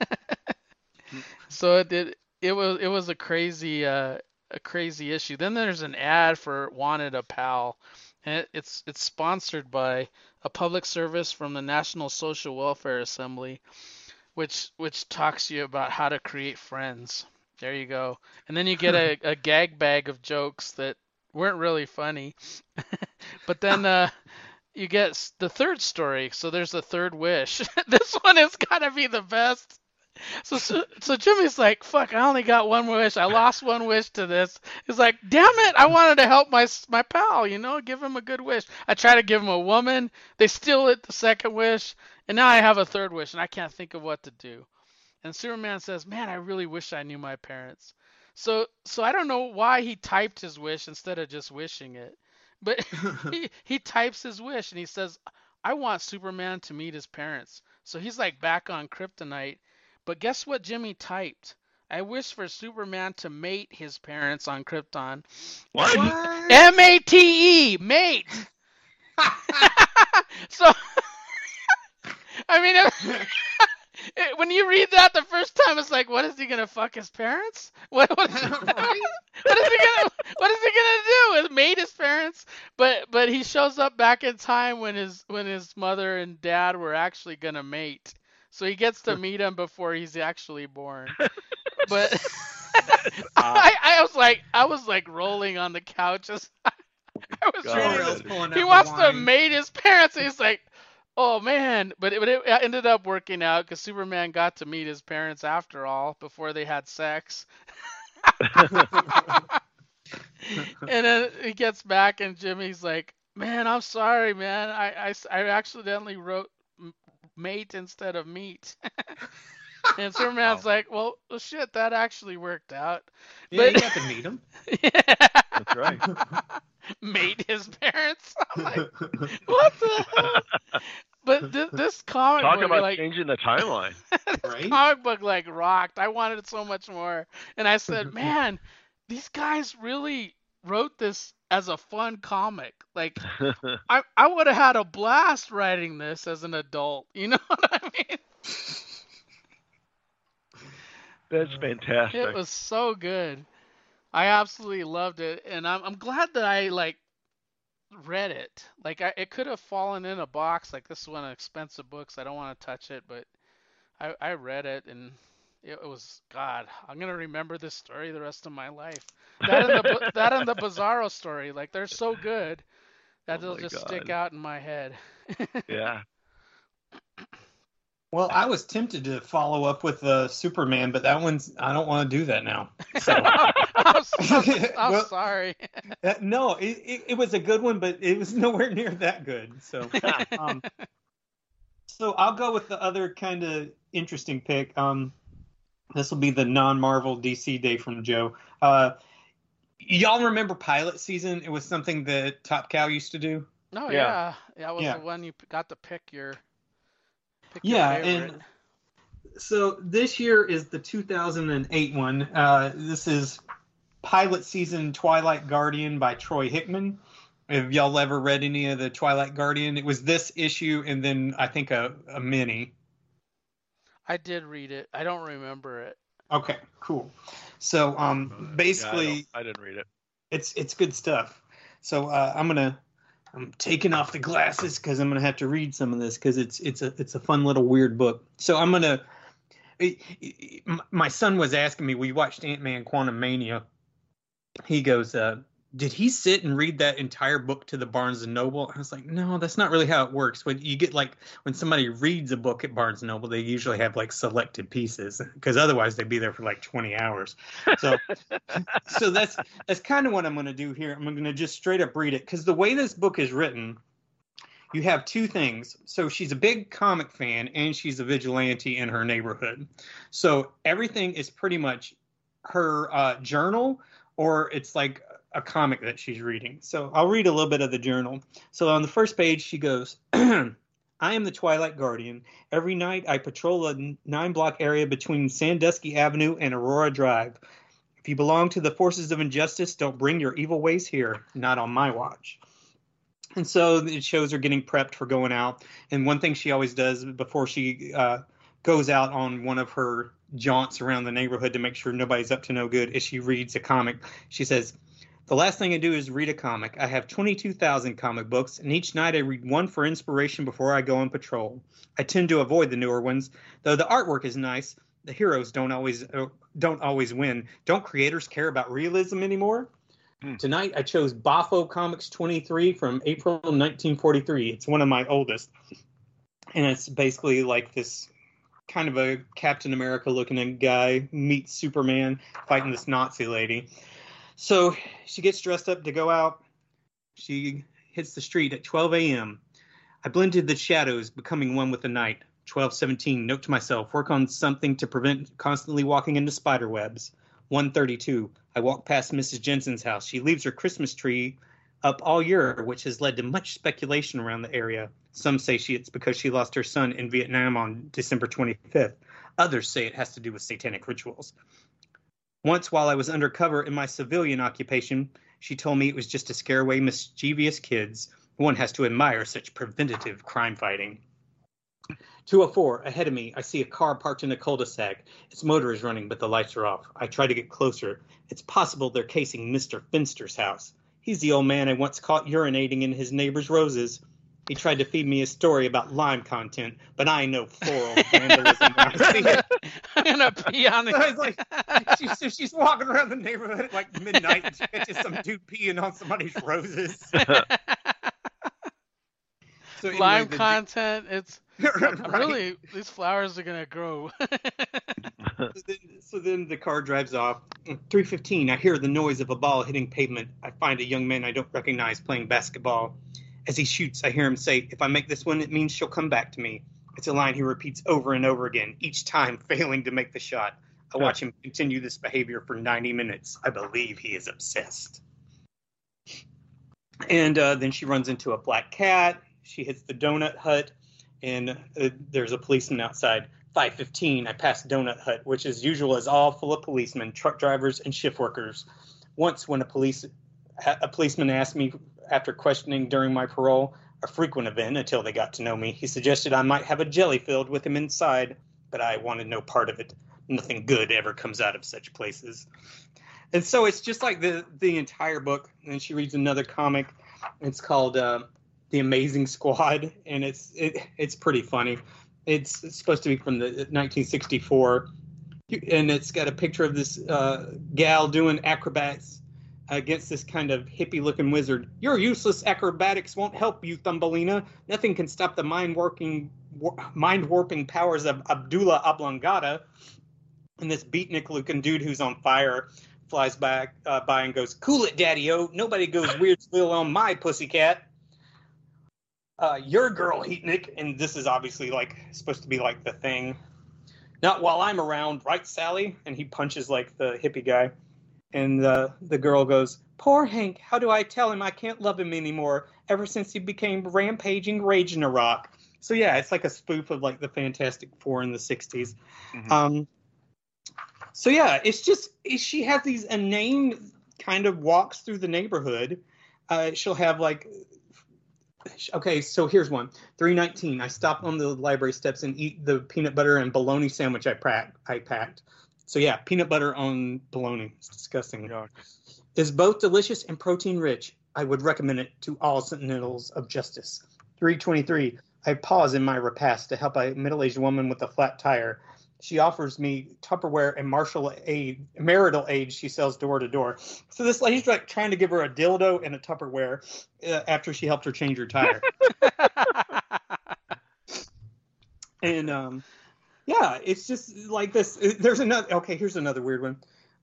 so it, it it was it was a crazy uh a crazy issue. Then there's an ad for Wanted a Pal. And it, it's it's sponsored by a public service from the National Social Welfare Assembly which which talks to you about how to create friends. There you go. And then you get a, [LAUGHS] a gag bag of jokes that weren't really funny. [LAUGHS] but then uh, you get the third story. So there's a third wish. [LAUGHS] this one has got to be the best. So, so so Jimmy's like, "Fuck! I only got one wish. I lost one wish to this." He's like, "Damn it! I wanted to help my my pal. You know, give him a good wish. I try to give him a woman. They steal it the second wish, and now I have a third wish, and I can't think of what to do." And Superman says, "Man, I really wish I knew my parents." So so I don't know why he typed his wish instead of just wishing it, but [LAUGHS] [LAUGHS] he he types his wish and he says, "I want Superman to meet his parents." So he's like back on Kryptonite. But guess what Jimmy typed? I wish for Superman to mate his parents on Krypton. What? M A T E, mate. [LAUGHS] so, [LAUGHS] I mean, it- [LAUGHS] it- when you read that the first time, it's like, what is he gonna fuck his parents? What, what, is, Right? what is he gonna What is he gonna do? Is mate his parents? But but he shows up back in time when his when his mother and dad were actually gonna mate. So he gets to meet him before he's actually born. [LAUGHS] But [LAUGHS] [LAUGHS] I, I was like I was like rolling on the couch as I was God. reading this. He wants to wine. mate his parents. And he's like, oh man, but it, but it ended up working out because Superman got to meet his parents after all before they had sex. and then he gets back and Jimmy's like, man, I'm sorry, man. I, I, I accidentally wrote m- mate instead of meat. [LAUGHS] [LAUGHS] and Superman's like, well, well, shit, that actually worked out. Yeah, But- you got to meet him. [LAUGHS] That's right. mate his parents. I'm like, what the hell? But th- this comic Talk book, about like changing the timeline. right? comic book, like rocked. I wanted it so much more, and I said, man, these guys really wrote this as a fun comic. Like, [LAUGHS] I I would have had a blast writing this as an adult. You know [LAUGHS] what I mean? That's uh, fantastic. It was so good. I absolutely loved it, and I'm I'm glad that I like read it. Like I, it could have fallen in a box. Like this is one of expensive books. I don't want to touch it, but I I read it, and it was God. I'm gonna remember this story the rest of my life. That and the [LAUGHS] that and the Bizarro story, like they're so good that Oh they'll just God. stick out in my head. [LAUGHS] Yeah. Well, I was tempted to follow up with uh, Superman, but that one's I don't want to do that now. So [LAUGHS] I'm, so- I'm Well- sorry. uh, no, it, it, it was a good one, but it was nowhere near that good. So um, so I'll go with the other kind of interesting pick. Um, this will be the non-Marvel DC day from Joe. Uh, y'all remember pilot season? It was something that Top Cow used to do. No, Yeah. yeah, that was Yeah. the one you got to pick your. Pick Yeah, your and so this year is the 2008 one. Uh, this is pilot season Twilight Guardian by Troy Hickman. Have y'all ever read any of the Twilight Guardian? It was this issue and then I think a, a mini. I did read it. I don't remember it. Okay, cool. So um, Uh, yeah, I basically, I, didn't read it. it's it's good stuff. So uh, I'm gonna I'm taking off the glasses because I'm gonna have to read some of this because it's it's a it's a fun little weird book. So I'm gonna. it- it- my son was asking me. We watched Ant Man Quantum Mania. He goes, uh, "Did he sit and read that entire book to the Barnes and Noble?" I was like, "No, that's not really how it works. When you get like when somebody reads a book at Barnes and Noble, they usually have like selected pieces because otherwise they'd be there for like 20 hours." So [LAUGHS] so that's that's kind of what I'm going to do here. I'm going to just straight up read it because the way this book is written, you have two things. So she's a big comic fan and she's a vigilante in her neighborhood. So everything is pretty much her uh, journal or it's like a comic that she's reading. So I'll read a little bit of the journal. So on the first page, she goes. [CLEARS THROAT] I am the Twilight Guardian. Every night I patrol a nine block area between Sandusky Avenue and Aurora Drive. If you belong to the forces of injustice, don't bring your evil ways here. Not on my watch. And so it shows her getting prepped for going out. And one thing she always does before she uh, goes out on one of her jaunts around the neighborhood to make sure nobody's up to no good is she reads a comic. She says, the last thing I do is read a comic. I have 22,000 comic books, and each night I read one for inspiration before I go on patrol. I tend to avoid the newer ones, though the artwork is nice. The heroes don't always uh, don't always win. Don't creators care about realism anymore? Hmm. Tonight I chose Bafo Comics 23 from April 1943. It's one of my oldest, and it's basically like this kind of a Captain America looking guy meets Superman fighting this Nazi lady. So she gets dressed up to go out. She hits the street at 12 a.m. I blended the shadows, becoming one with the night. 1217. Note to myself: work on something to prevent constantly walking into spider webs. 132. I walk past Mrs. Jensen's house. She leaves her Christmas tree up all year, which has led to much speculation around the area. Some say she it's because she lost her son in Vietnam on December 25th. Others say it has to do with satanic rituals. Once, while I was undercover in my civilian occupation, she told me it was just to scare away mischievous kids. One has to admire such preventative crime fighting. 204, ahead of me, I see a car parked in a cul de sac. Its motor is running, but the lights are off. I try to get closer. It's possible they're casing Mr. Finster's house. He's the old man I once caught urinating in his neighbor's roses. He tried to feed me a story about lime content, but I know floral [LAUGHS] vandalism when I see it. I'm gonna pee on it. I was like, she, so she's walking around the neighborhood at like midnight and she catches some dude peeing on somebody's roses. [LAUGHS] So anyway, Lime the- content. It's [LAUGHS] Right. really these flowers are gonna grow. So then, so then the car drives off. 315, I hear the noise of a ball hitting pavement. I find a young man I don't recognize playing basketball. As he shoots, I hear him say, If I make this one, it means she'll come back to me. It's a line he repeats over and over again, each time [LAUGHS] failing to make the shot. I watch him continue this behavior for 90 minutes. I believe he is obsessed. And uh, then she runs into a black cat. She hits the donut hut, and uh, there's a policeman outside. 515, I pass Donut Hut, which as usual is all full of policemen, truck drivers, and shift workers. Once, when a police a policeman asked me after questioning during my parole, a frequent event until they got to know me, he suggested I might have a jelly filled with him inside, but I wanted no part of it. Nothing good ever comes out of such places. And so it's just like the the entire book. And she reads another comic. It's called uh, The Amazing Squad, and it's it, it's pretty funny. It's, it's supposed to be from the 1964 and it's got a picture of this uh, gal doing acrobats against this kind of hippie looking wizard. Your useless acrobatics won't help you, Thumbelina. Nothing can stop the mind warping mind warping powers of Abdullah Oblongata. And this beatnik looking dude who's on fire flies back uh, by and goes, "Cool it, Daddy O. Nobody goes [LAUGHS] weird still on my pussycat." Uh, your girl, Heatnik, and this is obviously like supposed to be like the thing. Not while I'm around, right, Sally? And he punches like the hippie guy. And the the girl goes, "Poor Hank. How do I tell him I can't love him anymore? Ever since he became rampaging rage in Iraq." So yeah, it's like a spoof of like the Fantastic Four in the '60s. Mhm. Um, so yeah, it's just she has these inane kind of walks through the neighborhood. Uh, she'll have like, okay, so here's one. 319. I stop on the library steps and eat the peanut butter and bologna sandwich I packed. I packed. So yeah, peanut butter on bologna. It's disgusting. Yuck. Is both delicious and protein rich. I would recommend it to all sentinels of justice. 323. I pause in my repast to help a middle-aged woman with a flat tire. She offers me Tupperware and martial aid, marital aid she sells door to door. So this lady's like trying to give her a dildo and a Tupperware uh, after she helped her change her tire. [LAUGHS] and um, yeah, it's just like this. There's another. Okay, here's another weird one.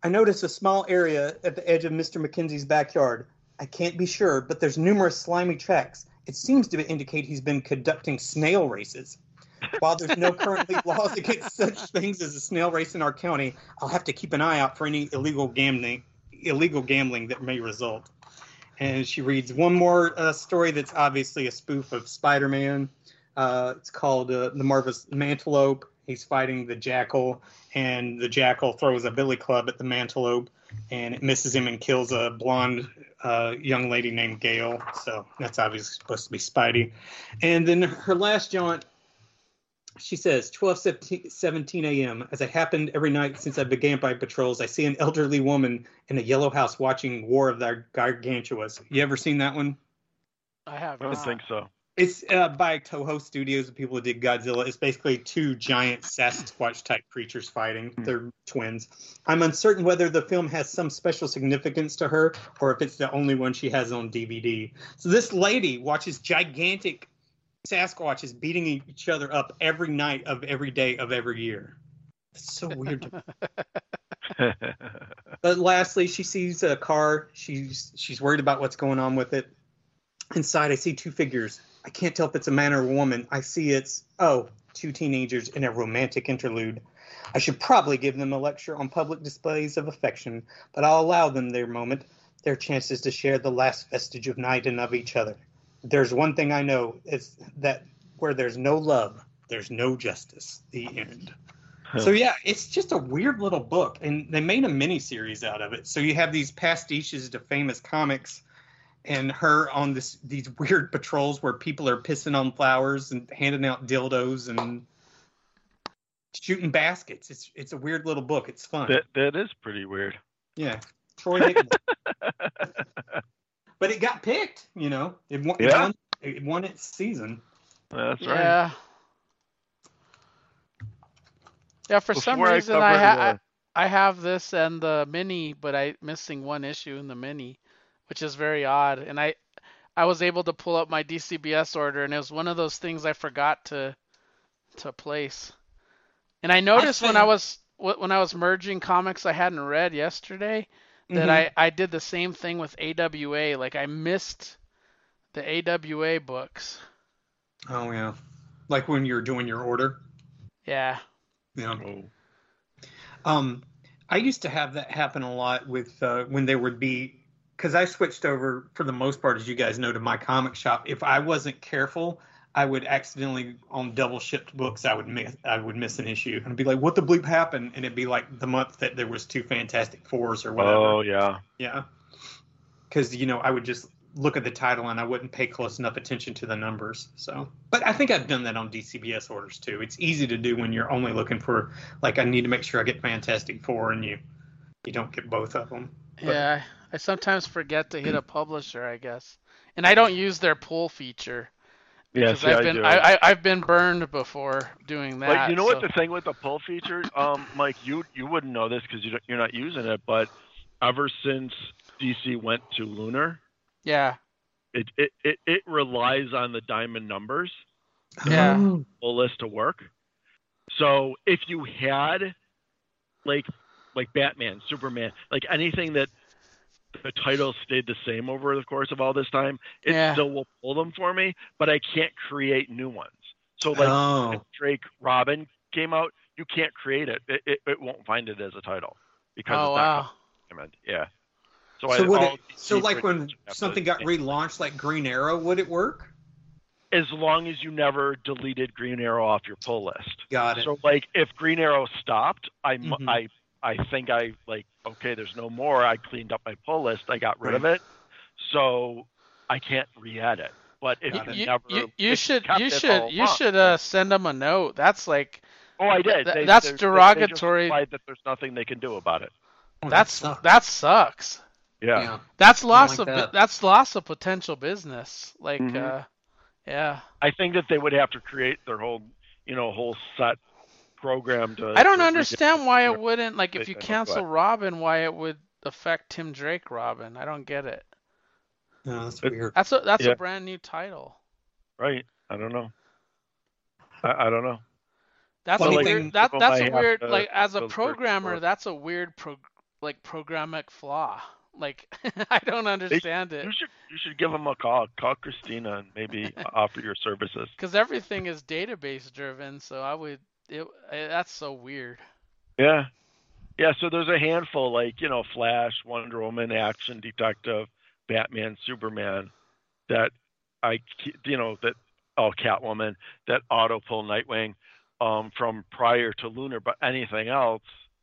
I notice a small area at the edge of Mr. McKenzie's backyard. I can't be sure, but there's numerous slimy tracks. It seems to indicate he's been conducting snail races. While there's no currently laws [LAUGHS] against such things as a snail race in our county, I'll have to keep an eye out for any illegal gambling, illegal gambling that may result. And she reads one more uh, story that's obviously a spoof of Spider-Man. Uh, it's called uh, The Marvelous Mantelope. He's fighting the jackal, and the jackal throws a billy club at the mantelope, and it misses him and kills a blonde uh, young lady named Gail. So that's obviously supposed to be Spidey. And then her last jaunt, she says, 12 17 a.m. As it happened every night since I began my patrols, I see an elderly woman in a yellow house watching War of the Gargantuas. You ever seen that one? I have. I don't not. think so. It's uh, by Toho Studios, the people who did Godzilla. It's basically two giant Sasquatch type creatures fighting. Hmm. They're twins. I'm uncertain whether the film has some special significance to her or if it's the only one she has on DVD. So this lady watches gigantic Sasquatches beating each other up every night of every day of every year. It's so weird. [LAUGHS] But lastly, she sees a car. She's she's worried about what's going on with it. Inside, I see two figures. I can't tell if it's a man or a woman. I see it's oh, two teenagers in a romantic interlude. I should probably give them a lecture on public displays of affection, but I'll allow them their moment, their chances to share the last vestige of night and of each other. There's one thing I know: it's that where there's no love, there's no justice. The end. So yeah, it's just a weird little book, and they made a mini series out of it. So you have these pastiches to famous comics, and her on this these weird patrols where people are pissing on flowers and handing out dildos and shooting baskets. It's it's a weird little book. It's fun. that that is pretty weird. yeah, Troy Hickman. but it got picked. You know, it won. It Yeah. won, it won its season. That's right. Yeah. Yeah, for some Before I reason I, cover ha- the- I I have this and the mini, but I missing one issue in the mini, which is very odd. And I I was able to pull up my DCBS order, and it was one of those things I forgot to to place. And I noticed when I was when I was merging comics I hadn't read yesterday that Mhm. I I did the same thing with AWA. Like I missed the AWA books. Oh yeah, like when you're doing your order. Yeah. Yeah. Oh. Um, I used to have that happen a lot with uh, when there would be because I switched over for the most part, as you guys know, to my comic shop. If I wasn't careful, I would accidentally on double shipped books. I would miss I would miss an issue and I'd be like, "What the bleep happened?" And it'd be like the month that there was two Fantastic Fours or whatever. Oh yeah. Yeah, because you know I would just look at the title and I wouldn't pay close enough attention to the numbers. So, but I think I've done that on DCBS orders too. It's easy to do when you're only looking for like I need to make sure I get Fantastic Four and you you don't get both of them. But- Yeah, I sometimes forget to hit a publisher, I guess. And I don't use their pull feature. Yeah, Because see, I've I been do. I, I I've been burned before doing that. Like you know so- what the thing with the pull feature, um, Mike, you you wouldn't know this because you don't- you're not using it, but ever since DC went to Lunar, Yeah. it it, it, it relies on the diamond numbers Yeah. Oh. full list to work. So if you had like like Batman, Superman, like anything that the title stayed the same over the course of all this time, it Yeah. still will pull them for me, but I can't create new ones. So like Oh. if Drake Robin came out, you can't create it. It, it, it won't find it as a title because Oh it's not wow. Yeah. So, So I, would it, so like when versions have to- something got relaunched like Green Arrow, would it work? as long as you never deleted Green Arrow off your pull list. Got it. So like if Green Arrow stopped, I mu- Mhm. I I think I like okay, there's no more. I cleaned up my pull list. I got rid of it. So I can't re-add it. But if you. You, never you, you if should you should you along- should uh send them a note. That's like Oh, I did. Th- They- that's they- they- derogatory. They just that there's nothing they can do about it. Oh, that that's sucks. that sucks. Yeah. yeah. That's loss like of that. that's loss of potential business. Like Mhm. uh yeah. I think that they would have to create their whole, you know, whole set program to. I don't to understand why it wouldn't like if you on what? cancel Robin why it would affect Tim Drake Robin. I don't get it. No, that's weird. That's a that's Yeah. a brand new title. Right. I don't know. I, I don't know. That's Funny a thing- weird that that's a weird to like as a programmer that's a weird pro like programmatic flaw. [LAUGHS] Like [LAUGHS] I don't understand it You should you should give them a call. Call Christina and maybe [LAUGHS] offer your services. because everything is database driven. So I would it, eh, that's so weird. Yeah. Yeah, so there's a handful like, you know, Flash, Wonder Woman, Action Detective, Batman, Superman that I you know, that oh Catwoman, that auto pull Nightwing um from prior to Lunar, but anything else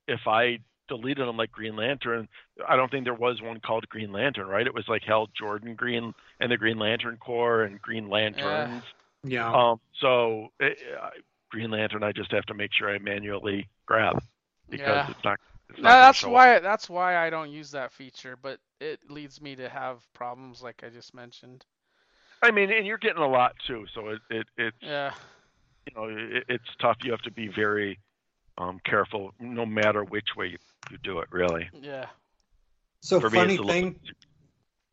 if I deleted them like Green Lantern, I don't think there was one called Green Lantern, right? It was like Hal Jordan Green and the Green Lantern Corps and Green Lanterns. Yeah. Um, so eh, eh, Green Lantern, I just have to make sure I manually grab because Yeah. it's not. It's not that's show why that's why I don't use that feature, but it leads me to have problems like I just mentioned. I mean, and you're getting a lot too, so it, it it's Yeah. you know it, it's tough. You have to be very um, careful, no matter which way you, you do it. Really, Yeah. So for me, funny it's a little- thing,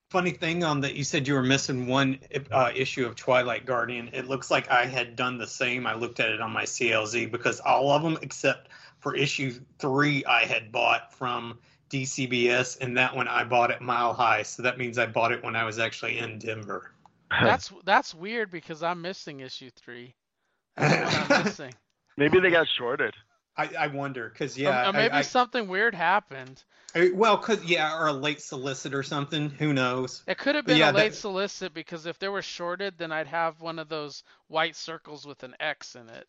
funny thing on that you said you were missing one uh, issue of Twilight Guardian. It looks like I had done the same. I looked at it on my CLZ because all of them except for issue three I had bought from DCBS, and that one I bought at Mile High. So that means I bought it when I was actually in Denver. [LAUGHS] That's that's weird because I'm missing issue three. That's what I'm [LAUGHS] missing. maybe they got shorted. I, I wonder because yeah, or maybe I, something weird happened. I, well, cause yeah, or a late solicit or something. Who knows? It could have been yeah, a late that- solicit because if they were shorted, then I'd have one of those white circles with an X in it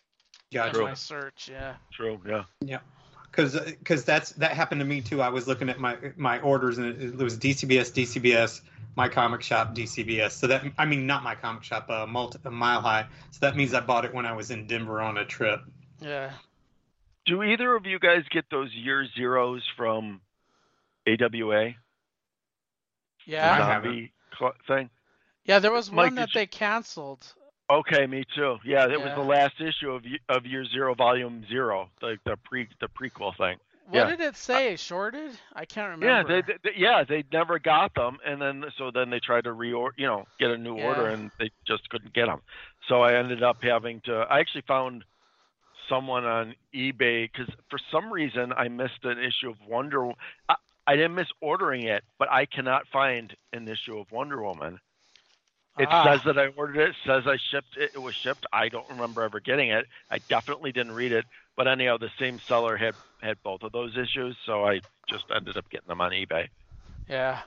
in Gotcha. my search. Yeah. True. Yeah. Yeah. because because that's that happened to me too. I was looking at my my orders and it, it was DCBS, DCBS, my comic shop, DCBS. So that I mean not my comic shop, uh, multi, a mile high. So that means I bought it when I was in Denver on a trip. Yeah. Do either of you guys get those year zeros from AWA? Yeah. I the haven't. zombie cl- thing. Yeah, there was Mike, one that did you- they canceled. Okay, me too. Yeah, it was the last issue of Ye- of Year Zero, Volume Zero, the the pre the prequel thing. What Yeah. did it say? Shorted? I can't Yeah, remember. they, they yeah they never got them, and then so then they tried to reorder, you know, get a new order, and they just couldn't get them. So I ended up having to. I actually found someone on eBay because for some reason I missed an issue of Wonder. Wo- I, I didn't miss ordering it, but I cannot find an issue of Wonder Woman. It Ah. says that I ordered it. Says I shipped it. It was shipped. I don't remember ever getting it. I definitely didn't read it. But anyhow, the same seller had had both of those issues, so I just ended up getting them on eBay. Yeah.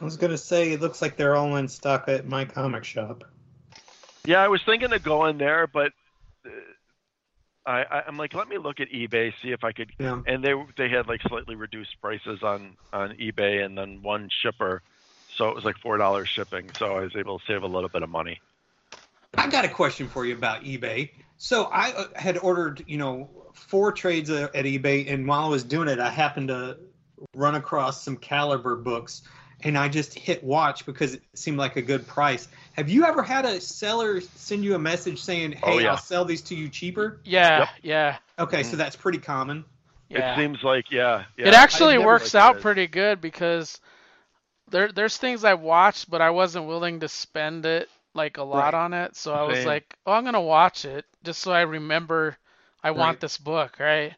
I was gonna say it looks like they're all in stock at my comic shop. Yeah, I was thinking of going there, but uh, I, I I'm like, let me look at eBay, see if I could. Yeah. And they they had like slightly reduced prices on on eBay, and then one shipper, so it was like four dollars shipping. So I was able to save a little bit of money. I got a question for you about eBay. So I uh, had ordered, you know, four trades uh, at eBay, and while I was doing it, I happened to run across some Caliber books, and I just hit watch because it seemed like a good price. Have you ever had a seller send you a message saying, "Hey, Oh, yeah. I'll sell these to you cheaper"? Yeah, Yep. yeah, Okay, Mm. so that's pretty common. yeah. It seems like yeah. yeah it actually works liked out it. pretty good because there there's things I watched, but I wasn't willing to spend it like a lot Right. on it. So I was Same. like, oh, I'm gonna watch it just so I remember I Right. want this book, right?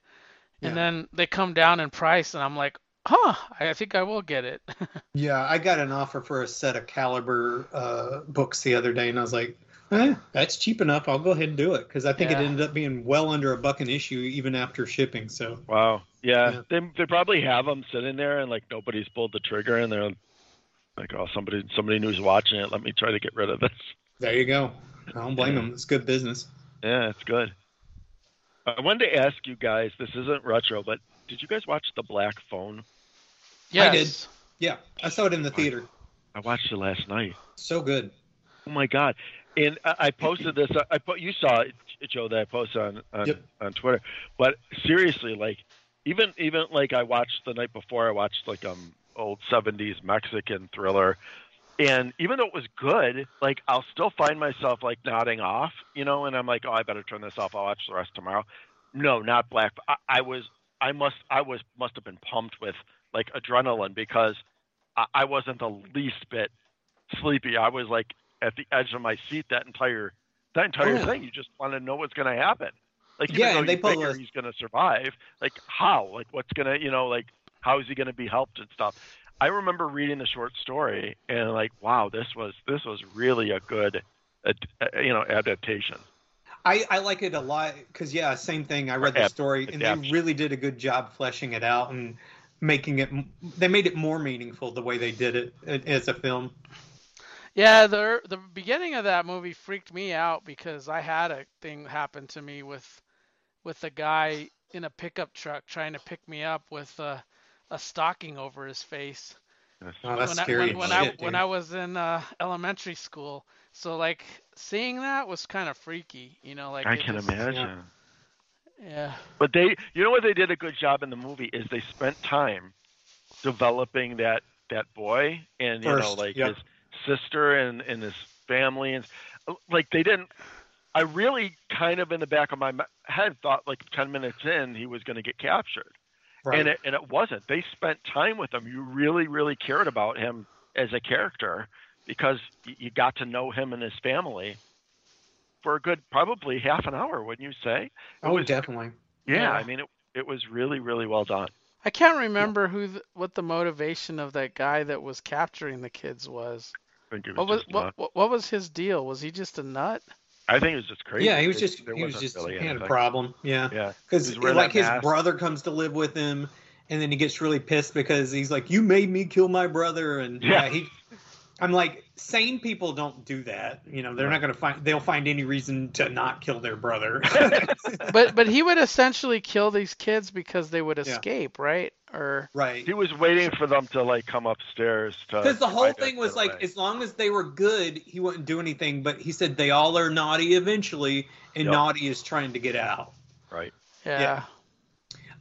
Yeah. And then they come down in price, and I'm like, huh, I think I will get it. [LAUGHS] Yeah, I got an offer for a set of Caliber uh, books the other day, and I was like, eh, "That's cheap enough. I'll go ahead and do it." Because I think Yeah. it ended up being well under a buck an issue, even after shipping. So Wow. Yeah. Yeah. They they probably have them sitting there and like nobody's pulled the trigger and they're like, oh, somebody somebody who's watching it. Let me try to get rid of this. there you go. I don't blame them. It's good business. Yeah, it's good. I wanted to ask you guys. This isn't retro, but did you guys watch the Black Phone? Yes. did. Yeah, I saw it in the theater. I watched it last night. So good. Oh my god! And I I posted this. I- I put you saw it, Joe, that I posted on on, Yep. on Twitter. But seriously, like even even like I watched the night before. I watched like um old '70s Mexican thriller, and even though it was good, like I'll still find myself like nodding off, you know. And I'm like, oh, I better turn this off. I'll watch the rest tomorrow. No, not Black. I, I was I must I was must have been pumped with like adrenaline because I, I wasn't the least bit sleepy. I was like at the edge of my seat that entire that entire Oh, thing. You just want to know what's going to happen. Like even Yeah, though and they figure a- he's going to survive, like how? Like what's going to you know like how is he going to be helped and stuff. I remember reading the short story and like wow this was this was really a good uh, you know adaptation. I, I like it a lot because yeah, same thing. I read the story and they really did a good job fleshing it out and making it. They made it more meaningful the way they did it as a film. Yeah, the the beginning of that movie freaked me out because I had a thing happen to me with with a guy in a pickup truck trying to pick me up with a, a stocking over his face. Oh, that's when scary I, when, when shit, I when. I was in uh, elementary school. So like seeing that was kind of freaky, you know, like I can just- imagine. Yeah. But they, you know what they did a good job in the movie is they spent time developing that that boy and you know like yep. his sister and and his family and like they didn't. I really kind of in the back of my head thought like ten minutes in he was going to get captured, Right. and it and it wasn't. They spent time with him. You really really cared about him as a character because you got to know him and his family for a good probably half an hour, wouldn't you say? It oh, was- definitely. yeah, Yeah. I mean, it, it was really, really well done. I can't remember who th- what the motivation of that guy that was capturing the kids was. I think it was What was just what, uh, what what was his deal? Was he just a nut? I think it was just crazy. Yeah, he was just there he was just really he had a problem. Yeah. Yeah, Because like his mask. brother comes to live with him, and then he gets really pissed because he's like, "You made me kill my brother," and yeah, Yeah. he. I'm like, sane people don't do that. You know, they're Right. not going to find. They'll find any reason to not kill their brother. [LAUGHS] But but he would essentially kill these kids because they would Yeah. escape, right? Or right. he was waiting for them to like come upstairs to. Because the whole thing was like, away. as long as they were good, he wouldn't do anything. But he said they all are naughty eventually, and Yep. naughty is trying to get out. right. yeah. Yeah.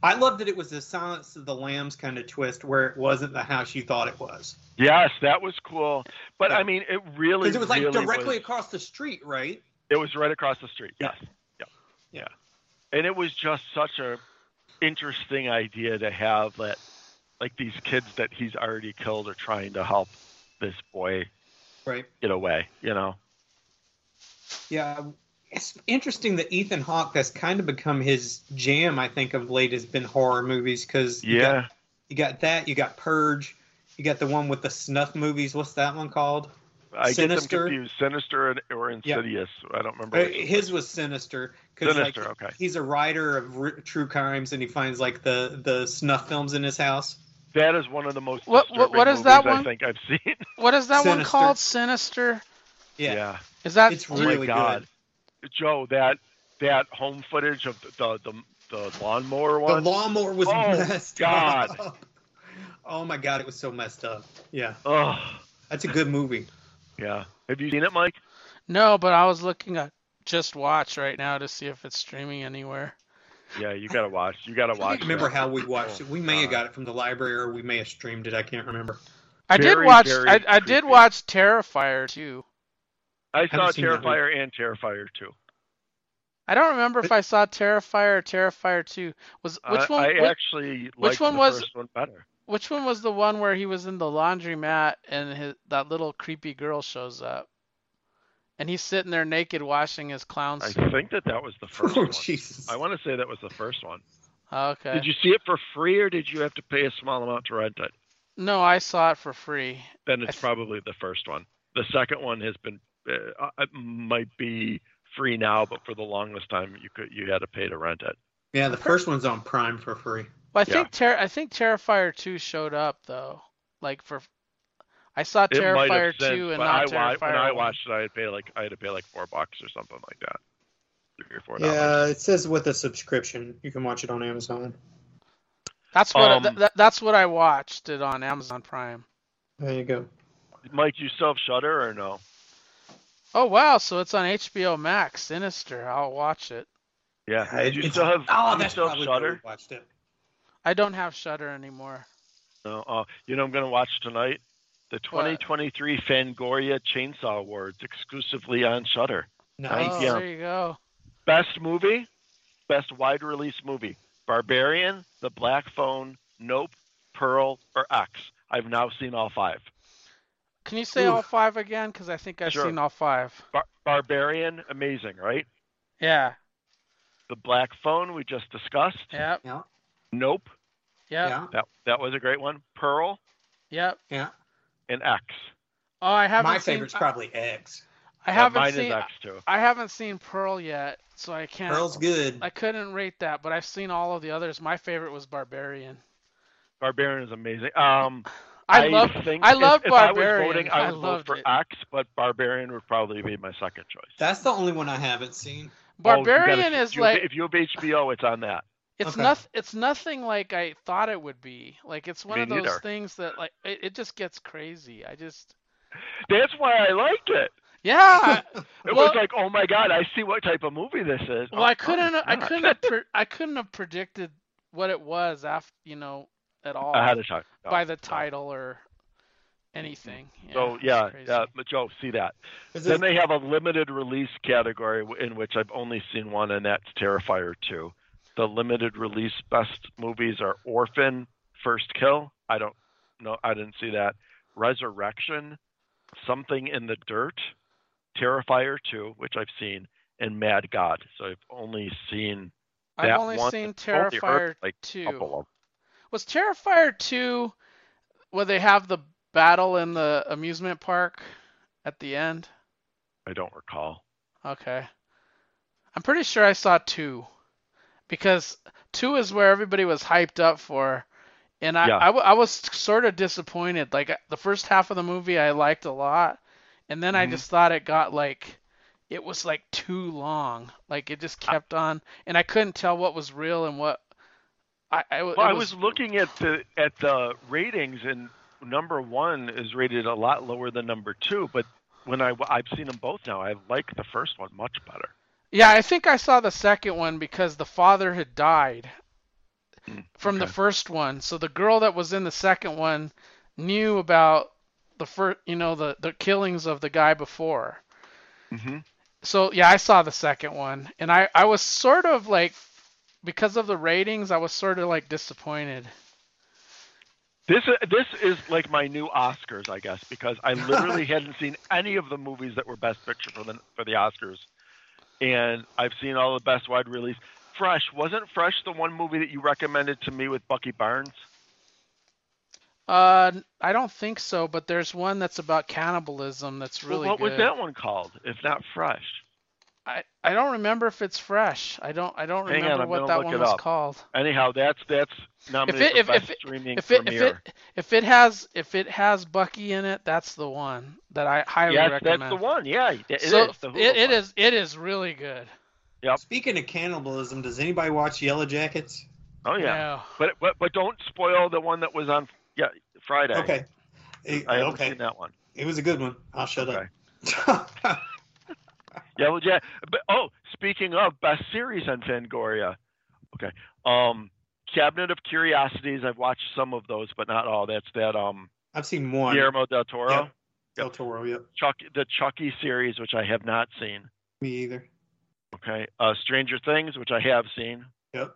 I love that it was a Silence of the Lambs kind of twist where it wasn't the house you thought it was. Yes, that was cool. But Yeah. I mean, it really, Because it was like really directly was- across the street, right? It was right across the street. Yeah. Yes. Yep. Yeah. And it was just such a interesting idea to have that, like these kids that he's already killed are trying to help this boy Right. get away. You know. Yeah. It's interesting that Ethan Hawke has kind of become his jam, I think, of late has been horror movies because you, got, Yeah. you got that, you got Purge, you got the one with the snuff movies. What's that one called? I Sinister? get them confused. Sinister and- or Yeah. Insidious. I don't remember. Uh, which one. His was Sinister. 'cause, like, Sinister. okay. he's a writer of r- true crimes and he finds like the the snuff films in his house. That is one of the most What- what- what is movies that I one? think I've seen. What is that one called? Sinister? Yeah, Is that it's Oh my really God. good. Joe, that that home footage of the the, the, the lawnmower The lawnmower was Oh, messed God. up. [LAUGHS] Oh my god, it was so messed up. Yeah, oh, that's a good movie. yeah. Have you seen it, Mike? No, but I was looking at Just Watch right now to see if it's streaming anywhere. Yeah, you gotta watch. You gotta I watch. can't remember that. how we watched it. We may have oh, got it from the library or we may have streamed it. I can't remember. I did watch. I, I did creepy. watch Terrifier too. I saw haven't seen that one. Terrifier and Terrifier 2. I don't remember if I saw Terrifier or Terrifier 2. Was which one? I whi- actually which one the was- first one better. which one was the one where he was in the laundromat and his, that little creepy girl shows up, and he's sitting there naked washing his clown suit. I think that that was the [LAUGHS] first Oh one. Jesus! I want to say that was the first one. Oh, okay. Did you see it for free or did you have to pay a small amount to rent it? No, I saw it for free. Then it's th- probably the first one. The second one has been uh, it might be free now, but for the longest time you could you had to pay to rent it. Yeah, the first one's on Prime for free. Well, I Yeah. think Ter- I think Terrifier 2 showed up though. Like for I saw It Terrifier have since, 2 and not I, Terrifier when I watched it, I had to pay like I had to pay like four bucks or something like that, three or four dollars. Yeah, it says with a subscription, you can watch it on Amazon. That's what Um, th- th- that's what I watched it on Amazon Prime. There you go. Mike, you still have Shudder or no? Oh wow, so it's on HBO Max. Sinister. I'll watch it. Yeah. Yeah, Do you it's- still have? Oh, do you that's still have probably why we Shudder? watched it. I don't have Shudder anymore. No. Uh, you know, I'm gonna watch tonight the 2023 Fangoria Chainsaw Awards exclusively on Shudder. Nice. Oh, there you go. Best movie, best wide release movie: Barbarian, The Black Phone, Nope, Pearl, or X. I've now seen all five. Can you say Oof. all five again? Because I think I've Sure. seen all five. Bar- Barbarian, amazing, right? Yeah. The Black Phone we just discussed. Yep. Yeah. Nope, Yep. Yeah. that that was a great one. Pearl Yep. Yeah. and X. Oh, I haven't My seen. favorite's I, probably X. I Uh, haven't mine seen. is X too. I haven't seen Pearl yet, so I can't. Pearl's good. I couldn't rate that, but I've seen all of the others. My favorite was Barbarian. Barbarian is amazing. Um, I, love. think I if- love if, I was Barbarian. voting, I I would vote loved for it. X, but Barbarian would probably be my second choice. That's the only one I haven't seen. Oh, you gotta- Barbarian if is you- like if you have HBO, it's on that. it's Okay. nothing. It's nothing like I thought it would be. Like it's one Me of those neither. things that like it, it just gets crazy. I just That's why I liked it. yeah. [LAUGHS] It Well- was like, oh my god, I see what type of movie this is. well, Oh, I couldn't. oh, I couldn't. Have pre- I couldn't have predicted what it was after you know at all ahead of time. No, by the no. title or mm-hmm. anything. Yeah, So it's yeah, yeah, but Joe, see that. Is Then it- they have a limited release category in which I've only seen one, and that's Terrifier 2. The limited release best movies are Orphan, First Kill. I don't know. I didn't see that. Resurrection, Something in the Dirt, Terrifier 2, which I've seen, and Mad God. So I've only seen I've only one. seen I've only heard, Terrifier like, a two. Couple of 'em. Was Terrifier 2 where they have the battle in the amusement park at the end? I don't recall. Okay. I'm pretty sure I saw 2 because 2 is where everybody was hyped up for. And I, Yeah. I, I was sort of disappointed. Like the first half of the movie I liked a lot. And then I Mhm. just thought it got like, it was like too long. Like it just kept on. And I couldn't tell what was real and what. I, I, it Well, I was looking at the at the ratings, and number one is rated a lot lower than number two. But when I I've seen them both now, I like the first one much better. Yeah, I think I saw the second one because the father had died Mm, from the first one. So the girl that was in the second one knew about the first, you know, the the killings of the guy before. hmm So yeah, I saw the second one, and I I was sort of like because of the ratings, I was sort of like disappointed. This is- this is like my new Oscars, I guess, because I literally [LAUGHS] hadn't seen any of the movies that were Best Picture for the for the Oscars, and I've seen all the Best Wide Release. Fresh wasn't Fresh the one movie that you recommended to me with Bucky Barnes? Uh, I don't think so, but there's one that's about cannibalism that's Well, really what good. was that one called? If not Fresh. I I don't remember if it's fresh. I don't I don't Hang remember I'm what that one was up. called. Anyhow, that's that's nominated if for it- Best if- Streaming if it if it if it has if it has Bucky in it, that's the one that I highly yes, recommend. that's the one. Yeah, it it so is. The Hulu it, it one. is it is really good. Speaking of cannibalism, does anybody watch Yellow Jackets? Oh yeah, No. but but but don't spoil the one that was on yeah Friday. Okay. It, I haven't okay. seen that one. It was a good one. I'll shut Okay. up. [LAUGHS] Yeah, well, yeah. But oh, speaking of best series on Fangoria, okay. Um, Cabinet of Curiosities. I've watched some of those, but not all. That's that. Um, I've seen one. Guillermo del Toro. Yep. Del Toro. Yep. Chuck, the Chucky series, which I have not seen. Me either. Okay. Uh, Stranger Things, which I have seen. Yep.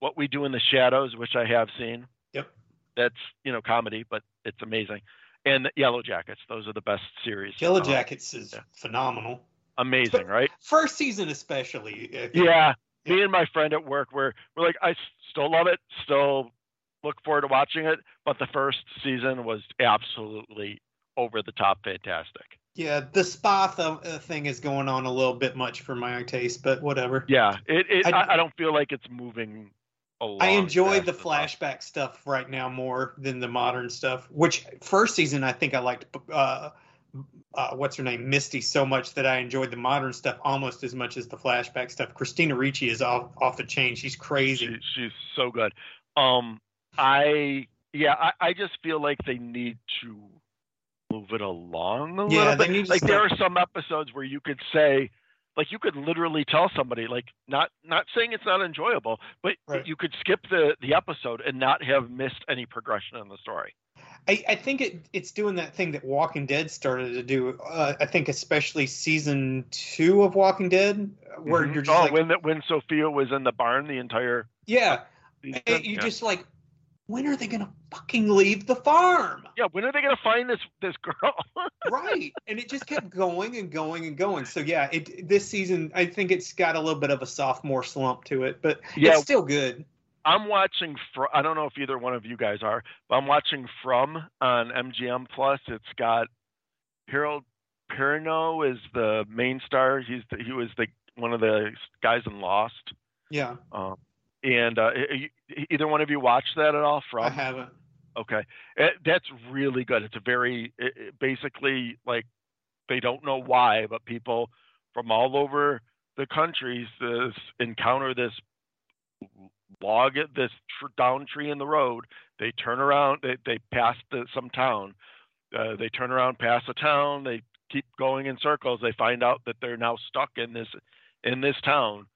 What We Do in the Shadows, which I have seen. Yep. That's you know comedy, but it's amazing. And Yellow Jackets, those are the best series. Yellow Uh, Jackets is yeah. phenomenal. Amazing, right? First season especially. Yeah. Yeah. Me and my friend at work were we're like, I still love it, still look forward to watching it, but the first season was absolutely over the top fantastic. Yeah, the spa th- uh, thing is going on a little bit much for my taste, but whatever. Yeah, it, it I- I, I don't feel like it's moving. I enjoy the flashback stuff right now more than the modern stuff. Which first season I think I liked. Uh, uh, what's her name, Misty, so much that I enjoyed the modern stuff almost as much as the flashback stuff. Christina Ricci is off off the chain. She's crazy. She, she's so good. Um, I yeah, I, I just feel like they need to move it along a Yeah, little bit. like there are some episodes where you could say, like you could literally tell somebody, like not not saying it's not enjoyable, but Right. you could skip the the episode and not have missed any progression in the story. I, I think it, it's doing that thing that Walking Dead started to do. Uh, I think especially season two of Walking Dead, where Mhm. you're just oh, like, when the, when Sophia was in the barn the entire yeah, season? you yeah. just like, when are they gonna fucking leave the farm? yeah, when are they gonna find this this girl? [LAUGHS] right and it just kept going and going and going so yeah it this season i think it's got a little bit of a sophomore slump to it but Yeah. it's still good I'm watching. Fr- I don't know if either one of you guys are, but I'm watching From on MGM Plus. It's got Harold Perrineau is the main star. He's the, he was the one of the guys in Lost. yeah Um, and uh, e- either one of you watched that at all? From I haven't okay, it, that's really good. It's a very it, it basically like they don't know why, but people from all over the countries this, encounter this log this tr- down tree in the road. They turn around, they, they pass the, some town. Uh, they turn around, pass a town. They keep going in circles. They find out that they're now stuck in this in this town,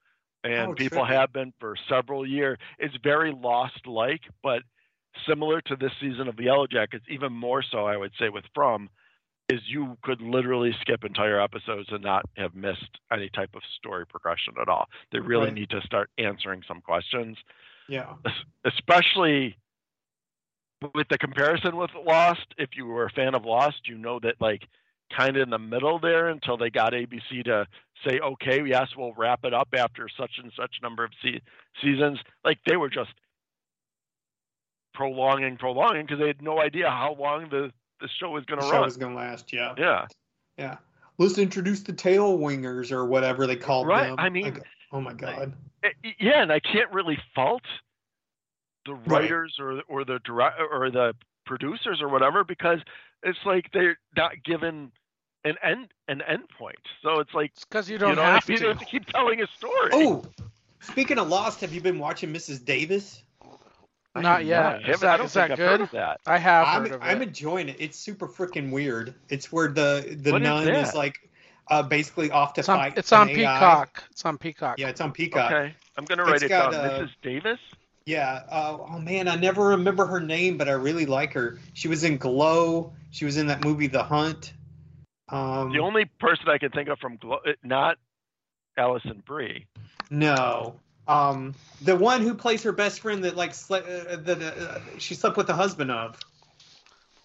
and Oh, people trippy. have been for several years. It's very Lost-like, but similar to this season of the Yellow Jackets, even more so, I would say, with From, is you could literally skip entire episodes and not have missed any type of story progression at all. They really Right. need to start answering some questions, yeah especially with the comparison with Lost. If you were a fan of Lost, you know that like kind of in the middle there until they got ABC to say, okay, yes, we'll wrap it up after such and such number of se- seasons. Like they were just prolonging, prolonging because they had no idea how long the the show was going the to show is gonna last yeah Yeah, yeah let's introduce the tail wingers or whatever they called Right, them I mean, Like, oh my god Eh, yeah, and I can't really fault the Right. writers or or the direct or the producers or whatever because it's like they're not given an end an end point. So it's like It's because you you don't know, have [LAUGHS] you to. have to keep telling a story. oh speaking of lost have you been watching mrs davis I Not yet. I Is haven't- that- I don't is that think I've heard good? of that. I have I'm, heard of I'm enjoying it it's super freaking weird it's where the the What is nun is that? like uh basically off to It's on, fight it's on an AI. Peacock. It's on Peacock. yeah it's on peacock Okay, I'm gonna write It's it got, down. uh, Mrs. Davis. Yeah. Uh, oh man, I never remember her name, but I really like her. She was in Glow. She was in that movie The Hunt. Um, The only person I can think of from Glo- eh, not Alison Brie. no. Um, the one who plays her best friend that like sle- uh, that uh, she slept with the husband of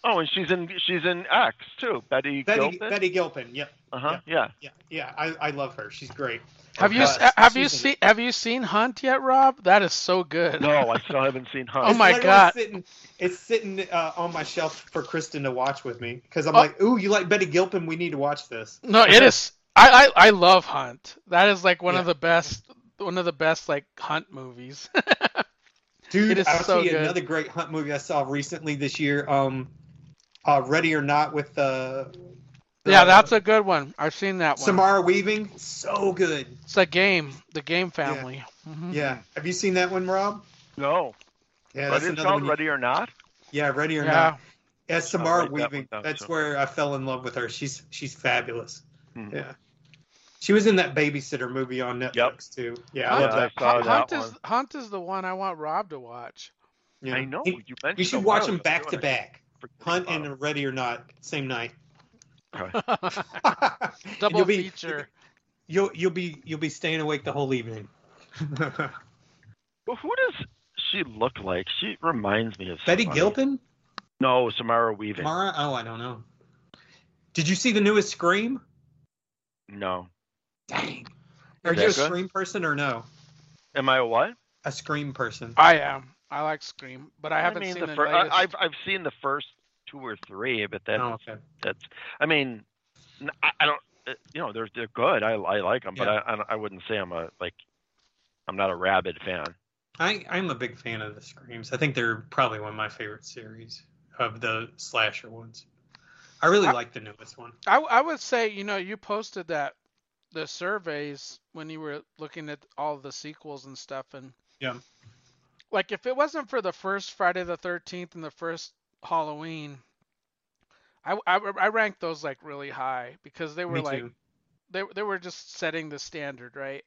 Oh, and she's in she's in X too. Betty, Betty Gilpin. Betty Gilpin. Yep. Uh huh. Yeah. Yeah. Yeah. I, I love her. She's great. Have you Uh, have you seen have you seen Hunt yet, Rob? That is so good. No, I still haven't seen Hunt. Oh my literally God. Sitting, it's sitting uh, on my shelf for Kristen to watch with me because I'm Oh. like, ooh, you like Betty Gilpin? We need to watch this. No, it is. I, I I love Hunt. That is like one Yeah. of the best one of the best like Hunt movies. [LAUGHS] Dude, It is I'll so good. another great hunt movie I saw recently this year. Um, uh, Ready or Not with uh, yeah, uh, that's a good one. I've seen that one. Samara Weaving. So good. It's a game, the game family. Mhm. Yeah. Have you seen that one, Rob? No. Yeah, But that's it's another called one. you- Ready or Not. yeah, Ready or Yeah. Not. Yeah, Samara write that Weaving. down, That's too. where I fell in love with her. She's she's fabulous. Hmm. Yeah. She was in that babysitter movie on Netflix too. Yeah, I love that. I saw Hunt, that Hunt one. is Hunt is the one I want Rob to watch. Yeah. I know He- you mentioned. you should watch them back to back. Hunt about 'em. and Ready or Not, same night. Okay. [LAUGHS] Double you'll be, feature. You'll you'll be you'll be staying awake the whole evening. [LAUGHS] Well, who does she look like? She reminds me of Betty somebody. Gilpin, No, Samara Weaving. Mara. Oh, I don't know. Did you see the newest Scream? No. Dang. Are you a that good? Scream person or no? Am I a what? A Scream person. I am. I like Scream, but I haven't mean, seen the the, fir- latest. I, I've I've seen the first two or three, but that's Oh, okay. that's. I mean, I don't. uh, You know, they're they're good. I I like them, but Yeah. I I, I wouldn't say I'm a like. I'm not a rabid fan. I I'm a big fan of the Screams. I think they're probably one of my favorite series of the slasher ones. I really I- like the newest one. I, I would say, you know, you posted that the surveys when you were looking at all the sequels and stuff, and Yeah. like if it wasn't for the first Friday the Thirteenth and the first Halloween, I, I I ranked those like really high because they were Me like too. they they were just setting the standard, right?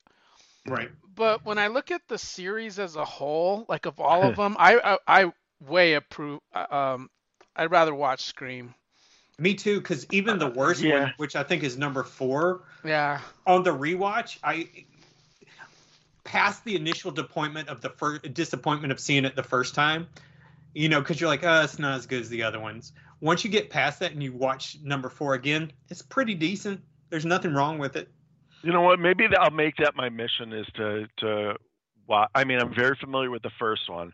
Right. But when I look at the series as a whole, like of all of [LAUGHS] them, I I, I way approve. Um, I'd rather watch Scream. Me too, because even the worst yeah. one, which I think is number four, Yeah. on the rewatch, I past the initial disappointment of the first disappointment of seeing it the first time, you know, because you're like, oh, it's not as good as the other ones. Once you get past that and you watch number four again, it's pretty decent. There's nothing wrong with it. You know what? Maybe I'll make that my mission is to to watch. I mean, I'm very familiar with the first one,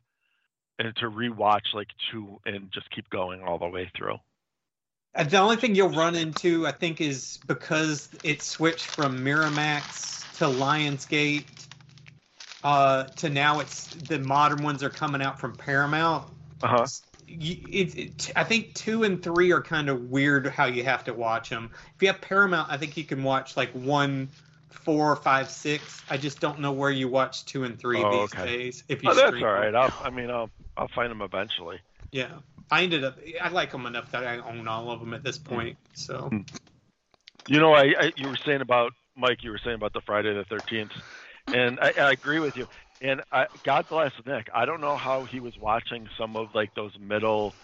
and to rewatch like two and just keep going all the way through. Uh, The only thing you'll run into, I think, is because it switched from Miramax to Lionsgate uh, to now it's the modern ones are coming out from Paramount. Uh huh. it, it, I think two and three are kind of weird how you have to watch them. If you have Paramount, I think you can watch like one, four, five, six. I just don't know where you watch two and three Oh, these okay. days. If you Oh, that's all them. I'll, I mean, I'll I'll find them eventually. Yeah, I ended up. I like them enough that I own all of them at this Mm. point. So You know, I, I you were saying about Mike. You were saying about the Friday the Thirteenth, and I, I agree with you. And I, God bless Nick. I don't know how he was watching some of like those middle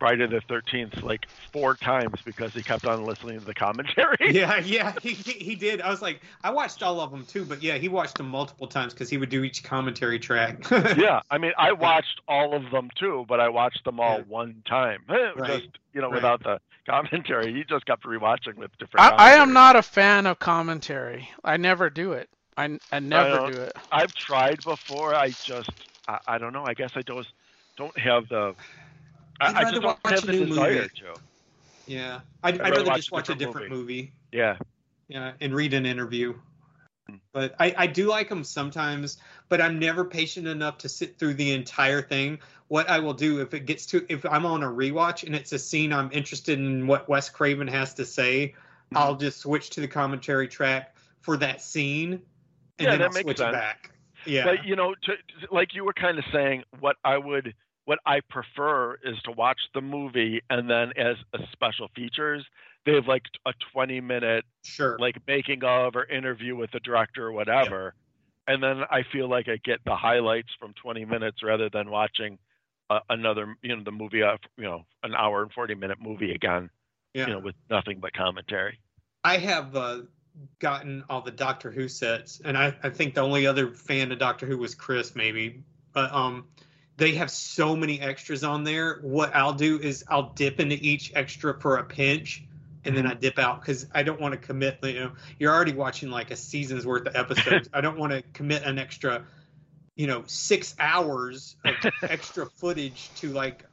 Friday the Thirteenth like four times because he kept on listening to the commentary. [LAUGHS] yeah, [LAUGHS] yeah, he, he he did. I was like, I watched all of them too, but yeah, he watched them multiple times because he would do each commentary track. [LAUGHS] yeah, I mean, I watched all of them too, but I watched them all Yeah. one time. Just Right. you know, Right. without the commentary, he just kept rewatching with different. I, I am not a fan of commentary. I never do it. I, I never don't- do it. I've tried before. I just, I, I don't know. I guess I don't don't have the. I, I'd I rather just watch a new desire movie. to. yeah, I'd, I'd rather rather watch just watch a different different movie. Yeah. yeah, and read an interview. Hmm. But I, I do like them sometimes, but I'm never patient enough to sit through the entire thing. What I will do if it gets to if I'm on a rewatch and it's a scene I'm interested in what Wes Craven has to say, Hmm. I'll just switch to the commentary track for that scene, and Yeah, then that I'll makes switch sense. back. Yeah, But you know, to, like you were kind of saying, what I would, what I prefer is to watch the movie and then as a special features, they have like a 20 minute sure. like making of or interview with the director or whatever. And then I feel like I get the highlights from 20 minutes rather than watching uh, another, you know, the movie, uh, you know, an hour and 40 minute movie again, yeah. you know, with nothing but commentary. I have uh, gotten all the Doctor Who sets, and I, I think the only other fan of Doctor Who was Chris, maybe. But um, they have so many extras on there. What I'll do is I'll dip into each extra for a pinch, and then mm-hmm. I dip out because I don't want to commit. You know, you're already watching like a season's worth of episodes. [LAUGHS] I don't want to commit an extra, you know, six hours of [LAUGHS] extra footage to like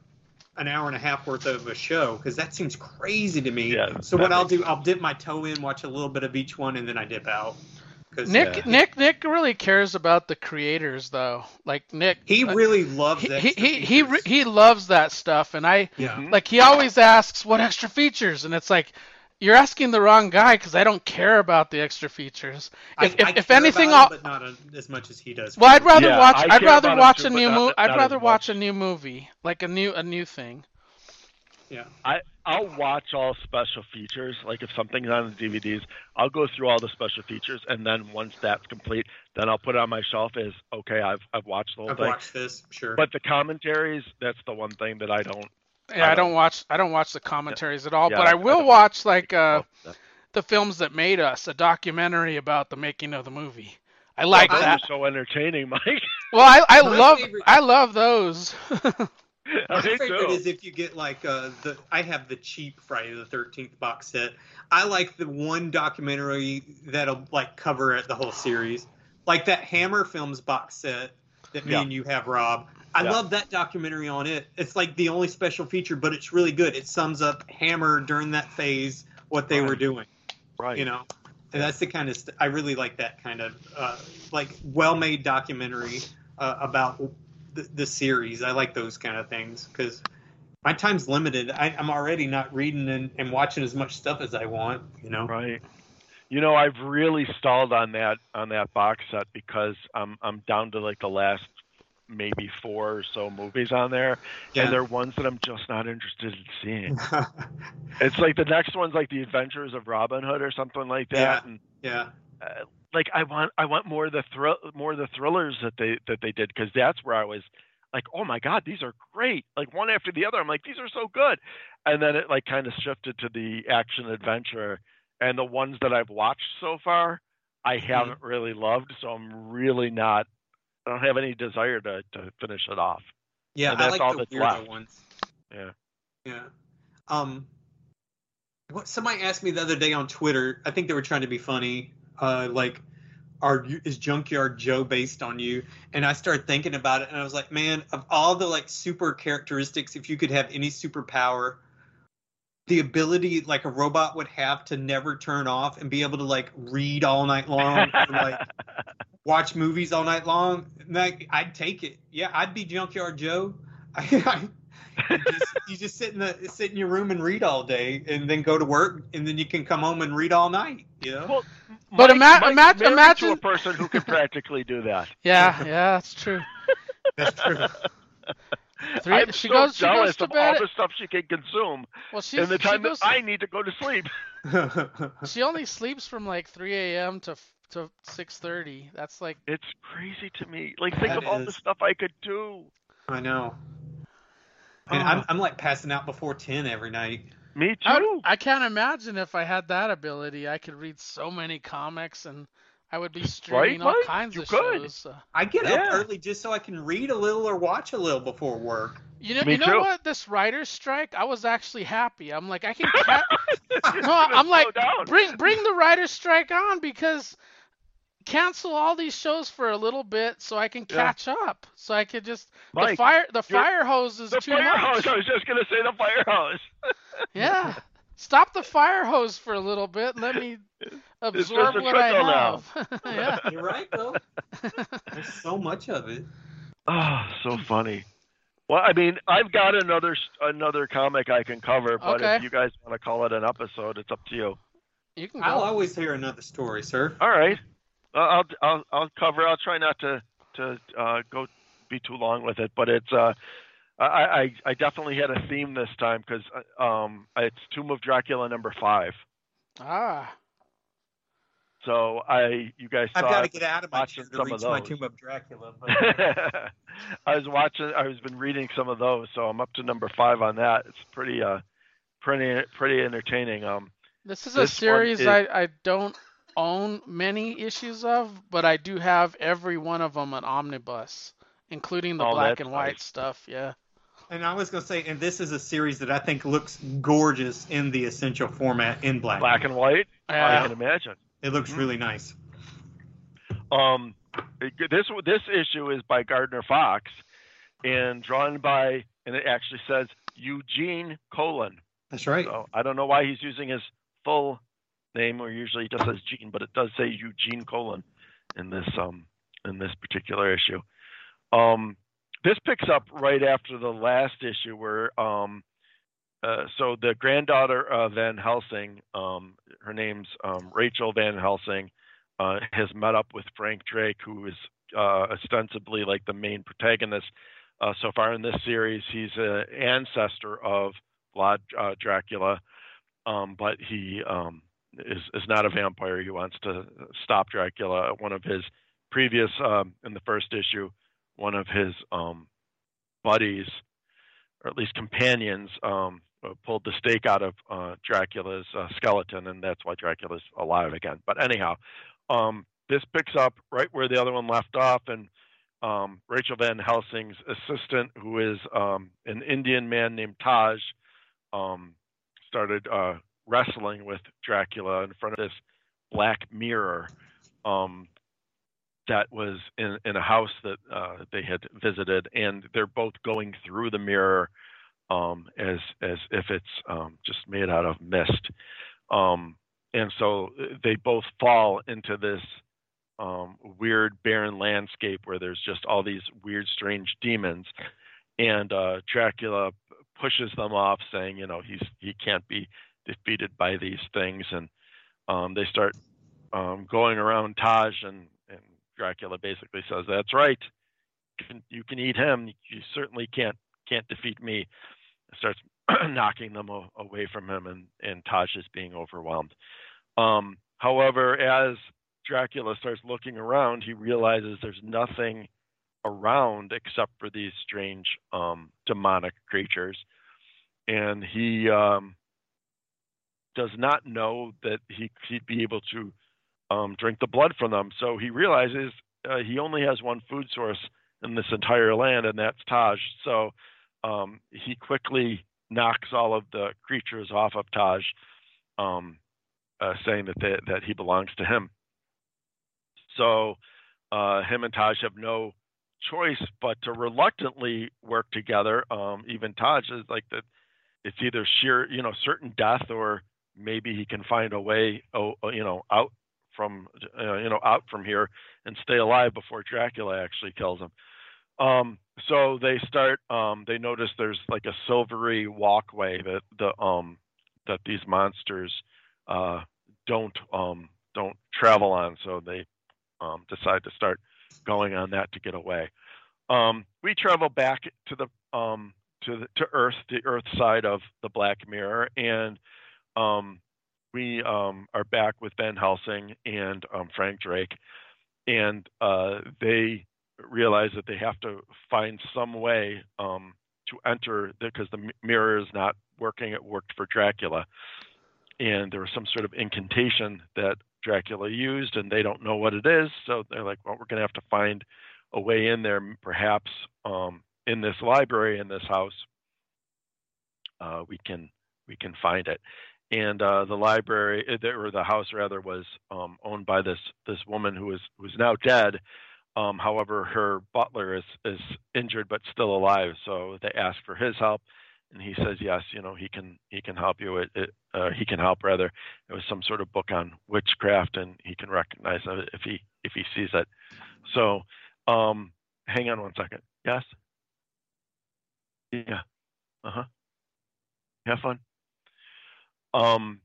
an hour and a half worth of a show because that seems crazy to me. Yeah, so what I'll do, I'll dip my toe in, watch a little bit of each one, and then I dip out. 'Cause, Nick Yeah. Nick Nick really cares about the creators though. Like Nick he uh, really loves he he he he, re- he loves that stuff and I yeah. Mhm. like he always asks what extra features and it's like you're asking the wrong guy because I don't care about the extra features. I- If, I if, if care anything, about I'll, it, but not uh, as much as he does. well, I'd rather Yeah, watch. I I'd care rather about it watch too, a but new not- movie. not I'd as rather watch much. a new movie, like a new a new thing. Yeah. I I'll watch all special features. Like if something's on the DVDs, I'll go through all the special features, and then once that's complete, then I'll put it on my shelf as okay. I've I've watched the whole I've thing. watched this, sure. But the commentaries, that's the one thing that I don't Yeah, I, I don't don't- watch I don't watch the commentaries at all, Yeah, but I I will don't- watch like uh Oh, the films that made us, a documentary about the making of the movie. I like those that. so entertaining, [LAUGHS] Mike. Well, I, I love favorite- I love those. [LAUGHS] My favorite too. is if you get like uh, the I have the cheap Friday the Thirteenth box set. I like the one documentary that'll like cover it the whole series, like that Hammer Films box set that me Yeah. and you have, Rob. I Yeah. love that documentary on it. It's like the only special feature, but it's really good. It sums up Hammer during that phase, what they Right. were doing. right. You know, and that's the kind of st- I really like that kind of uh, like well-made documentary uh, about the, the series. I like those kind of things because my time's limited. I, I'm already not reading and, and watching as much stuff as I want. You know, Right. You know, I've really stalled on that on that box set because I'm I'm down to like the last maybe four or so movies on there, and they're ones that I'm just not interested in seeing. [LAUGHS] It's like the next one's like the Adventures of Robin Hood or something like that, and yeah, uh, like I want I want more of the thrill more of the thrillers that they that they did because that's where I was like oh my god these are great like one after the other I'm like these are so good and then it like kind of shifted to the action adventure and the ones that I've watched so far I haven't really loved so I'm really not I don't have any desire to to finish it off yeah. And I that's like all the that's left. ones. yeah Yeah. Um. What somebody asked me the other day on Twitter. I think they were trying to be funny. Uh, like, are you is Junkyard Joe based on you? And I started thinking about it, and I was like, man, of all the like super characteristics, if you could have any superpower, the ability like a robot would have to never turn off and be able to like read all night long, and, like [LAUGHS] watch movies all night long, like I'd take it. Yeah, I'd be Junkyard Joe. [LAUGHS] I, you just, you just sit in the sit in your room and read all day, and then go to work, and then you can come home and read all night. You know? well But Mike- ima- Mike's imagine- imagine- a person who can practically do that [LAUGHS] yeah, yeah, that's true. [LAUGHS] That's true. Three, I'm she so goes she jealous goes to of bed. all the stuff she can consume well, she in the time she goes, that I need to go to sleep. [LAUGHS] she only sleeps from like 3 a.m. to to 6:30. That's like It's crazy to me. Like, think That of all the stuff I could do. I know. And I'm, I'm like passing out before ten every night. Me too. I can't imagine if I had that ability. I could read so many comics and I would be streaming all Mike? kinds You of could. shows. Uh, I get up early just so I can read a little or watch a little before work. you know, Me you know too. what? This writer's strike, I was actually happy. I'm like, I can. [LAUGHS] Ca- no, I'm like, down. bring bring the writer's strike on because cancel all these shows for a little bit so I can Yeah. catch up. So I could just the fire the fire hose is the too fire much. hose. I was just gonna say the fire hose. [LAUGHS] Yeah. Stop the fire hose for a little bit and let me absorb just a what I trickle now. have. [LAUGHS] yeah. You're right, though. There's so much of it. Oh, so funny. Well, I mean, I've got another another comic I can cover, but Okay. if you guys want to call it an episode, it's up to you. You can I'll always hear another story, sir. All right, I'll I'll I'll cover. I'll try not to to uh, go be too long with it, but it's uh. I, I I definitely had a theme this time because um it's Tomb of Dracula number five. Ah. So I you guys saw I've got to get out of my watching chair to some of reach my those. Tomb of Dracula. But [LAUGHS] I was watching. I was been reading some of those, so I'm up to number five on that. It's pretty, uh, pretty, pretty entertaining. Um, This is a This one series is- I, I don't own many issues of, but I do have every one of them an omnibus, including the Oh, black and white nice. stuff. Yeah. and I was gonna say, and this is a series that I think looks gorgeous in the essential format in black. black and white. I can imagine. It looks Mhm. really nice. Um, this this issue is by Gardner Fox, and drawn by, and it actually says Eugene Colan. That's right. So I don't know why he's using his full name, or usually he just says Gene, but it does say Eugene Colan in this um in this particular issue. Um, this picks up right after the last issue, where um, uh, so the granddaughter of Van Helsing, um, her name's um, Rachel Van Helsing, uh, has met up with Frank Drake, who is uh, ostensibly like the main protagonist uh, so far in this series. He's an ancestor of Vlad uh, Dracula, um, but he um, is is not a vampire. He wants to stop Dracula. One of his previous um, in the first issue, one of his um, buddies or at least companions, um, uh, pulled the stake out of uh, Dracula's uh, skeleton, and that's why Dracula's alive again. But anyhow, um, this picks up right where the other one left off, and um, Rachel Van Helsing's assistant, who is um, an Indian man named Taj, started uh, wrestling with Dracula in front of this black mirror um, that was in, in a house that uh, they had visited, and they're both going through the mirror um, as as if it's um, just made out of mist, um, and so they both fall into this um, weird barren landscape where there's just all these weird, strange demons, and uh, Dracula pushes them off, saying, you know, he's he can't be defeated by these things, and um, they start um, going around Taj and Dracula basically says, "That's right. You can, you can eat him. You certainly can't can't defeat me." Starts [CLEARS THROAT] knocking them away from him, and and Taj is being overwhelmed. Um, however, as Dracula starts looking around, he realizes there's nothing around except for these strange um, demonic creatures, and he um, does not know that he, he'd be able to um, drink the blood from them. So he realizes uh, he only has one food source in this entire land, and that's Taj. So um, he quickly knocks all of the creatures off of Taj, um, uh, saying that they, that he belongs to him. So uh, him and Taj have no choice but to reluctantly work together. Um, even Taj is like that. It's either sheer, you know, certain death, or maybe he can find a way, oh, you know, out from uh, you know out from here and stay alive before Dracula actually kills him. Um, so they start. Um, they notice there's like a silvery walkway that the um, that these monsters uh, don't um, don't travel on. So they um, decide to start going on that to get away. Um, we travel back to the um, to the, to Earth, the Earth side of the Black Mirror, and um, we um, are back with Van Helsing and um, Frank Drake, and uh, they realize that they have to find some way um, to enter because the, the mirror is not working. It worked for Dracula, and there was some sort of incantation that Dracula used, and they don't know what it is. So they're like, "Well, we're going to have to find a way in there, perhaps um, in this library in this house. Uh, we can we can find it." And uh, the library uh, or the house rather was um, owned by this this woman who is who's now dead. Um, however, her butler is is injured but still alive, so they ask for his help, and he says yes. You know he can he can help you. It, it uh, he can help rather. It was some sort of book on witchcraft, and he can recognize it if he if he sees it. So, um, hang on one second. Yes. Yeah. Uh huh. Have fun. Um,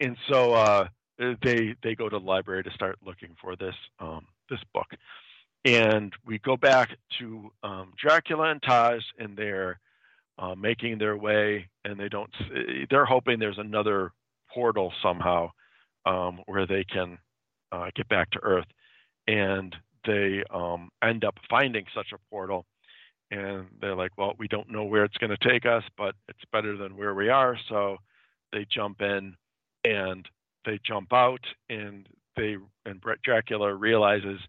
and so uh, they they go to the library to start looking for this um, this book, and we go back to um, Dracula and Taj, and they're uh, making their way, and they don't. They're hoping there's another portal somehow um, where they can uh, get back to Earth, and they um, end up finding such a portal. And they're like, well, we don't know where it's going to take us, but it's better than where we are. So they jump in and they jump out and they and Dracula realizes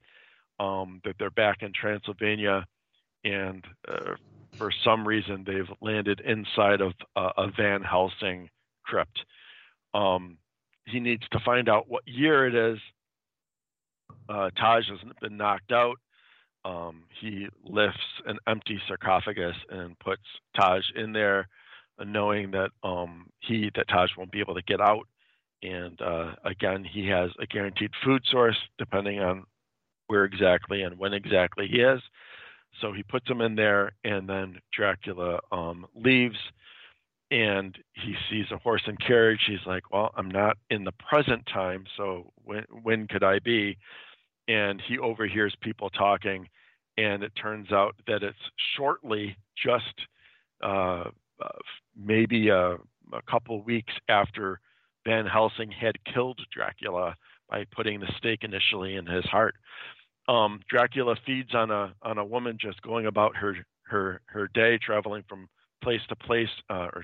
um, that they're back in Transylvania and uh, for some reason they've landed inside of uh, a Van Helsing crypt. Um, he needs to find out what year it is. Uh, Taj has been knocked out. Um, he lifts an empty sarcophagus and puts Taj in there knowing that um, he that Taj won't be able to get out, and uh, again he has a guaranteed food source depending on where exactly and when exactly he is. So he puts him in there, and then Dracula um, leaves, and he sees a horse and carriage. He's like, "Well, I'm not in the present time, so when when could I be?" And he overhears people talking, and it turns out that it's shortly just uh, maybe a, a couple weeks after Van Helsing had killed Dracula by putting the stake initially in his heart. Um, Dracula feeds on a on a woman just going about her her her day, traveling from place to place, uh, or,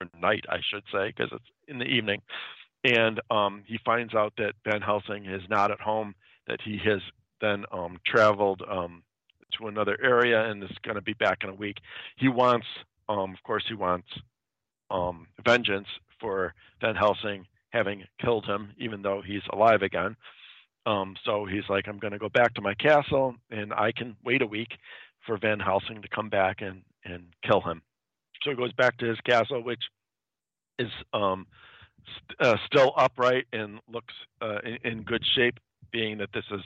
or night, I should say, because it's in the evening. And um, he finds out that Van Helsing is not at home, that he has then um, traveled um, to another area and is going to be back in a week. He wants, um, of course, he wants um, vengeance for Van Helsing having killed him, even though he's alive again. Um, so he's like, I'm going to go back to my castle, and I can wait a week for Van Helsing to come back and and kill him. So he goes back to his castle, which is um, st- uh, still upright and looks uh, in, in, good shape, being that this is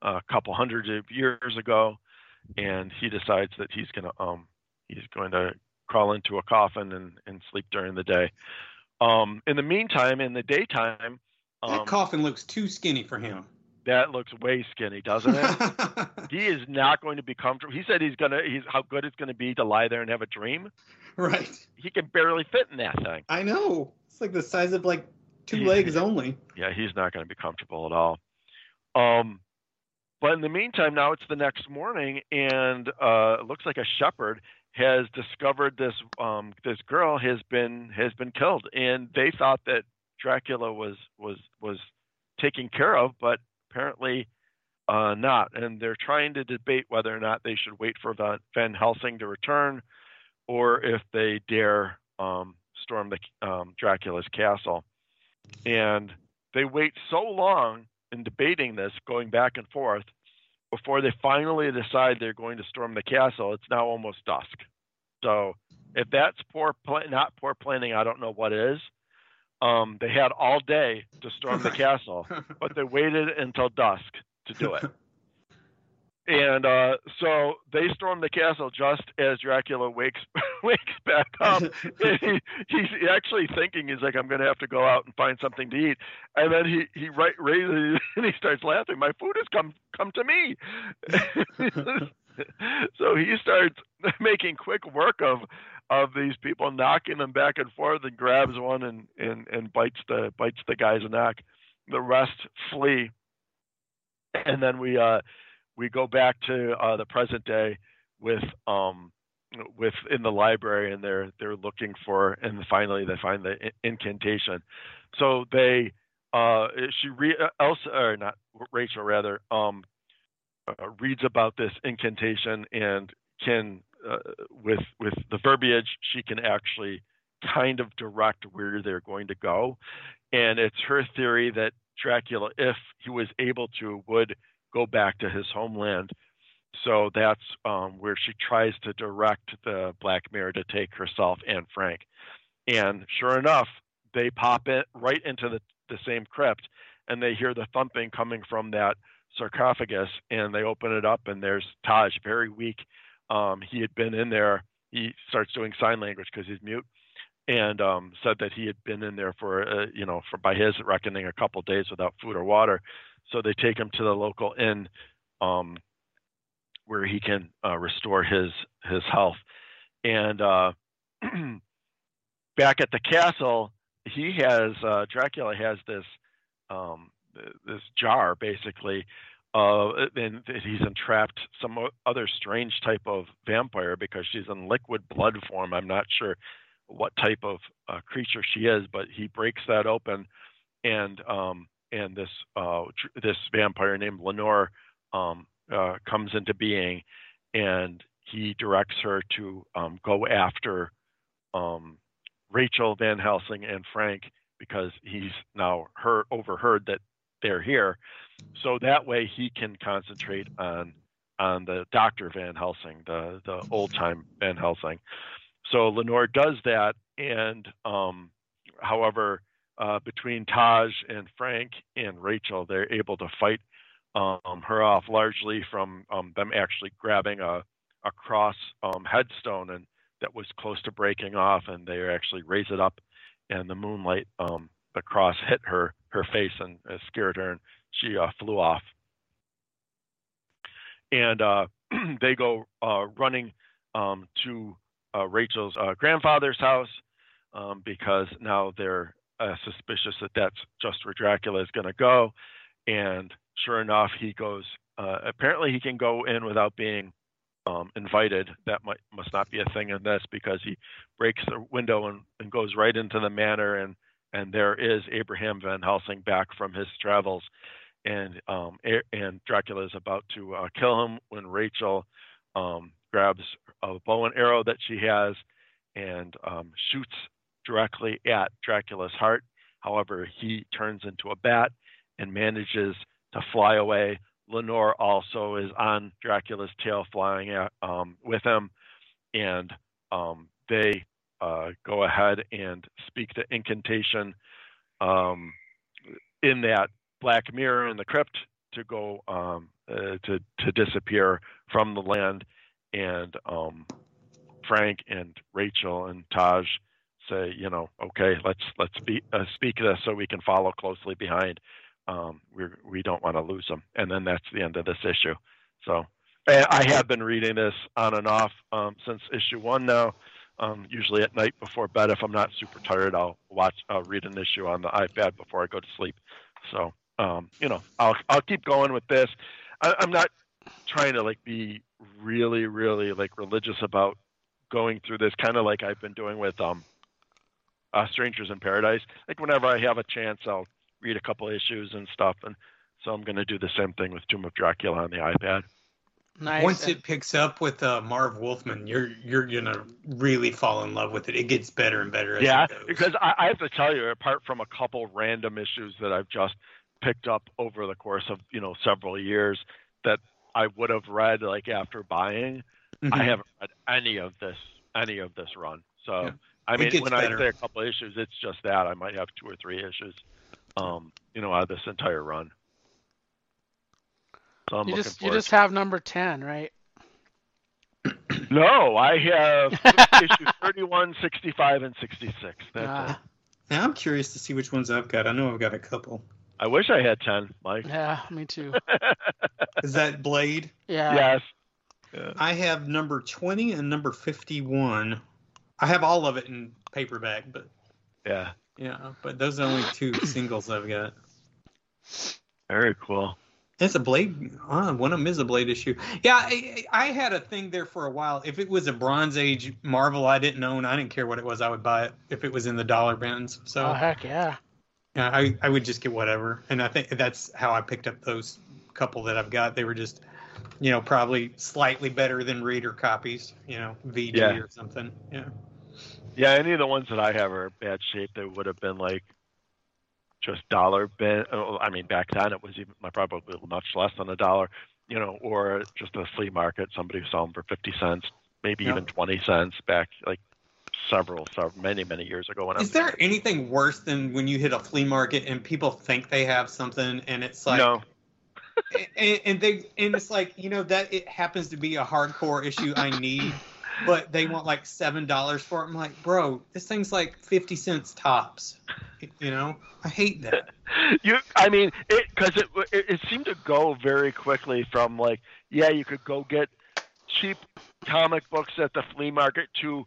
a couple hundred years ago. And he decides that he's going to um, he's going to crawl into a coffin and, and sleep during the day. Um, in the meantime, in the daytime, that um, coffin looks too skinny for him that looks way skinny, doesn't it? [LAUGHS] he is not going to be comfortable. He said he's gonna. He's how good it's going to be to lie there and have a dream. Right. He can barely fit in that thing. I know. It's like the size of like two he, legs only. Yeah, he's not going to be comfortable at all. Um, but in the meantime, now it's the next morning, and uh, it looks like a shepherd has discovered this um, this girl has been has been killed, and they thought that Dracula was was was taken care of, but apparently uh, not. And they're trying to debate whether or not they should wait for Van Helsing to return or if they dare um, storm the um, Dracula's castle. And they wait so long in debating this, going back and forth, before they finally decide they're going to storm the castle. It's now almost dusk. So if that's poor, pl- not poor planning, I don't know what is. Um, they had all day to storm the [LAUGHS] castle, but they waited until dusk to do it. [LAUGHS] And uh, so they storm the castle just as Dracula wakes [LAUGHS] wakes back up. [LAUGHS] he, he's actually thinking he's like, I'm going to have to go out and find something to eat. And then he he right, raises [LAUGHS] and he starts laughing. My food has come come to me. so he starts making quick work of of these people knocking them back and forth and grabs one and, and, and bites the bites the guy's neck. The rest flee. And then we uh, we go back to uh, the present day with um, with in the library and they're they're looking for and finally they find the incantation. So they uh, she re- Elsa or not Rachel rather um, uh, reads about this incantation and can uh, with with the verbiage, she can actually kind of direct where they're going to go, and it's her theory that Dracula, if he was able to, would go back to his homeland. So that's um, where she tries to direct the Black Mirror to take herself and Frank. And sure enough, they pop it right into the, the same crypt, and they hear the thumping coming from that sarcophagus, and they open it up, and there's Taj, very weak, um, he had been in there. He starts doing sign language because he's mute, and um, said that he had been in there for, uh, you know, for by his reckoning, a couple days without food or water. So they take him to the local inn, um, where he can uh, restore his his health. And uh, [CLEARS THROAT] back at the castle, he has uh, Dracula has this um, this jar basically and he's entrapped some other strange type of vampire because she's in liquid blood form. I'm not sure what type of uh, creature she is, but he breaks that open, and um, and this uh, this vampire named Lenore um, uh, comes into being, and he directs her to um, go after um, Rachel Van Helsing and Frank because he's now heard overheard that they're here so that way he can concentrate on on the Doctor Van Helsing, the the old time Van Helsing. So Lenore does that, and um, however, uh, between Taj and Frank and Rachel, they're able to fight um, her off largely from um, them actually grabbing a a cross um, headstone and that was close to breaking off, and they actually raise it up, and the moonlight, um, the cross hit her her face and uh, scared her, and she uh, flew off. And uh, [CLEARS THROAT] they go uh, running um, to uh, Rachel's grandfather's house um, because now they're suspicious that that's just where Dracula is going to go. And sure enough, he goes. apparently, he can go in without being um, invited. That might must not be a thing in this because he breaks the window and, and goes right into the manor, and and there is Abraham Van Helsing back from his travels, and um, and Dracula is about to uh, kill him when Rachel um, grabs a bow and arrow that she has and um, shoots directly at Dracula's heart. However, he turns into a bat and manages to fly away. Lenore also is on Dracula's tail, flying at, um, with him, and um, they uh, go ahead and speak the incantation um, in that black mirror in the crypt to go um, uh, to to disappear from the land, and um, Frank and Rachel and Taj say, you know, okay, let's let's be, uh, speak this so we can follow closely behind. Um, we we don't want to lose them, and then that's the end of this issue. So I have been reading this on and off um, since issue one now. Um, usually at night before bed, if I'm not super tired, I'll watch, I'll read an issue on the iPad before I go to sleep. So um, you know, I'll I'll keep going with this. I, I'm not trying to like be really really like religious about going through this, kind of like I've been doing with um, uh, Strangers in Paradise. Like whenever I have a chance, I'll read a couple issues and stuff, and so I'm going to do the same thing with Tomb of Dracula on the iPad. Nice. Once it picks up with uh, Marv Wolfman, you're you're gonna really fall in love with it. It gets better and better. yeah, because I, I have to tell you, apart from a couple random issues that I've just picked up over the course of you know several years that I would have read like after buying, mm-hmm. I haven't read any of this any of this run. So yeah. I mean, when better. I say a couple issues, it's just that I might have two or three issues, um, you know, out of this entire run. So you just you just have number ten, right? [COUGHS] no, I have [LAUGHS] issues 31, 65, and 66. That's uh. Now I'm curious to see which ones I've got. I know I've got a couple. I wish I had 10, Mike. Yeah, me too. [LAUGHS] Is that Blade? Yeah. Yes. Yeah. I have number 20 and number 51. I have all of it in paperback, but yeah. Yeah, but those are only two [COUGHS] singles I've got. Very cool. It's a blade. Uh, one of them is a blade issue. Yeah, I, I, had a thing there for a while. If it was a Bronze Age Marvel I didn't own, I didn't care what it was. I would buy it if it was in the dollar bins. So. Oh heck yeah. Yeah, I, I would just get whatever, and I think that's how I picked up those couple that I've got. They were just, you know, probably slightly better than reader copies. You know, VD yeah. or something. Yeah. Yeah, any of the ones that I have are bad shape. They would have been like just dollar bin. Oh, I mean, back then it was even probably much less than a dollar. You know, or just a flea market. Somebody who sold them for fifty cents, maybe yep. even twenty cents back like several, several, many, many years ago. When is there there anything worse than when you hit a flea market and people think they have something and it's like no. and, and they and it's like you know that it happens to be a hardcore issue I need, but they want like seven dollars for it. I'm like, bro, this thing's like fifty cents tops. You know, I hate that. [LAUGHS] you, I mean, it because it, it it seemed to go very quickly from like, yeah, you could go get cheap comic books at the flea market to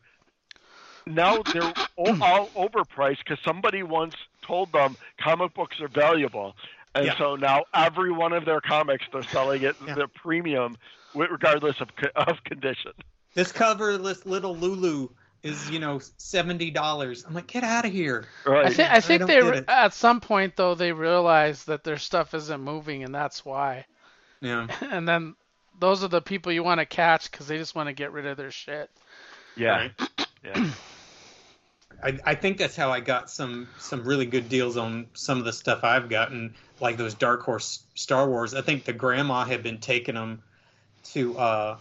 now they're [CLEARS THROAT] all overpriced because somebody once told them comic books are valuable. And yeah. so now every one of their comics they're selling it yeah. the premium regardless of of condition. This coverless little Lulu is you know seventy dollars. I'm like, get out of here. Right. I think I think I they at some point though they realize that their stuff isn't moving and that's why. Yeah. [LAUGHS] And then those are the people you want to catch because they just want to get rid of their shit. Yeah. Right? Yeah. I, I think that's how I got some some really good deals on some of the stuff I've gotten, like those Dark Horse Star Wars. I think the grandma had been taking them to uh,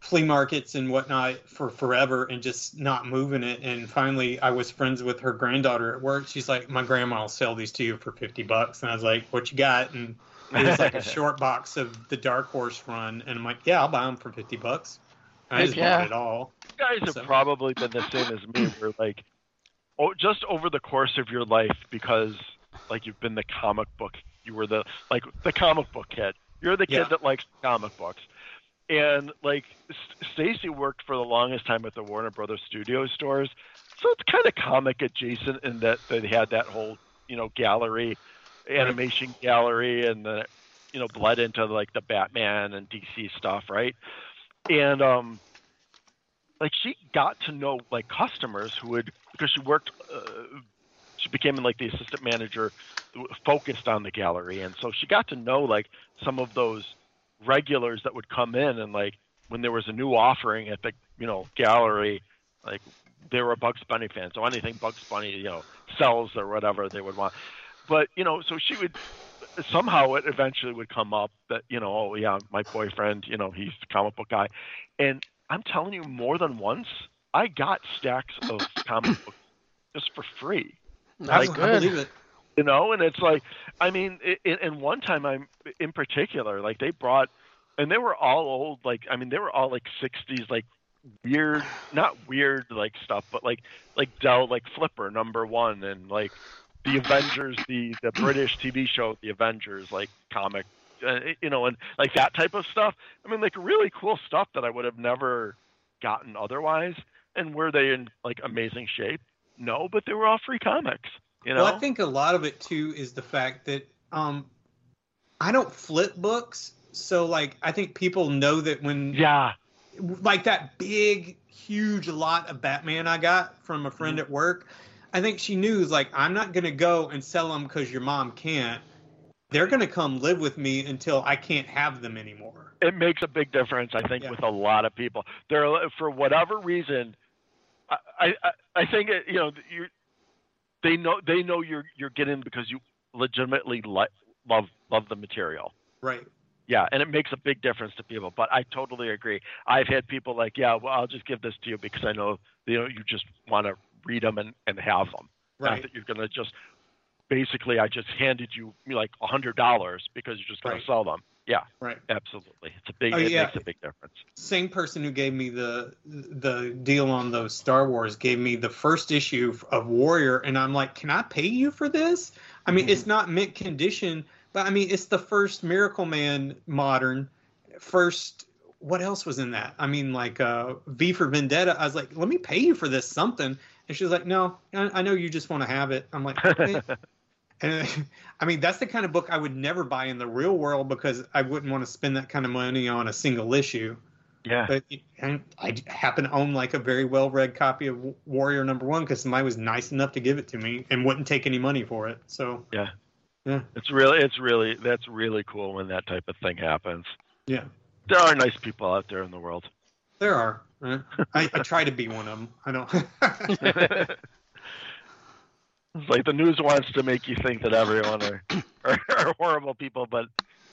flea markets and whatnot for forever and just not moving it. And finally, I was friends with her granddaughter at work. She's like, "My grandma will sell these to you for fifty bucks," and I was like, "What you got?" And it was like a [LAUGHS] short box of the Dark Horse run, and I'm like, "Yeah, I'll buy them for fifty bucks." I just yeah. bought it all. You guys have probably been the same as me, where like, oh, just over the course of your life, because like you've been the comic book, you were the like the comic book kid. You're the kid yeah. that likes comic books, and like Stacy worked for the longest time at the Warner Brothers Studio stores, so it's kind of comic adjacent in that they had that whole you know gallery, animation gallery, and then you know bled into like the Batman and DC stuff, right? and um, like she got to know like customers who would because she worked. Uh, she became like the assistant manager focused on the gallery and so she got to know like some of those regulars that would come in and like when there was a new offering at the you know gallery like they were a bugs bunny fan so anything bugs bunny you know sells or whatever they would want but you know so she would somehow it eventually would come up that you know oh yeah my boyfriend you know he's a comic book guy and i'm telling you more than once i got stacks of comic [CLEARS THROAT] books just for free That's I, good. I believe it. You know? And it's like i mean i and one time i'm in particular like they brought and they were all old like i mean they were all like 60s like weird [SIGHS] not weird like stuff but like like dell like flipper number one and like the avengers the the [CLEARS THROAT] british tv show the avengers like comic uh, you know and like that type of stuff. I mean like really cool stuff that i would have never gotten otherwise. And were they in like amazing shape? No but they were all free comics you know Well, I think a lot of it too is the fact that um, I don't flip books, so like I think people know that when yeah like that big, huge lot of Batman I got from a friend at work, I think she knew like I'm not gonna go and sell them because your mom can't. They're gonna come live with me until I can't have them anymore. it makes a big difference i think Yeah. with a lot of people there for whatever reason i i i think it, you know you they know they know you're you're getting because you legitimately li- love love the material Right. yeah and it makes a big difference to people but i totally agree i've had people like yeah well i'll just give this to you because i know you know you just want to read them and, and have them not Right. that you're going to just basically i just handed you like a hundred dollars because you're just going Right. to sell them yeah Right. absolutely it's a big Oh, it yeah. makes a big difference Same person who gave me the the deal on those Star Wars gave me the first issue of Warrior, and I'm like, can I pay you for this? I mean, it's not mint condition, but I mean, it's the first Miracle Man modern. First, what else was in that? I mean, like uh, V for Vendetta. I was like, let me pay you for this something, and she was like, no, I, I know you just want to have it. I'm like, okay. [LAUGHS] And [LAUGHS] I mean, that's the kind of book I would never buy in the real world because I wouldn't want to spend that kind of money on a single issue. yeah But and I happen to own like a very well read copy of Warrior Number One because somebody was nice enough to give it to me and wouldn't take any money for it. So yeah, yeah. It's really, it's really, that's really cool when that type of thing happens. yeah, There are nice people out there in the world. there are. I, I try to be one of them. I don't. [LAUGHS] [LAUGHS] it's like the news wants to make you think that everyone are, [COUGHS] are, are horrible people, but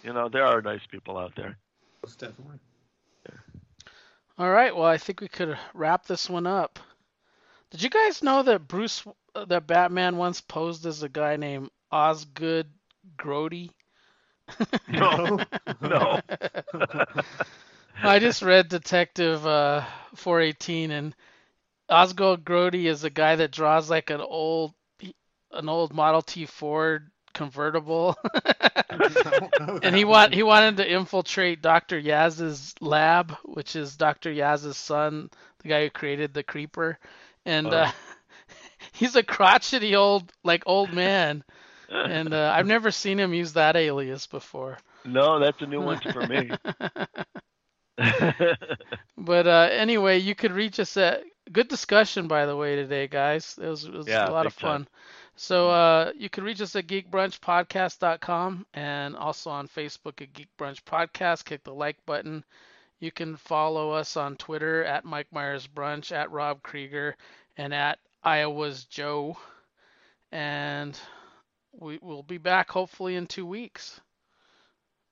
you know there are nice people out there. Most definitely. All right, well, I think we could wrap this one up. Did you guys know that Bruce, uh, that Batman once posed as a guy named Osgood Grody? No, [LAUGHS] no. I just read Detective uh, 418, and Osgood Grody is a guy that draws like an old, an old Model T Ford convertible. [LAUGHS] and he want he wanted to infiltrate Dr. Yatz's lab, which is Dr. Yatz's son, the guy who created the creeper, and Oh. uh, [LAUGHS] he's a crotchety old like old man, and uh, I've never seen him use that alias before. no, that's a new one for me. [LAUGHS] But uh, anyway, you could reach us at good discussion by the way today, guys. It was, it was Yeah, a lot of fun. time. Fun. So uh, you can reach us at geekbrunchpodcast.com and also on Facebook at Geek Brunch Podcast. Click the like button. You can follow us on Twitter at Mike Myers Brunch, at Rob Krieger, and at Iowa's Joe. And we will be back hopefully in two weeks.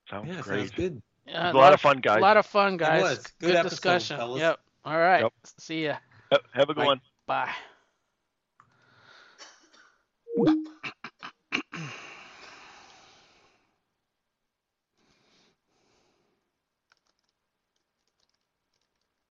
Sounds yeah, great. sounds good. Yeah, a lot of fun, guys. A lot of fun, guys. was. Good episode, discussion. fellas. Yep. All right. Yep. See ya. Have a good one. Bye. one. Bye.